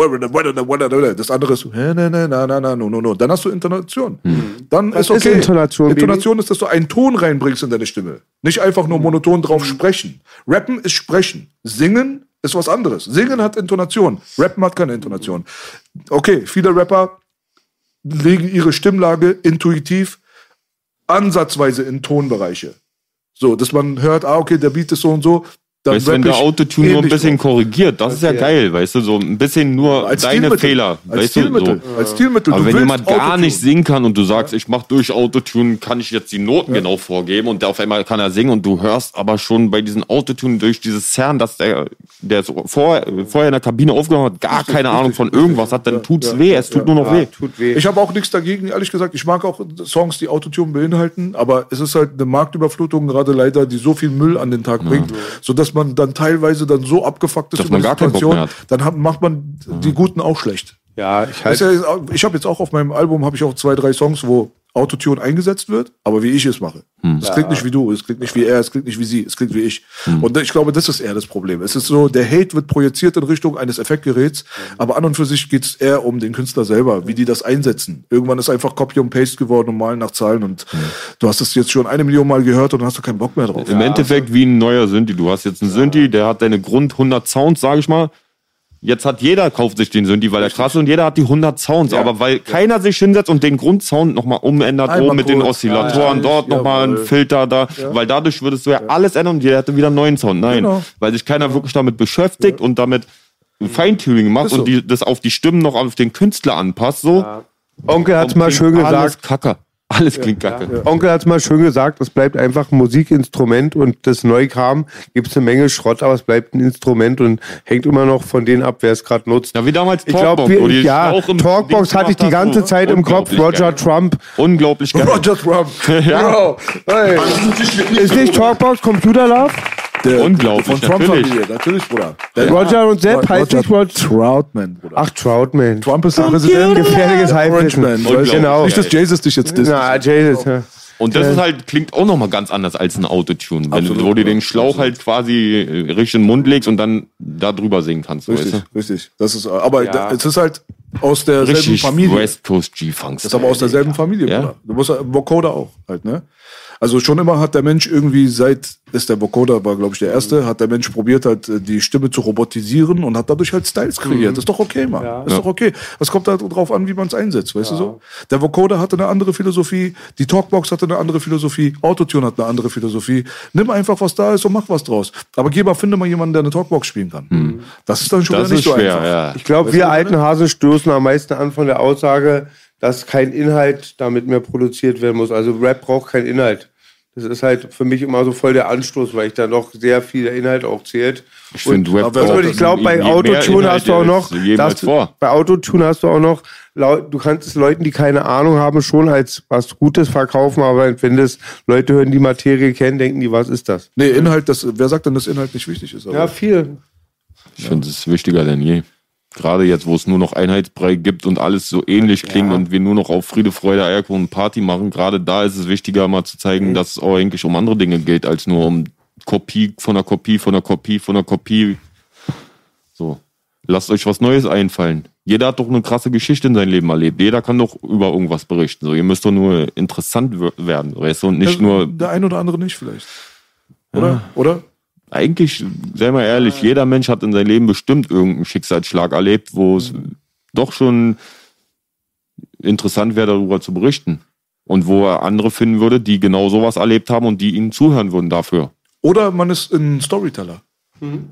das andere ist na na na na na no no no, dann hast du Intonation. Dann ist ist okay. Intonation, Baby? Intonation ist, dass du einen Ton reinbringst in deine Stimme, nicht einfach nur monoton drauf sprechen. Rappen ist sprechen, singen ist was anderes. Singen hat Intonation, Rappen hat keine Intonation. Okay, viele Rapper legen ihre Stimmlage intuitiv ansatzweise in Tonbereiche. So, dass man hört, ah, okay, der Beat ist so und so, dann Weißt wenn der Autotune nur ein bisschen drauf. korrigiert, das ist ja geil, weißt du, so ein bisschen nur Als deine Stilmittel. Fehler. Als weißt Stilmittel. Du, so. Als Stilmittel. Aber wenn jemand gar Autotune. nicht singen kann und du sagst, ich mach durch Autotune, kann ich jetzt die Noten genau vorgeben und auf einmal kann er singen und du hörst aber schon bei diesen Autotune durch dieses Zern, dass der, der so vor, vorher in der Kabine aufgenommen hat, gar keine Ahnung von irgendwas hat, dann tut's weh, es tut nur noch weh. Tut weh. Ich habe auch nichts dagegen, ehrlich gesagt. Ich mag auch Songs, die Autotune beinhalten, aber es ist halt eine Marktüberflutung gerade leider, die so viel Müll an den Tag bringt, sodass man dann teilweise dann so abgefuckt ist Dass man gar keinen Bock mehr hat. dann hat, macht man die Guten auch schlecht. Ja, ich halt. ja, ich habe jetzt auch auf meinem Album habe ich auch zwei, drei Songs, wo Autotune eingesetzt wird, aber wie ich es mache. Es klingt nicht wie du, es klingt nicht wie er, es klingt nicht wie sie, es klingt wie ich. Und ich glaube, das ist eher das Problem. Es ist so, der Hate wird projiziert in Richtung eines Effektgeräts, aber an und für sich geht es eher um den Künstler selber, wie die das einsetzen. Irgendwann ist einfach Copy und Paste geworden und malen nach Zahlen und du hast es jetzt schon eine Million Mal gehört und dann hast du keinen Bock mehr drauf. Im Endeffekt wie ein neuer Synthi. Du hast jetzt einen Synthi, der hat deine Grund 100 Sounds, sage ich mal. Jetzt hat jeder, kauft sich den Synthi, weil er krass ist und jeder hat die 100 Sounds. Aber weil keiner sich hinsetzt und den Grundsound nochmal umändert, Einmal oben mit den kurz. Oszillatoren, Ja, dort nochmal ein. Filter da, weil dadurch würdest du ja alles ändern und jeder hätte wieder einen neuen Sound. Nein, Genau. weil sich keiner wirklich damit beschäftigt und damit Feintuning macht so. und die, das auf die Stimmen noch auf den Künstler anpasst. So Onkel hat's mal schön Alles gesagt. kacke. Alles klingt kacke. Onkel hat's mal schön gesagt, es bleibt einfach ein Musikinstrument und das Neukram gibt's eine Menge Schrott, aber es bleibt ein Instrument und hängt immer noch von denen ab, wer es gerade nutzt. Ja, wie damals Ich glaube, Talkbox, wo die ja, Schlauch im Talkbox hatte ich die ganze hast, Zeit im Kopf. Roger geil. Trump. Unglaublich geil. Roger Trump. Bro, hey. Ist nicht Talkbox Computer Love? Der, Unglaublich, Von natürlich. Trump-Familie, natürlich, Bruder. Der Roger und Sepp heißt nicht Roger. Troutman, Bruder. Ach, Troutman. Trump ist der Präsident. Gefährliches Halbwissen. Genau. Nicht, dass Jesus dich jetzt disst. Na, Jesus. ja. Und das ist halt, klingt auch nochmal ganz anders als ein Autotune. Wenn du, Absolut, wo du den ja. Schlauch halt quasi äh, richtig in den Mund legst und dann da drüber singen kannst. Richtig, Weißt richtig. Das ist, aber da, es ist halt aus du? derselben Richtig Familie. West Coast G-Funk. Das ist aber aus derselben Familie, Ja. Bruder. Du musst Vocoder auch halt, ne? Also schon immer hat der Mensch irgendwie seit, ist der Vocoder war, glaube ich, der erste, hat der Mensch probiert halt äh, die Stimme zu robotisieren und hat dadurch halt Styles kreiert. Ist doch okay, Mann. Ist doch okay. Es kommt halt drauf an, wie man es einsetzt, weißt du so? Der Vocoder hatte eine andere Philosophie, die Talkbox hatte eine andere Philosophie, Autotune hat eine andere Philosophie. Nimm einfach, was da ist und mach was draus. Aber geh mal, finde mal jemanden, der eine Talkbox spielen kann. Das ist dann schon Das wieder nicht ist so schwer, einfach. ja. Ich glaube, wir alten Hasen stoßen am meisten an von der Aussage, dass kein Inhalt damit mehr produziert werden muss. Also Rap braucht keinen Inhalt. Das ist halt für mich immer so voll der Anstoß, weil ich da noch sehr viel der Inhalt auch zählt. Ich finde Rap aber Also braucht ich glaube, bei Autotune Inhalt hast du auch noch, dass, vor. bei Autotune hast du auch noch, du kannst es Leuten, die keine Ahnung haben, schon als was Gutes verkaufen, aber wenn das Leute hören, die Materie kennen, denken die, was ist das? Nee, Inhalt, das, wer sagt denn, dass Inhalt nicht wichtig ist? Aber Ja, viel. Ich finde es wichtiger denn je. Gerade jetzt, wo es nur noch Einheitsbrei gibt und alles so ähnlich klingt und wir nur noch auf Friede, Freude, Eierkuchen Party machen, gerade da ist es wichtiger, mal zu zeigen, dass es auch eigentlich um andere Dinge geht, als nur um Kopie von der Kopie von der Kopie von der Kopie. So. Lasst euch was Neues einfallen. Jeder hat doch eine krasse Geschichte in seinem Leben erlebt. Jeder kann doch über irgendwas berichten. So, ihr müsst doch nur interessant wer- werden, weißt du, und nicht nur Der ein oder andere nicht vielleicht. Oder? Oder? Eigentlich, sei mal ehrlich, jeder Mensch hat in seinem Leben bestimmt irgendeinen Schicksalsschlag erlebt, wo es doch schon interessant wäre, darüber zu berichten. Und wo er andere finden würde, die genau sowas erlebt haben und die ihnen zuhören würden dafür. Oder man ist ein Storyteller.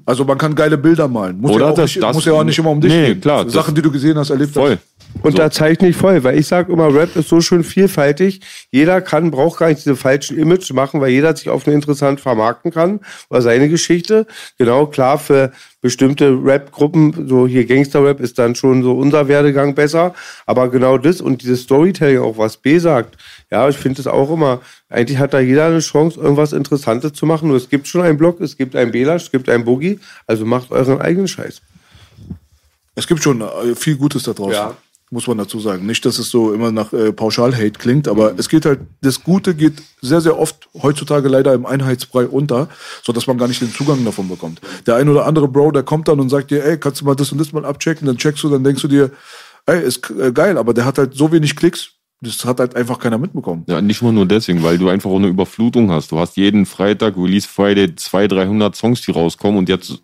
Also man kann geile Bilder malen. Muss, Oder ja, auch das- nicht, das- muss ja auch nicht immer um dich Nee, gehen. klar, Sachen, die du gesehen hast, erlebt Voll. hast. Und da zeichne ich voll, weil ich sage immer, Rap ist so schön vielfältig. Jeder kann, braucht gar nicht diese falschen Image machen, weil jeder sich auf eine interessant vermarkten kann oder seine Geschichte. Genau, klar, für bestimmte Rap-Gruppen, so hier Gangster-Rap ist dann schon so unser Werdegang besser. Aber genau das und dieses Storytelling, auch was B sagt, ja, ich finde es auch immer, eigentlich hat da jeder eine Chance, irgendwas Interessantes zu machen. Nur es gibt schon einen Blog, es gibt einen Belash, es gibt einen Boogie, also macht euren eigenen Scheiß. Es gibt schon äh, viel Gutes da draußen. Ja. Muss man dazu sagen. Nicht, dass es so immer nach äh, Pauschal-Hate klingt, Mhm. aber es geht halt, das Gute geht sehr, sehr oft heutzutage leider im Einheitsbrei unter, sodass man gar nicht den Zugang davon bekommt. Der ein oder andere Bro, der kommt dann und sagt dir, ey, kannst du mal das und das mal abchecken, dann checkst du, dann denkst du dir, ey, ist äh, geil, aber der hat halt so wenig Klicks, das hat halt einfach keiner mitbekommen. Ja, nicht mal nur deswegen, weil du einfach auch eine Überflutung hast. Du hast jeden Freitag, Release Friday, 200, 300 Songs, die rauskommen und jetzt,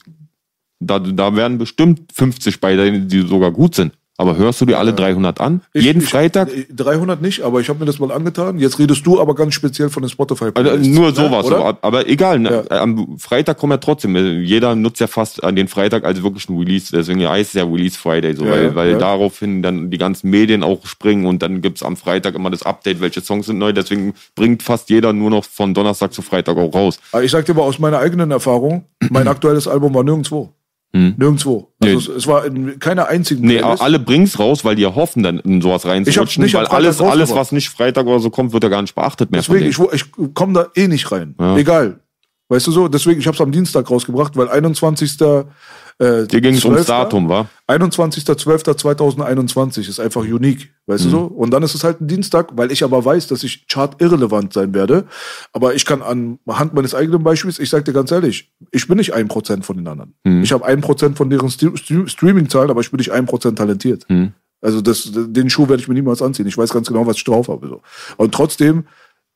da, da werden bestimmt 50 bei, denen, die sogar gut sind. Aber hörst du dir alle 300 an? Ich- Jeden ich, Freitag? äh, 300 nicht, aber ich habe mir das mal angetan. Jetzt redest du aber ganz speziell von den spotify Also nur sowas, oder? so, aber egal. Ne? Ja. Am Freitag kommen ja trotzdem. äh, Jeder nutzt ja fast an den Freitag als wirklich ein Release. Deswegen heißt es ja Release Friday, so, Ja, weil, ja, weil ja. daraufhin dann die ganzen Medien auch springen und dann gibt's am Freitag immer das Update, welche Songs sind neu. Deswegen bringt fast jeder nur noch von Donnerstag zu Freitag auch raus. Aber ich sag dir mal aus meiner eigenen Erfahrung, mein aktuelles Album war nirgendwo. Nirgendwo. Also Nee. es, es war in keiner einzigen Nee, Playlist. aber alle bringt's raus, weil die hoffen dann in sowas reinzurutschen, nicht weil alles, alles, was nicht Freitag oder so kommt, wird ja gar nicht beachtet mehr. Deswegen, ich, ich komme da eh nicht rein. Ja. Egal. Weißt du so? Deswegen, ich habe es am Dienstag rausgebracht, weil 21. Äh, Dir ging's ums 12.. Datum, wa? 21.12.2021 ist einfach unique, weißt du so? Und dann ist es halt ein Dienstag, weil ich aber weiß, dass ich chart-irrelevant sein werde. Aber ich kann anhand meines eigenen Beispiels, ich sag dir ganz ehrlich, ich bin nicht ein Prozent von den anderen. Ich habe ein Prozent von deren St St Streaming-Zahlen, aber ich bin nicht ein Prozent talentiert. Also das, den Schuh werde ich mir niemals anziehen. Ich weiß ganz genau, was ich drauf habe. So. Und trotzdem,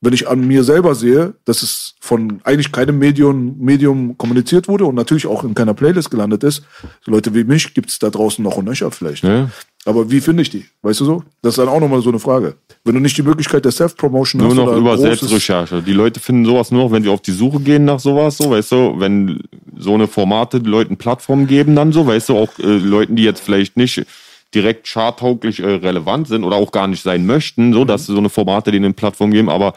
wenn ich an mir selber sehe, dass es von eigentlich keinem Medium, Medium kommuniziert wurde und natürlich auch in keiner Playlist gelandet ist, so Leute wie mich gibt's da draußen noch und nöcher vielleicht. Ja. Aber wie finde ich die? Weißt du so? Das ist dann auch nochmal so eine Frage. Wenn du nicht die Möglichkeit der Self-Promotion Nur hast noch oder ein über Selbstrecherche. Die Leute finden sowas nur noch, wenn sie auf die Suche gehen nach sowas, so, weißt du, wenn so eine Formate den Leuten Plattformen geben, dann so, weißt du, auch äh, Leuten, die jetzt vielleicht nicht direkt charttauglich äh, relevant sind oder auch gar nicht sein möchten, so, dass so eine Formate denen Plattform geben, aber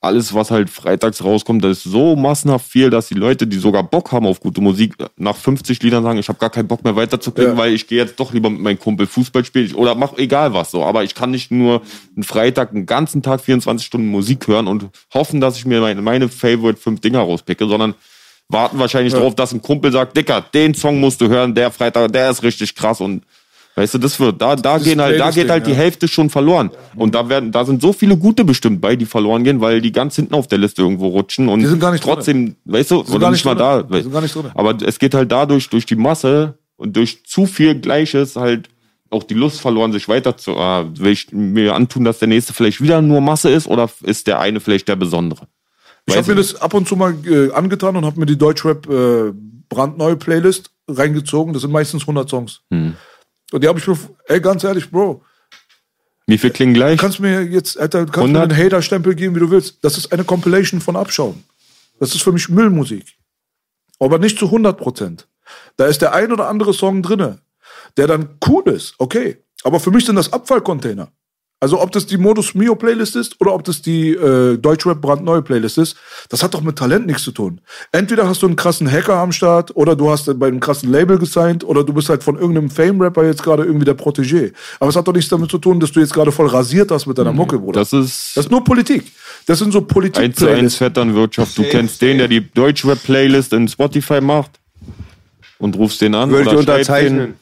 alles, was halt freitags rauskommt, das ist so massenhaft viel, dass die Leute, die sogar Bock haben auf gute Musik, nach 50 Liedern sagen, ich habe gar keinen Bock mehr weiterzuklicken, Ja. weil ich gehe jetzt doch lieber mit meinem Kumpel Fußball spielen oder mach egal was so. Aber ich kann nicht nur einen Freitag einen ganzen Tag 24 Stunden Musik hören und hoffen, dass ich mir meine, meine Favorite fünf Dinger rauspicke, sondern warten wahrscheinlich drauf, dass ein Kumpel sagt, Dicker, den Song musst du hören, der Freitag, der ist richtig krass und Weißt du, das wird, da, da gehen halt, da geht halt die ja. Hälfte schon verloren. Und da werden, da sind so viele gute bestimmt bei, die verloren gehen, weil die ganz hinten auf der Liste irgendwo rutschen und Die sind gar nicht trotzdem, weißt du, oder gar nicht nicht mal drin. da. Die sind gar nicht drin. Aber es geht halt dadurch, durch die Masse und durch zu viel Gleiches halt auch die Lust verloren, sich weiter zu, ah, will ich mir antun, dass der nächste vielleicht wieder nur Masse ist oder ist der eine vielleicht der Besondere? Ich habe mir das ab und zu mal äh, angetan und habe mir die Deutschrap äh, brandneue Playlist reingezogen. Das sind meistens 100 Songs. Hm. Und die habe ich mir, ey, ganz ehrlich, Bro, Wie viel klingen gleich? du kannst mir jetzt, Alter, du kannst 100? mir einen Hater-Stempel geben, wie du willst. Das ist eine Compilation von Abschaum. Das ist für mich Müllmusik. Aber nicht zu 100 Prozent. Da ist der ein oder andere Song drinne, der dann cool ist, okay. Aber für mich sind das Abfallcontainer. Also ob das die Modus Mio Playlist ist oder ob das die äh, Deutschrap brandneue Playlist ist, das hat doch mit Talent nichts zu tun. Entweder hast du einen krassen Hacker am Start oder du hast bei einem krassen Label gesigned oder du bist halt von irgendeinem Fame-Rapper jetzt gerade irgendwie der Protégé. Aber es hat doch nichts damit zu tun, dass du jetzt gerade voll rasiert hast mit deiner Mucke, Bruder. Das ist Das ist nur Politik. Das sind so eins zu eins. Vetternwirtschaft. Du kennst den, der die Deutschrap-Playlist in Spotify macht und rufst den an. Würde ich unterzeichnen.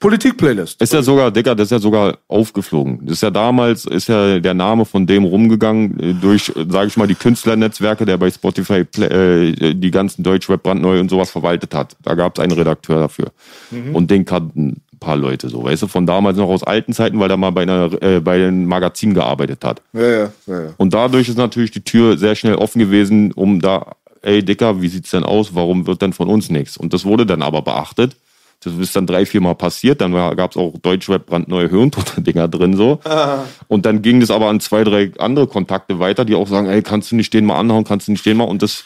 Politik-Playlist. Ist ja sogar, Dicker, das ist ja sogar aufgeflogen. Das ist ja damals, ist ja der Name von dem rumgegangen äh, durch, sage ich mal, die Künstlernetzwerke, der bei Spotify äh, die ganzen Deutschrap brandneu und sowas verwaltet hat. Da gab es einen Redakteur dafür. Und den kannten ein paar Leute so, weißt du, von damals noch aus alten Zeiten, weil er mal bei einer äh, bei einem Magazin gearbeitet hat. Ja, ja, ja, ja. Und dadurch ist natürlich die Tür sehr schnell offen gewesen, um da, ey Dicker, wie sieht's denn aus? Warum wird denn von uns nichts? Und das wurde dann aber beachtet. Das ist dann drei, vier Mal passiert. Dann gab es auch Deutschrap brandneue Hirntote-Dinger drin so. Und dann ging das aber an zwei, drei andere Kontakte weiter, die auch sagen, ey, kannst du nicht den mal anhauen, kannst du nicht den mal? Und das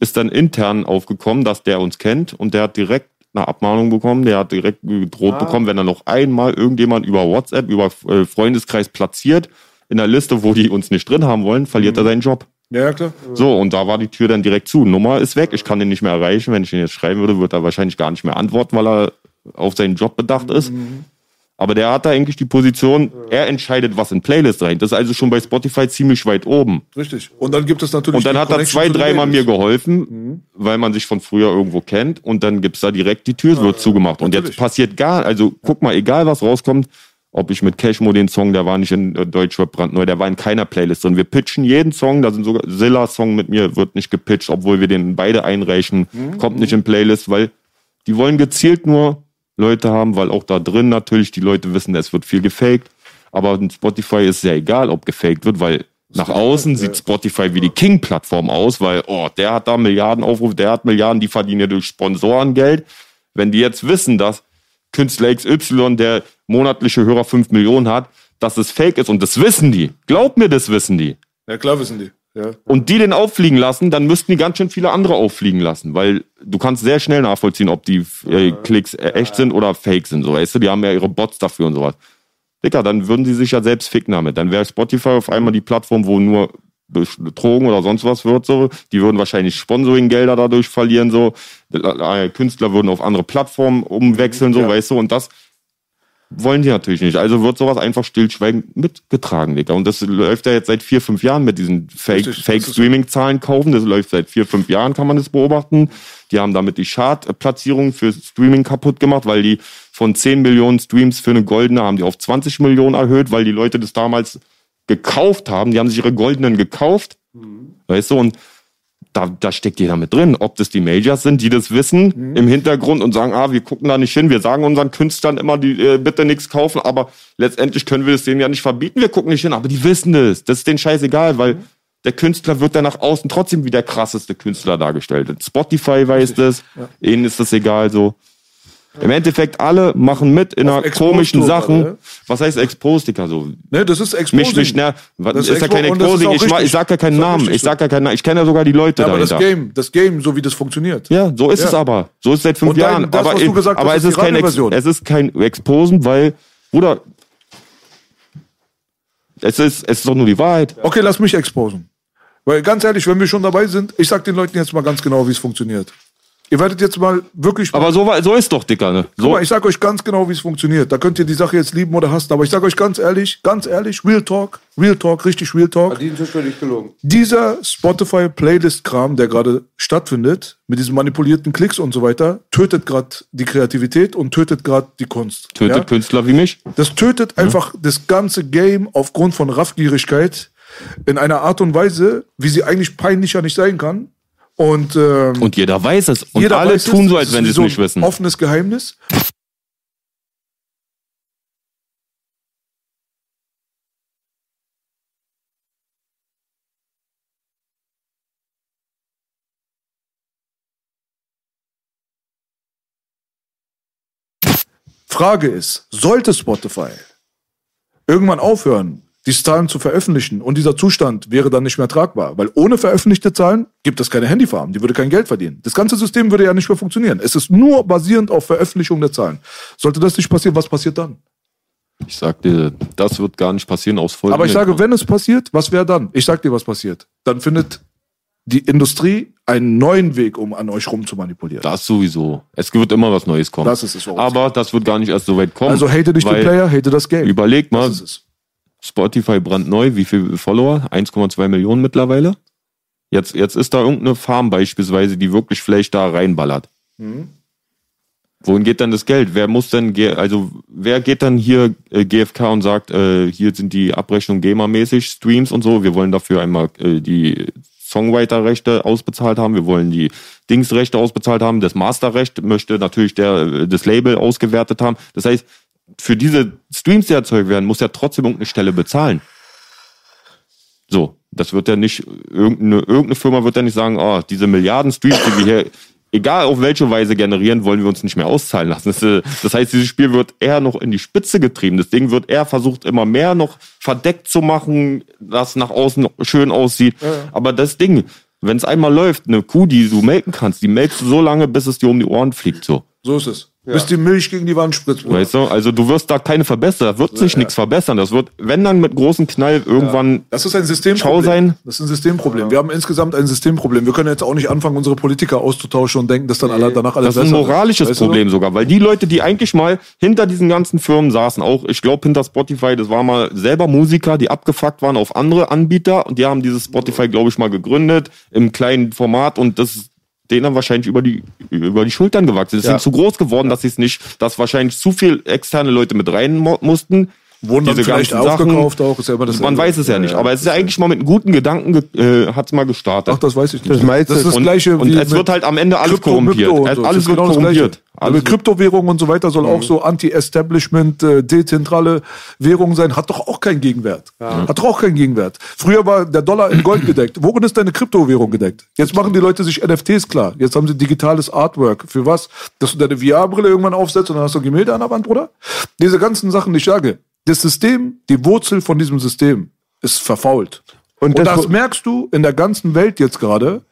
ist dann intern aufgekommen, dass der uns kennt und der hat direkt eine Abmahnung bekommen, der hat direkt gedroht bekommen, wenn er noch einmal irgendjemand über WhatsApp, über äh, Freundeskreis platziert, in der Liste, wo die uns nicht drin haben wollen, verliert er seinen Job. Ja, ja, klar. So, und da war die Tür dann direkt zu. Nummer ist weg, ich kann den nicht mehr erreichen. Wenn ich ihn jetzt schreiben würde, wird er wahrscheinlich gar nicht mehr antworten, weil er auf seinen Job bedacht ist. Aber der hat da eigentlich die Position, er entscheidet, was in Playlist rein. Das ist also schon bei Spotify ziemlich weit oben. Richtig. Und dann gibt es natürlich. Und dann hat er zwei, dreimal mir geholfen, weil man sich von früher irgendwo kennt. Und dann gibt's da direkt die Tür, wird zugemacht. Und natürlich. jetzt passiert gar, also guck mal, egal was rauskommt, ob ich mit Cashmo den Song, der war nicht in äh, Deutschrap brandneu, der war in keiner Playlist drin. Wir pitchen jeden Song, da sind sogar Zilla-Song mit mir, wird nicht gepitcht, obwohl wir den beide einreichen, kommt nicht in Playlist, weil die wollen gezielt nur Leute haben, weil auch da drin natürlich die Leute wissen, es wird viel gefaked. Aber Spotify ist ja egal, ob gefaked wird, weil nach außen sieht Spotify wie die King-Plattform aus, weil, oh, der hat da Milliarden Aufrufe, der hat Milliarden, die verdienen ja durch Sponsoren Geld. Wenn die jetzt wissen, dass Künstler XY, der monatliche Hörer 5 Millionen hat, dass es fake ist und das wissen die. Glaub mir, das wissen die. Ja, klar wissen die. Ja. Und die den auffliegen lassen, dann müssten die ganz schön viele andere auffliegen lassen, weil du kannst sehr schnell nachvollziehen, ob die äh, Klicks äh, echt sind oder fake sind, so weißt du, die haben ja ihre Bots dafür und sowas. Dicker, dann würden sie sich ja selbst ficken damit. Dann wäre Spotify auf einmal die Plattform, wo nur betrogen oder sonst was wird so. Die würden wahrscheinlich Sponsoring-Gelder dadurch verlieren so. Äh, Künstler würden auf andere Plattformen umwechseln so, Ja. weißt du. Und das wollen die natürlich nicht. Also wird sowas einfach stillschweigend mitgetragen, Digga. Und das läuft ja jetzt seit vier, fünf Jahren mit diesen Fake, Richtig, Fake kaufen. Das läuft seit vier, fünf Jahren, kann man das beobachten. Die haben damit die Chart-Platzierung für Streaming kaputt gemacht, weil die von 10 Millionen Streams für eine goldene haben die auf 20 Millionen erhöht, weil die Leute das damals gekauft haben. Die haben sich ihre goldenen gekauft. Weißt du, und da, da steckt jeder mit drin. Ob das die Majors sind, die das wissen im Hintergrund und sagen, ah, wir gucken da nicht hin, wir sagen unseren Künstlern immer, die äh, bitte nichts kaufen, aber letztendlich können wir es denen ja nicht verbieten, wir gucken nicht hin, aber die wissen es. Das ist denen scheißegal, weil der Künstler wird dann nach außen trotzdem wie der krasseste Künstler dargestellt. Spotify weiß das, ihnen ist das egal so. Im Endeffekt, alle machen mit in einer komischen Sachen. ne? Was heißt Exposed, Dicker? So, Ne, das ist Exposing. mich nervt. Was- Das ist ja kein das Exposing. Ich, ich sag ja keinen Das Namen. Ich sag ja keinen Namen. Ich kenne ja sogar die Leute Ja, aber das dahinter. Game, das Game, so wie das funktioniert. Ja, so ist Ja. es aber. So ist es seit fünf dein- Jahren. das, aber was du gesagt aber hast, es ist kein Ex es ist kein Exposen, weil Bruder, es ist es ist doch nur die Wahrheit. Okay, lass mich exposen. Weil ganz ehrlich, wenn wir schon dabei sind, ich sag den Leuten jetzt mal ganz genau, wie es funktioniert. Ihr werdet jetzt mal wirklich. Aber so so ist doch Dicker, ne? Guck So mal, ich sag euch ganz genau, wie es funktioniert. Da könnt ihr die Sache jetzt lieben oder hassen. Aber ich sag euch ganz ehrlich, ganz ehrlich, Real Talk, Real Talk, richtig Real Talk. Die sind völlig gelogen. Dieser Spotify-Playlist-Kram, der gerade stattfindet, mit diesen manipulierten Klicks und so weiter, tötet gerade die Kreativität und tötet gerade die Kunst. tötet ja? Künstler wie mich. Das tötet einfach das ganze Game aufgrund von Raffgierigkeit in einer Art und Weise, wie sie eigentlich peinlicher nicht sein kann. Und, ähm, Und jeder weiß es. Und jeder alle weiß tun es. so, als wenn sie es so nicht wissen. Offenes Geheimnis. Frage ist, sollte Spotify irgendwann aufhören, die Zahlen zu veröffentlichen und dieser Zustand wäre dann nicht mehr tragbar, weil ohne veröffentlichte Zahlen gibt es keine Handyfarm, die würde kein Geld verdienen. Das ganze System würde ja nicht mehr funktionieren. Es ist nur basierend auf Veröffentlichung der Zahlen. Sollte das nicht passieren, was passiert dann? Ich sag dir, das wird gar nicht passieren aus folgendem Aber ich sage, wenn es passiert, was wäre dann? Ich sag dir, was passiert. Dann findet die Industrie einen neuen Weg, um an euch rum zu manipulieren. Das sowieso. Es wird immer was Neues kommen. Das ist es, Aber das wird gar nicht erst so weit kommen. also hate nicht den Player, hate das Game. Überleg mal, Das. Spotify brandneu, wie viele Follower? 1,2 Millionen mittlerweile. Jetzt, jetzt ist da irgendeine Farm beispielsweise, die wirklich vielleicht da reinballert. Mhm. Wohin geht dann das Geld? Wer muss denn, also wer geht dann hier äh, GFK und sagt, äh, hier sind die Abrechnungen GEMA-mäßig, Streams und so, wir wollen dafür einmal äh, die Songwriter-Rechte ausbezahlt haben, wir wollen die Dingsrechte ausbezahlt haben, das Masterrecht möchte natürlich der, äh, das Label ausgewertet haben. Das heißt, für diese Streams, die erzeugt werden, muss ja trotzdem irgendeine Stelle bezahlen. So, das wird ja nicht, irgendeine, irgendeine Firma wird ja nicht sagen, oh, diese Milliarden Streams, die wir hier, egal auf welche Weise generieren, wollen wir uns nicht mehr auszahlen lassen. Das, äh, das heißt, dieses Spiel wird eher noch in die Spitze getrieben. Das Ding wird eher versucht, immer mehr noch verdeckt zu machen, dass nach außen schön aussieht. Aber das Ding, wenn es einmal läuft, eine Kuh, die du melken kannst, die melkst du so lange, bis es dir um die Ohren fliegt, so. So ist es. Bis die Milch gegen die Wand spritzt. Bruder. Weißt du? Also du wirst da keine verbessern, da wird sich nichts verbessern. Das wird, wenn dann mit großen Knall irgendwann Das ist ein Systemproblem. Schau sein. Das ist ein Systemproblem. Wir haben insgesamt ein Systemproblem. Wir können jetzt auch nicht anfangen, unsere Politiker auszutauschen und denken, dass dann alle danach alles Das ist ein besser moralisches Weißt du? Problem sogar, weil die Leute, die eigentlich mal hinter diesen ganzen Firmen saßen, auch ich glaube hinter Spotify, das war mal selber Musiker, die abgefuckt waren auf andere Anbieter und die haben dieses Spotify, glaube ich, mal gegründet im kleinen Format und das ist denen wahrscheinlich über die über die Schultern gewachsen. Sie Ja. sind zu groß geworden, dass sie es nicht, dass wahrscheinlich zu viel externe Leute mit rein mussten, Wurden diese vielleicht ganzen Sachen. aufgekauft auch, ist ja immer das Man weiß es ja nicht, aber es ist ja eigentlich mal mit einem guten Gedanken ge- äh, hat's mal gestartet. Ach, das weiß ich nicht. Das meinst das ist das und, Gleiche und wie es wird halt am Ende alles Krypto, korrumpiert. Es- so. Alles ist wird genau das korrumpiert. Gleiche. Alles mit Kryptowährungen und so weiter soll auch so Anti-Establishment, äh, dezentrale Währung sein. Hat doch auch keinen Gegenwert. Hat doch auch keinen Gegenwert. Früher war der Dollar in Gold gedeckt. Worin ist deine Kryptowährung gedeckt? Jetzt machen die Leute sich NFTs klar. Jetzt haben sie digitales Artwork. Für was? Dass du deine VR-Brille irgendwann aufsetzt und dann hast du Gemälde an der Wand, Bruder? Diese ganzen Sachen, die ich sage. Das System, die Wurzel von diesem System ist verfault. Und Und, das- das merkst du in der ganzen Welt jetzt gerade.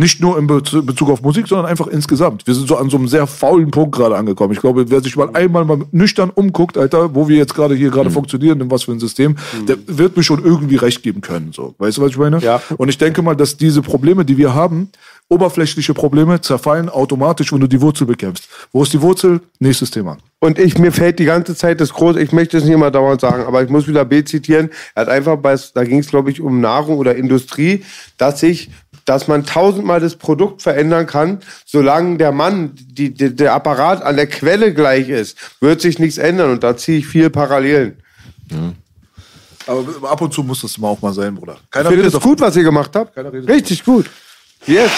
Nicht nur in Bez- Bezug auf Musik, sondern einfach insgesamt. Wir sind so an so einem sehr faulen Punkt gerade angekommen. Ich glaube, wer sich mal einmal mal nüchtern umguckt, Alter, wo wir jetzt gerade hier gerade funktionieren, in was für ein System, der wird mir schon irgendwie recht geben können. So. Weißt du, was ich meine? Ja. Und ich denke mal, dass diese Probleme, die wir haben, oberflächliche Probleme, zerfallen automatisch, wenn du die Wurzel bekämpfst. Wo ist die Wurzel? Nächstes Thema. Und ich, mir fällt die ganze Zeit das groß, ich möchte es nicht immer dauernd sagen, aber ich muss wieder B zitieren. Er hat einfach bei, da ging es glaube ich um Nahrung oder Industrie, dass sich, dass man tausendmal das Produkt verändern kann, solange der Mann, die, die, der Apparat an der Quelle gleich ist, wird sich nichts ändern und da ziehe ich viel Parallelen. Aber ab und zu muss das mal auch mal sein, Bruder. Keiner Ich finde es gut, was ihr gemacht habt. Keiner redet Richtig gut. Yes.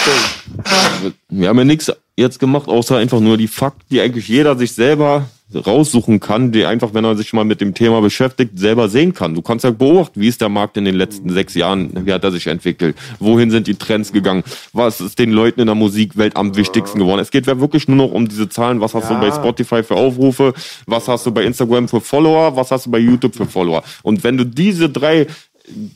Wir haben ja nichts jetzt gemacht, außer einfach nur die Fakten, die eigentlich jeder sich selber raussuchen kann, die einfach, wenn er sich mal mit dem Thema beschäftigt, selber sehen kann. Du kannst ja beobachten, wie ist der Markt in den letzten sechs Jahren, wie hat er sich entwickelt, wohin sind die Trends gegangen, was ist den Leuten in der Musikwelt am wichtigsten geworden. Es geht ja wirklich nur noch um diese Zahlen, was hast du bei Spotify für Aufrufe, was hast du bei Instagram für Follower, was hast du bei YouTube für Follower. Und wenn du diese drei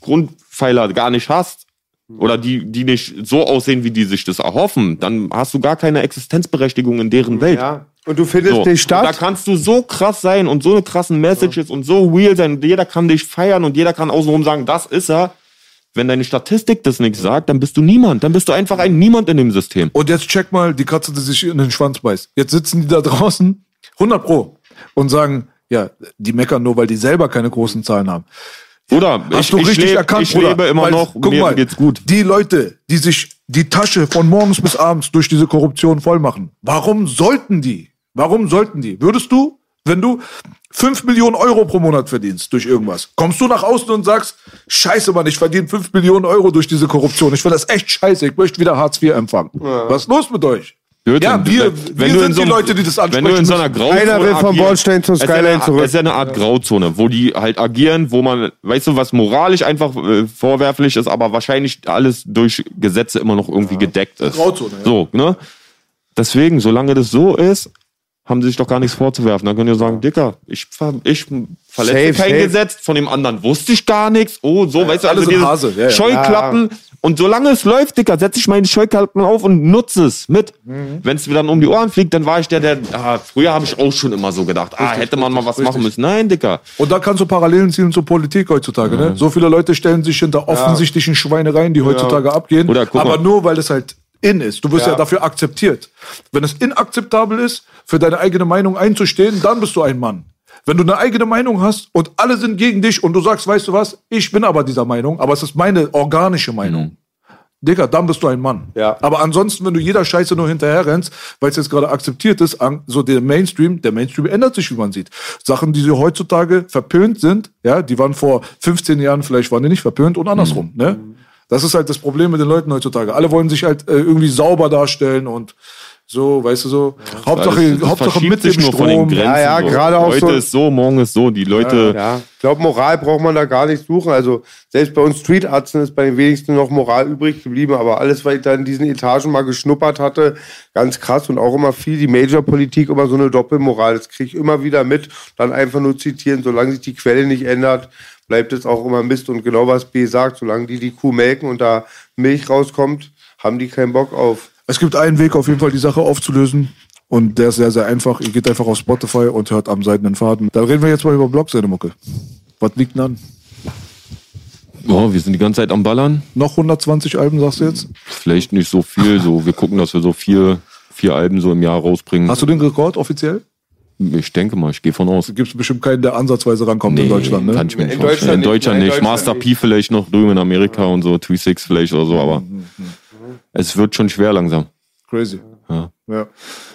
Grundpfeiler gar nicht hast, oder die, die nicht so aussehen, wie die sich das erhoffen, dann hast du gar keine Existenzberechtigung in deren Welt. Ja. Und du findest So. Und statt. da kannst du so krass sein und so eine krassen Messages und so real sein und jeder kann dich feiern und jeder kann außenrum sagen, das ist er. Wenn deine Statistik das nicht sagt, dann bist du niemand. Dann bist du einfach ein Niemand in dem System. Und jetzt check mal die Katze, die sich in den Schwanz beißt. Jetzt sitzen die da draußen, 100 pro, und sagen, ja, die meckern nur, weil die selber keine großen Zahlen haben. Oder Hast ich, du ich, richtig lebe, erkannt, ich Bruder? lebe immer Weil, noch, guck mir mal, geht's gut. Die Leute, die sich die Tasche von morgens bis abends durch diese Korruption voll machen, warum sollten die? Warum sollten die? Würdest du, wenn du 5 Millionen Euro pro Monat verdienst durch irgendwas, kommst du nach außen und sagst, scheiße Mann, ich verdiene 5 Millionen Euro durch diese Korruption. Ich finde das echt scheiße, ich möchte wieder Hartz IV empfangen. Was ist los mit euch? Ja, wir, wir du in sind so die einem- Leute, die das ansprechen Wenn du in so einer. Grauzone Einer will vom Bordstein zur Es ist ja Skyline eine- zurück. Es ist ja eine Art Grauzone, wo die halt agieren, wo man, weißt du, was moralisch einfach äh, vorwerflich ist, aber wahrscheinlich alles durch Gesetze immer noch irgendwie gedeckt ist. Grauzone, ja. So, ne? Deswegen, solange das so ist, haben sie sich doch gar nichts vorzuwerfen. Dann können die sagen, Dicker, ich, ver ich verletze Safe, kein safe. Gesetz, von dem anderen wusste ich gar nichts. Oh, so, weißt du, alles also im diese Hase, ja, ja. Scheuklappen. Und solange es läuft, Dicker, setze ich meine Scheuklappen auf und nutze es mit. Mhm. Wenn es mir dann um die Ohren fliegt, dann war ich der, der, ah, früher habe ich auch schon immer so gedacht, ah, hätte man mal was machen müssen. Nein, Dicker. Und da kannst du Parallelen ziehen zur Politik heutzutage. Ne? So viele Leute stellen sich hinter offensichtlichen Schweinereien, die heutzutage abgehen. Oder aber nur, weil es halt in ist. Du wirst ja. dafür akzeptiert. Wenn es inakzeptabel ist, für deine eigene Meinung einzustehen, dann bist du ein Mann. Wenn du eine eigene Meinung hast und alle sind gegen dich und du sagst, weißt du was, ich bin aber dieser Meinung, aber es ist meine organische Meinung. Digga, dann bist du ein Mann. Ja. Aber ansonsten, wenn du jeder Scheiße nur hinterher rennst, weil es jetzt gerade akzeptiert ist, an- so der Mainstream, der Mainstream ändert sich, wie man sieht. Sachen, die so heutzutage verpönt sind, ja, die waren vor 15 Jahren vielleicht waren die nicht verpönt und andersrum, ne? Das ist halt das Problem mit den Leuten heutzutage. Alle wollen sich halt äh, irgendwie sauber darstellen und so, weißt du so. Hauptsache, Alles- das Hauptsache mit sich dem nur von den Strom. Grenzen Ja, ja, so. gerade auch Heute so- ist so, morgen ist so. Die Leute, Ja, ich glaube, Moral braucht man da gar nicht suchen. Also selbst bei uns Streetärzten ist bei den wenigsten noch Moral übrig geblieben. Aber alles, was ich da in diesen Etagen mal geschnuppert hatte, ganz krass und auch immer viel die Major-Politik, immer so eine Doppelmoral. Das kriege ich immer wieder mit. Dann einfach nur zitieren, solange sich die Quelle nicht ändert, bleibt es auch immer Mist. Und genau was B sagt, solange die die Kuh melken und da Milch rauskommt, haben die keinen Bock auf. Es gibt einen Weg, auf jeden Fall die Sache aufzulösen. Und der ist sehr, sehr einfach. Ihr geht einfach auf Spotify und hört am seidenen Faden. Dann reden wir jetzt mal über Blog, seine Mucke. Was liegt denn an? oh, wir sind die ganze Zeit am Ballern. Noch 120 Alben, sagst du jetzt? Vielleicht nicht so viel. So, wir gucken, dass wir so vier, vier Alben so im Jahr rausbringen. Hast du den Rekord offiziell? Ich denke mal, ich gehe von aus. Gibt es bestimmt keinen, der ansatzweise rankommt in Deutschland, ne? Kann ich mir nicht In vorstellen. In Deutschland Deutschland nicht, nicht. Master Deutschland P vielleicht noch drüben in Amerika und so, 2-6 vielleicht oder so, aber es wird schon schwer langsam. Crazy. Ja. Ja.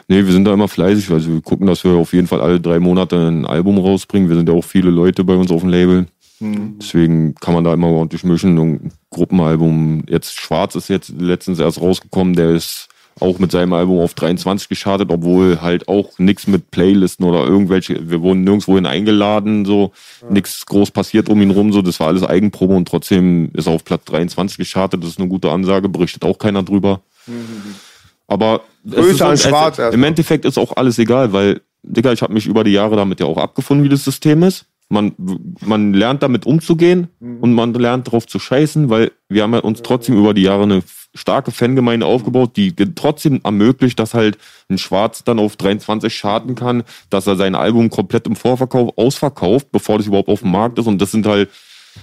Nee, wir sind da immer fleißig. Also wir gucken, dass wir auf jeden Fall alle drei Monate ein Album rausbringen. Wir sind ja auch viele Leute bei uns auf dem Label. Deswegen kann man da immer ordentlich mischen. Und ein Gruppenalbum, jetzt Schwarz ist jetzt letztens erst rausgekommen, der ist auch mit seinem Album auf 23 gestartet, obwohl halt auch nichts mit Playlisten oder irgendwelche, wir wurden nirgendwohin eingeladen, so. Nichts groß passiert um ihn rum, so. Das war alles Eigenprobe und trotzdem ist er auf Platz 23 gestartet, das ist eine gute Ansage, berichtet auch keiner drüber. Aber es Grüße ist, an Schwarz im erstmal. Endeffekt ist auch alles egal, weil, Digga, ich habe mich über die Jahre damit ja auch abgefunden, wie das System ist. Man, man lernt damit umzugehen und man lernt drauf zu scheißen, weil wir haben ja uns trotzdem über die Jahre eine starke Fangemeinde aufgebaut, die trotzdem ermöglicht, dass halt ein Schwarz dann auf 23 scharten kann, dass er sein Album komplett im Vorverkauf ausverkauft, bevor das überhaupt auf dem Markt ist. Und das sind halt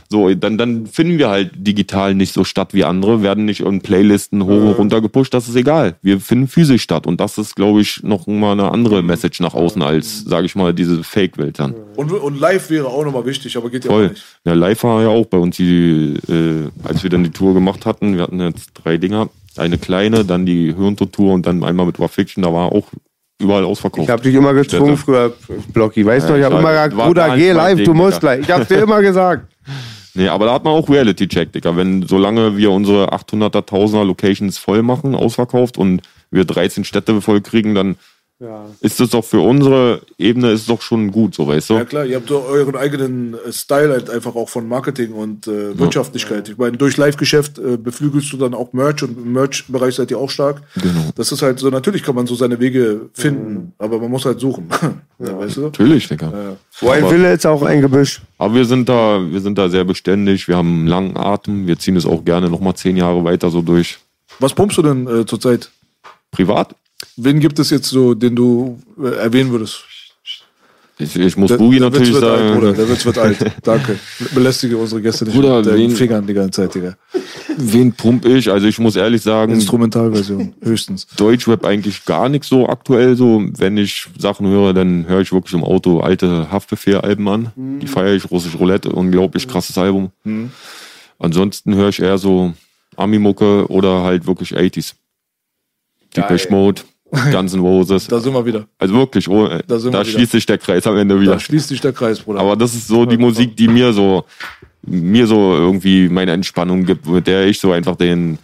so, dann, dann finden wir halt digital nicht so statt wie andere, werden nicht in Playlisten hoch und runter gepusht, das ist egal. Wir finden physisch statt und das ist, glaube ich, noch mal eine andere Message nach außen als, sage ich mal, diese Fake-Welt dann. Und, und live wäre auch nochmal wichtig, aber geht ja auch Voll. nicht. Ja, live war ja auch bei uns die, äh, als wir dann die Tour gemacht hatten, wir hatten jetzt drei Dinger, eine kleine, dann die Hirntour und dann einmal mit War Fiction, da war auch überall ausverkauft. Ich habe dich immer gezwungen früher, Blocky. Weißt Ja, du, ich habe immer gesagt, Bruder, geh live, Ding, du musst gleich. Ich hab's dir immer gesagt. Nee, aber da hat man auch Reality-Check, Digga. Wenn, solange wir unsere 800er, 1000er Locations voll machen, ausverkauft und wir 13 Städte voll kriegen, dann ist das doch für unsere Ebene ist doch schon gut, so weißt du? Ja klar, ihr habt so euren eigenen äh, Style halt einfach auch von Marketing und äh, Wirtschaftlichkeit. Ich meine, durch Live-Geschäft äh, beflügelst du dann auch Merch und im Merch-Bereich seid ihr auch stark. Genau. Das ist halt so, natürlich kann man so seine Wege finden, aber man muss halt suchen. ja, weißt du? Natürlich, Digga. Wo ein Wille ist auch ein Gebüsch. Aber wir sind da, wir sind da sehr beständig, wir haben einen langen Atem, wir ziehen es auch gerne nochmal zehn Jahre weiter so durch. Was pumpst du denn äh, zurzeit? Privat? Wen gibt es jetzt so, den du äh, erwähnen würdest? Ich, ich muss Der, Boogie der Witz natürlich wird alt, Bruder. sagen. Der Witz wird alt. Danke. Belästige unsere Gäste nicht Bruder, mit wen- Fingern die ganze Zeit, Digga. Wen pump ich? Also ich muss ehrlich sagen, Instrumentalversion, höchstens. Deutschrap eigentlich gar nicht so aktuell so. Wenn ich Sachen höre, dann höre ich wirklich im Auto alte Haftbefehl-Alben an. Mhm. Die feiere ich. Russisch Roulette, unglaublich krasses Album. Ansonsten höre ich eher so Ami-Mucke oder halt wirklich 80s. Depeche Mode, Guns N' Roses. Da sind wir wieder. Also wirklich, oh, Da da, sind wir wieder. schließt sich der Kreis am Ende wieder. Da schließt sich der Kreis, Bruder. Aber das ist so die Musik, die mir so, mir so irgendwie meine Entspannung gibt, mit der ich so einfach den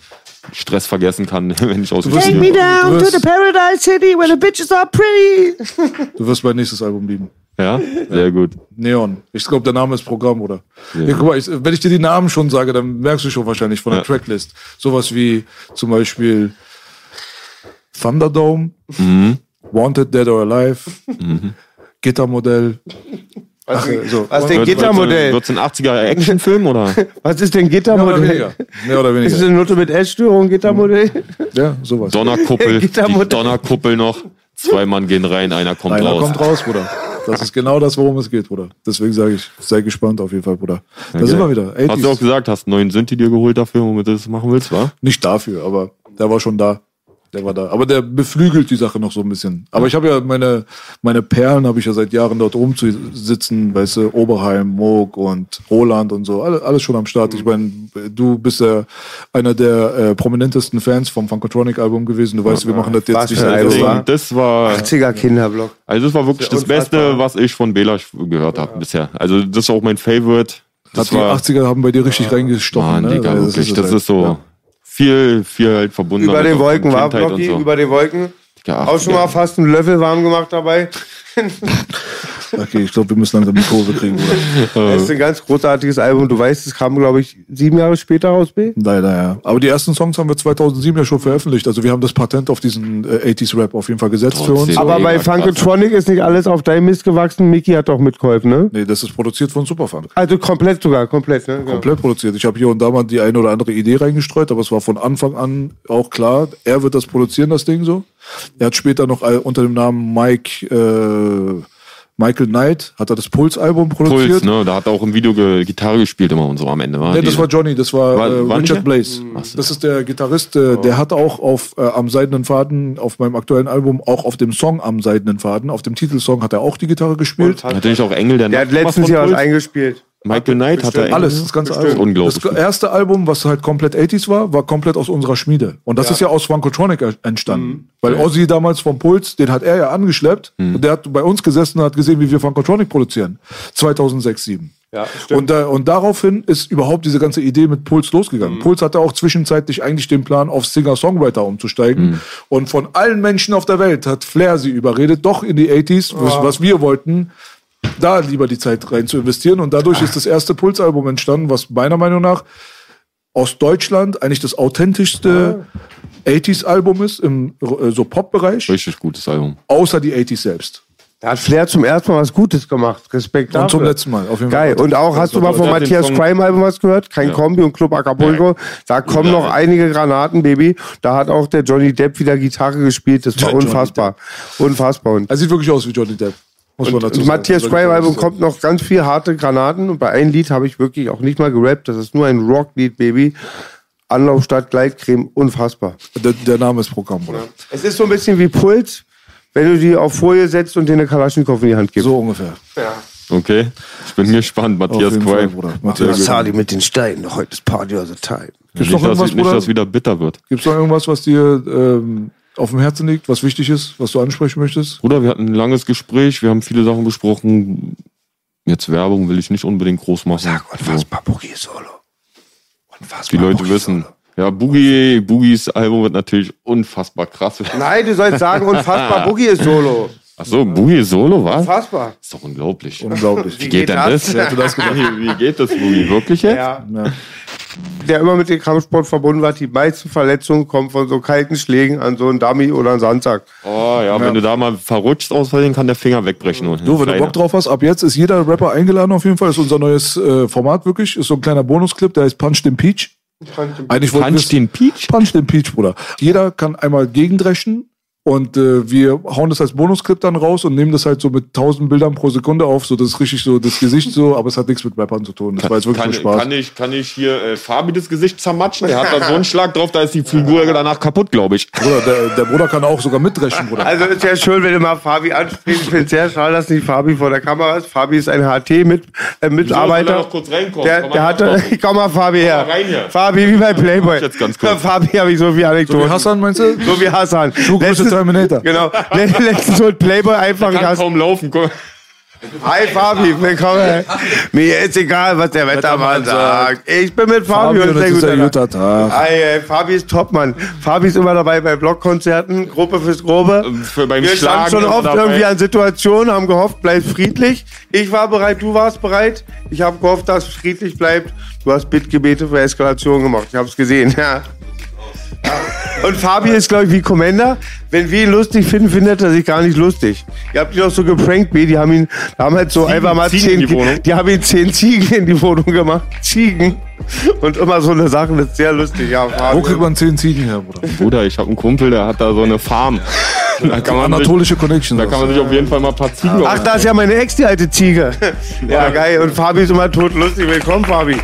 Stress vergessen kann, wenn ich aus Take me komme. down to the paradise city where the bitches are pretty. du wirst mein nächstes Album lieben. Ja, sehr gut. Neon. Ich glaube, der Name ist Programm, oder? Ja, guck mal, ich, wenn ich dir die Namen schon sage, dann merkst du schon wahrscheinlich von der Ja. Tracklist. Sowas wie zum Beispiel Thunderdome, Mhm. Wanted, Dead or Alive, Gittermodell. Ach, so. Was ist denn Gittermodell? Wird es ein 80er Actionfilm oder? Was ist denn Mehr oder Gittermodell? weniger. Mehr oder Ist es weniger. eine Note mit Essstörung, Gittermodell? Ja, sowas. Donnerkuppel, die Gittermodell. Donnerkuppel noch. Zwei Mann gehen rein, einer kommt Einer raus. kommt raus, Bruder. Das ist genau das, worum es geht, Bruder. Deswegen sage ich, sei gespannt auf jeden Fall, Bruder. Da Ja, sind wir wieder. Hast du auch 80s. gesagt, hast einen neuen Synthi dir geholt dafür, womit du das machen willst, wa? Nicht dafür, aber der war schon da. Der war da. Aber der beflügelt die Sache noch so ein bisschen. Aber ich habe ja meine, meine Perlen habe ich ja seit Jahren dort oben zu sitzen, weißt du, Oberheim, Moog und Roland und so. Alles, alles schon am Start. Ich meine, du bist ja einer der äh, prominentesten Fans vom Funkotronic-Album gewesen. Du weißt, wir machen das jetzt Was nicht Album, gestern. wa? Das war, 80er Kinderblock. also das war wirklich Das das ist ja Beste, was ich von Bela gehört habe bisher. Also das ist auch mein Favorite. Das Hat die war, 80er haben bei dir richtig reingestochen. Mann, ne? Digga, Weil wirklich. Das halt. ist so Ja. Viel, viel halt verbunden. Über den Wolken war Blocky, so. über den Wolken. Ja, Auch schon mal fast einen Löffel warm gemacht dabei. Okay, ich glaube, wir müssen langsam die Kurve kriegen, Bruder. Das ist ein ganz großartiges Album. Du weißt, es kam, glaube ich, sieben Jahre später raus, B. Leider, ja. Aber die ersten Songs haben wir 2007 ja schon veröffentlicht. Also wir haben das Patent auf diesen äh, 80s-Rap auf jeden Fall gesetzt für uns. Trotzdem. Aber bei krass. Funkotronic ist nicht alles auf dein Mist gewachsen. Mickey hat doch mitgeholfen, ne? Nee, das ist produziert von Superfunk. Also komplett sogar, komplett, ne? Komplett produziert. Ich habe hier und da mal die eine oder andere Idee reingestreut, aber es war von Anfang an auch klar, er wird das produzieren, das Ding so. Er hat später noch unter dem Namen Mike äh, Michael Knight hat er das Puls-Album produziert. Puls, ne? Da hat er auch im Video ge Gitarre gespielt immer und so am Ende. War Nee, das war Johnny, das war, War- äh, war Richard der? Blaze. Das ist der Gitarrist, äh, der hat auch auf äh, am seidenen Faden auf meinem aktuellen Album, auch auf dem Song am seidenen Faden, auf dem Titelsong hat er auch die Gitarre gespielt. Hatte nicht auch Engel der Der hat letztens hier was eingespielt. Michael Knight hat er Alles, das ganze Bestimmt. Album. Unglaublich. Das erste Album, was halt komplett 80s war, war komplett aus unserer Schmiede. Und das ist ja aus Funkotronic entstanden. Weil Ozzy damals vom Puls, den hat er ja angeschleppt. Und der hat bei uns gesessen und hat gesehen, wie wir Funkotronic produzieren. 2006, 2007. Ja. Und, da, und daraufhin ist überhaupt diese ganze Idee mit Puls losgegangen. Puls hatte auch zwischenzeitlich eigentlich den Plan, auf Singer-Songwriter umzusteigen. Und von allen Menschen auf der Welt hat Flair sie überredet, doch in die 80s, was, was wir wollten, da lieber die Zeit rein zu investieren. Und dadurch ist das erste Puls-Album entstanden, was meiner Meinung nach aus Deutschland eigentlich das authentischste 80s-Album ist im äh, so Pop-Bereich, Richtig gutes Album. außer die 80s selbst. Da hat Flair zum ersten Mal was Gutes gemacht. Respekt Und zum letzten Mal, auf jeden Geil. Fall. Und auch, hast du mal von Matthias Crime Album was gehört? Kein Kombi und Club Acapulco. Da kommen noch einige Granaten, Baby. Da hat auch der Johnny Depp wieder Gitarre gespielt. Das war unfassbar. Unfassbar. Und, Er sieht wirklich aus wie Johnny Depp. Muss man dazu und sagen. Matthias Also, Album das- kommt noch ganz viel harte Granaten. Und bei einem Lied habe ich wirklich auch nicht mal gerappt. Das ist nur ein Rocklied, Baby. Anlauf statt Gleitcreme. Unfassbar. Der, der Name ist Programm, Bruder. Es ist so ein bisschen wie Puls, wenn du die auf Folie setzt und dir eine Kalaschnikow in die Hand gibst. So ungefähr. Okay. Ich bin gespannt. Matthias Quay. Matthias. Sali mit den Steinen. Heute ist Party of the Time. Gibt's noch Nicht, dass, irgendwas, nicht, dass Bruder? es wieder bitter wird. Gibt's noch irgendwas, was dir ähm, auf dem Herzen liegt, was wichtig ist, was du ansprechen möchtest? Bruder, wir hatten ein langes Gespräch. Wir haben viele Sachen besprochen. Jetzt Werbung will ich nicht unbedingt groß machen. Sag So. unfassbar Boogie Solo. Unfassbar Die Leute Boogie wissen. Solo. Ja, Boogie, Boogies Album wird natürlich unfassbar krass. Nein, du sollst sagen, unfassbar Boogie ist Solo. Ach so, Boogie Solo, was? Unfassbar. Ist doch unglaublich. Unglaublich. Wie geht denn das? Das Wie, wie geht das, Boogie? Wirklich jetzt? Ja. Ja. Der immer mit dem Kampfsport verbunden war. Die meisten Verletzungen kommen von so kalten Schlägen an so einen Dummy oder einen Sandsack. Oh ja, wenn du da mal verrutscht aus Versehen, kann der Finger wegbrechen. Und Du, wenn du Bock drauf hast, ab jetzt ist jeder Rapper eingeladen auf jeden Fall. Das ist unser neues äh, Format wirklich. Ist so ein kleiner Bonusclip, der heißt Punch den Peach. Eigentlich wollten Punch den Peach? Punch den Peach, Bruder. Jeder kann einmal gegendreschen und äh, wir hauen das als Bonusclip dann raus und nehmen das halt so mit 1000 Bildern pro Sekunde auf. So, das ist richtig so das Gesicht so, aber es hat nichts mit Rappern zu tun. Das war jetzt wirklich Kann, Spaß. kann, ich, kann ich hier äh, Fabi das Gesicht zermatschen? Der hat da so einen Schlag drauf, da ist die Figur danach kaputt, glaube ich. Bruder, der, der Bruder kann auch sogar mitrechen, Bruder. Also ist ja schön, wenn du mal Fabi ansprichst. Ich finde es sehr schade, dass nicht Fabi vor der Kamera ist. Fabi ist ein HT-Mitarbeiter. Er noch kurz reinkommen? Der, Komm der mal hatte, komm mal Fabi her. mal rein hier. Fabi, wie bei Playboy. Ich jetzt ganz kurz. Fabi habe ich so viele So Anekdoten. wie Hassan, meinst du? So wie Hassan. Terminator. Genau. Letztens holt Playboy einfach Kann Gas. kaum laufen. Guck. Hi Fabi, willkommen. Mir ist egal, was der Wettermann sagt. Ich bin mit Fabi, Fabi, und sehr guter guter Tag. Hi, ey, Fabi ist Topmann. Fabi ist immer dabei bei Blockkonzerten, Gruppe fürs Grobe. Für beim Wir Schlagen standen schon oft dabei. irgendwie an Situationen, haben gehofft, bleib friedlich. Ich war bereit, du warst bereit. Ich habe gehofft, dass es friedlich bleibt. Du hast Bittgebete für Eskalation gemacht. Ich habe es gesehen. Ja. Und Fabi ist, glaube ich, wie Commander. Wenn wir ihn lustig finden, findet er sich gar nicht lustig. Ihr habt ihn auch so geprankt, B. Die haben ihn, haben halt so einfach mal Ziegen zehn, in die Wohnung? die haben ihn zehn Ziegen in die Wohnung gemacht. Ziegen. Und immer so eine Sache, das ist sehr lustig. Ja, Fabi. Wo kriegt man 10 Ziegen her, Bruder? Bruder, ich habe einen Kumpel, der hat da so eine Farm. Da kann man, sich, Anatolische Connection. da kann man sich auf jeden Fall mal ein paar Ziegen Ach, da ist ja meine Ex, die alte Ziege. Ja, geil. Und Fabi ist immer totlustig. Willkommen, Fabi.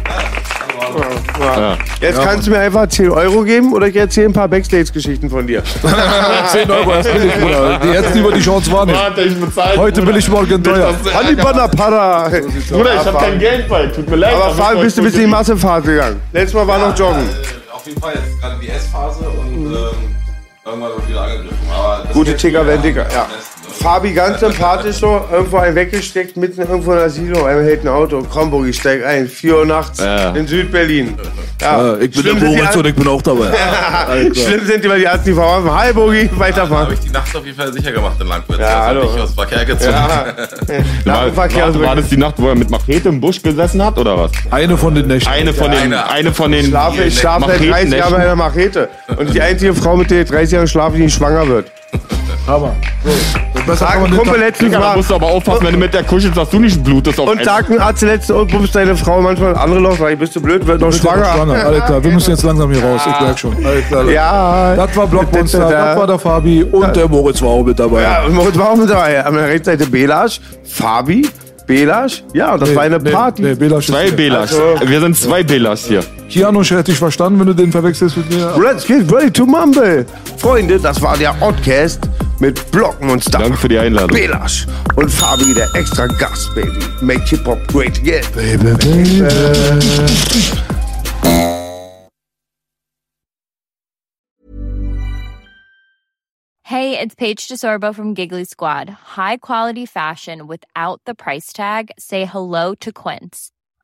Ja. Jetzt kannst du mir einfach 10 Euro geben oder ich erzähle ein paar Backstage-Geschichten von dir. 10 Euro erst billig, Bruder. Die Jetzt lieber die Chance wahrnehmen. Warte, ich bezahle. Heute will ich morgen teuer. Hallibana Para. Bruder, ich habe kein Geld bei. Tut mir leid. Aber Fabi, bist du bis in die Massephase gegangen? Letztes Mal war noch Joggen. Auf jeden Fall jetzt gerade die S-Phase und ähm, irgendwann wird wieder angegriffen. Aber das Gute Ticker werden dicker, ja. Fabi ganz sympathisch so, irgendwo einen weggesteckt, mitten irgendwo in der Silo, einer hält ein Auto, komm Bogi, steig ein, 4 Uhr nachts Ja. in Südberlin. Ja, Ich bin der schlimm, die Moritz und ich bin auch dabei. schlimm sind die, weil die hatten die verworfen. Hi Bogi, weiterfahren. habe ich die Nacht auf jeden Fall sicher gemacht in Langwitz. Ja, hallo. nicht aus Verkehr gezogen. Ja. War, war, war das die Nacht, wo er mit Machete im Busch gesessen hat, oder was? Eine von den Nächten. Eine von den, eine. eine von den Schlafe, ich schlafe seit 30 Jahren bei einer Machete. Und die einzige Frau, mit der ich 30 Jahren schlafe, die nicht schwanger wird. Hammer. So. Besser Sag ein Kumpel letztens Digga, da mal. musst du aber aufpassen, wenn du mit der kuschelst, dass du nicht blutest auf Und sagt ein Arzt letzte und bummst deine Frau manchmal andere Loch, sag ich, bist du blöd, wird noch schwanger. schwanger. Alles klar, wir müssen jetzt langsam hier raus. Ich merk schon. Alles klar. Ja. Das war Blockmonster, das war der Fabi und der Moritz war auch mit dabei. Ja, Moritz war auch mit dabei. An der rechten Seite Belasch, Fabi, Belasch. Ja, das war eine Nee, Party. Nee, Belasch ist Zwei hier. Belas. Also- Wir sind zwei Belas hier. Kianosch hätte ich verstanden, wenn du den verwechselst mit mir. Let's get ready to mumble. Freunde, das war der Oddcast mit Blockmonster. Danke für die Einladung. Belasch und Fabi der extra Gast, Baby. Make Hip-Hop great again. Baby, baby. Hey, it's Paige DeSorbo from Giggly Squad. High quality fashion without the price tag. Say hello to Quince.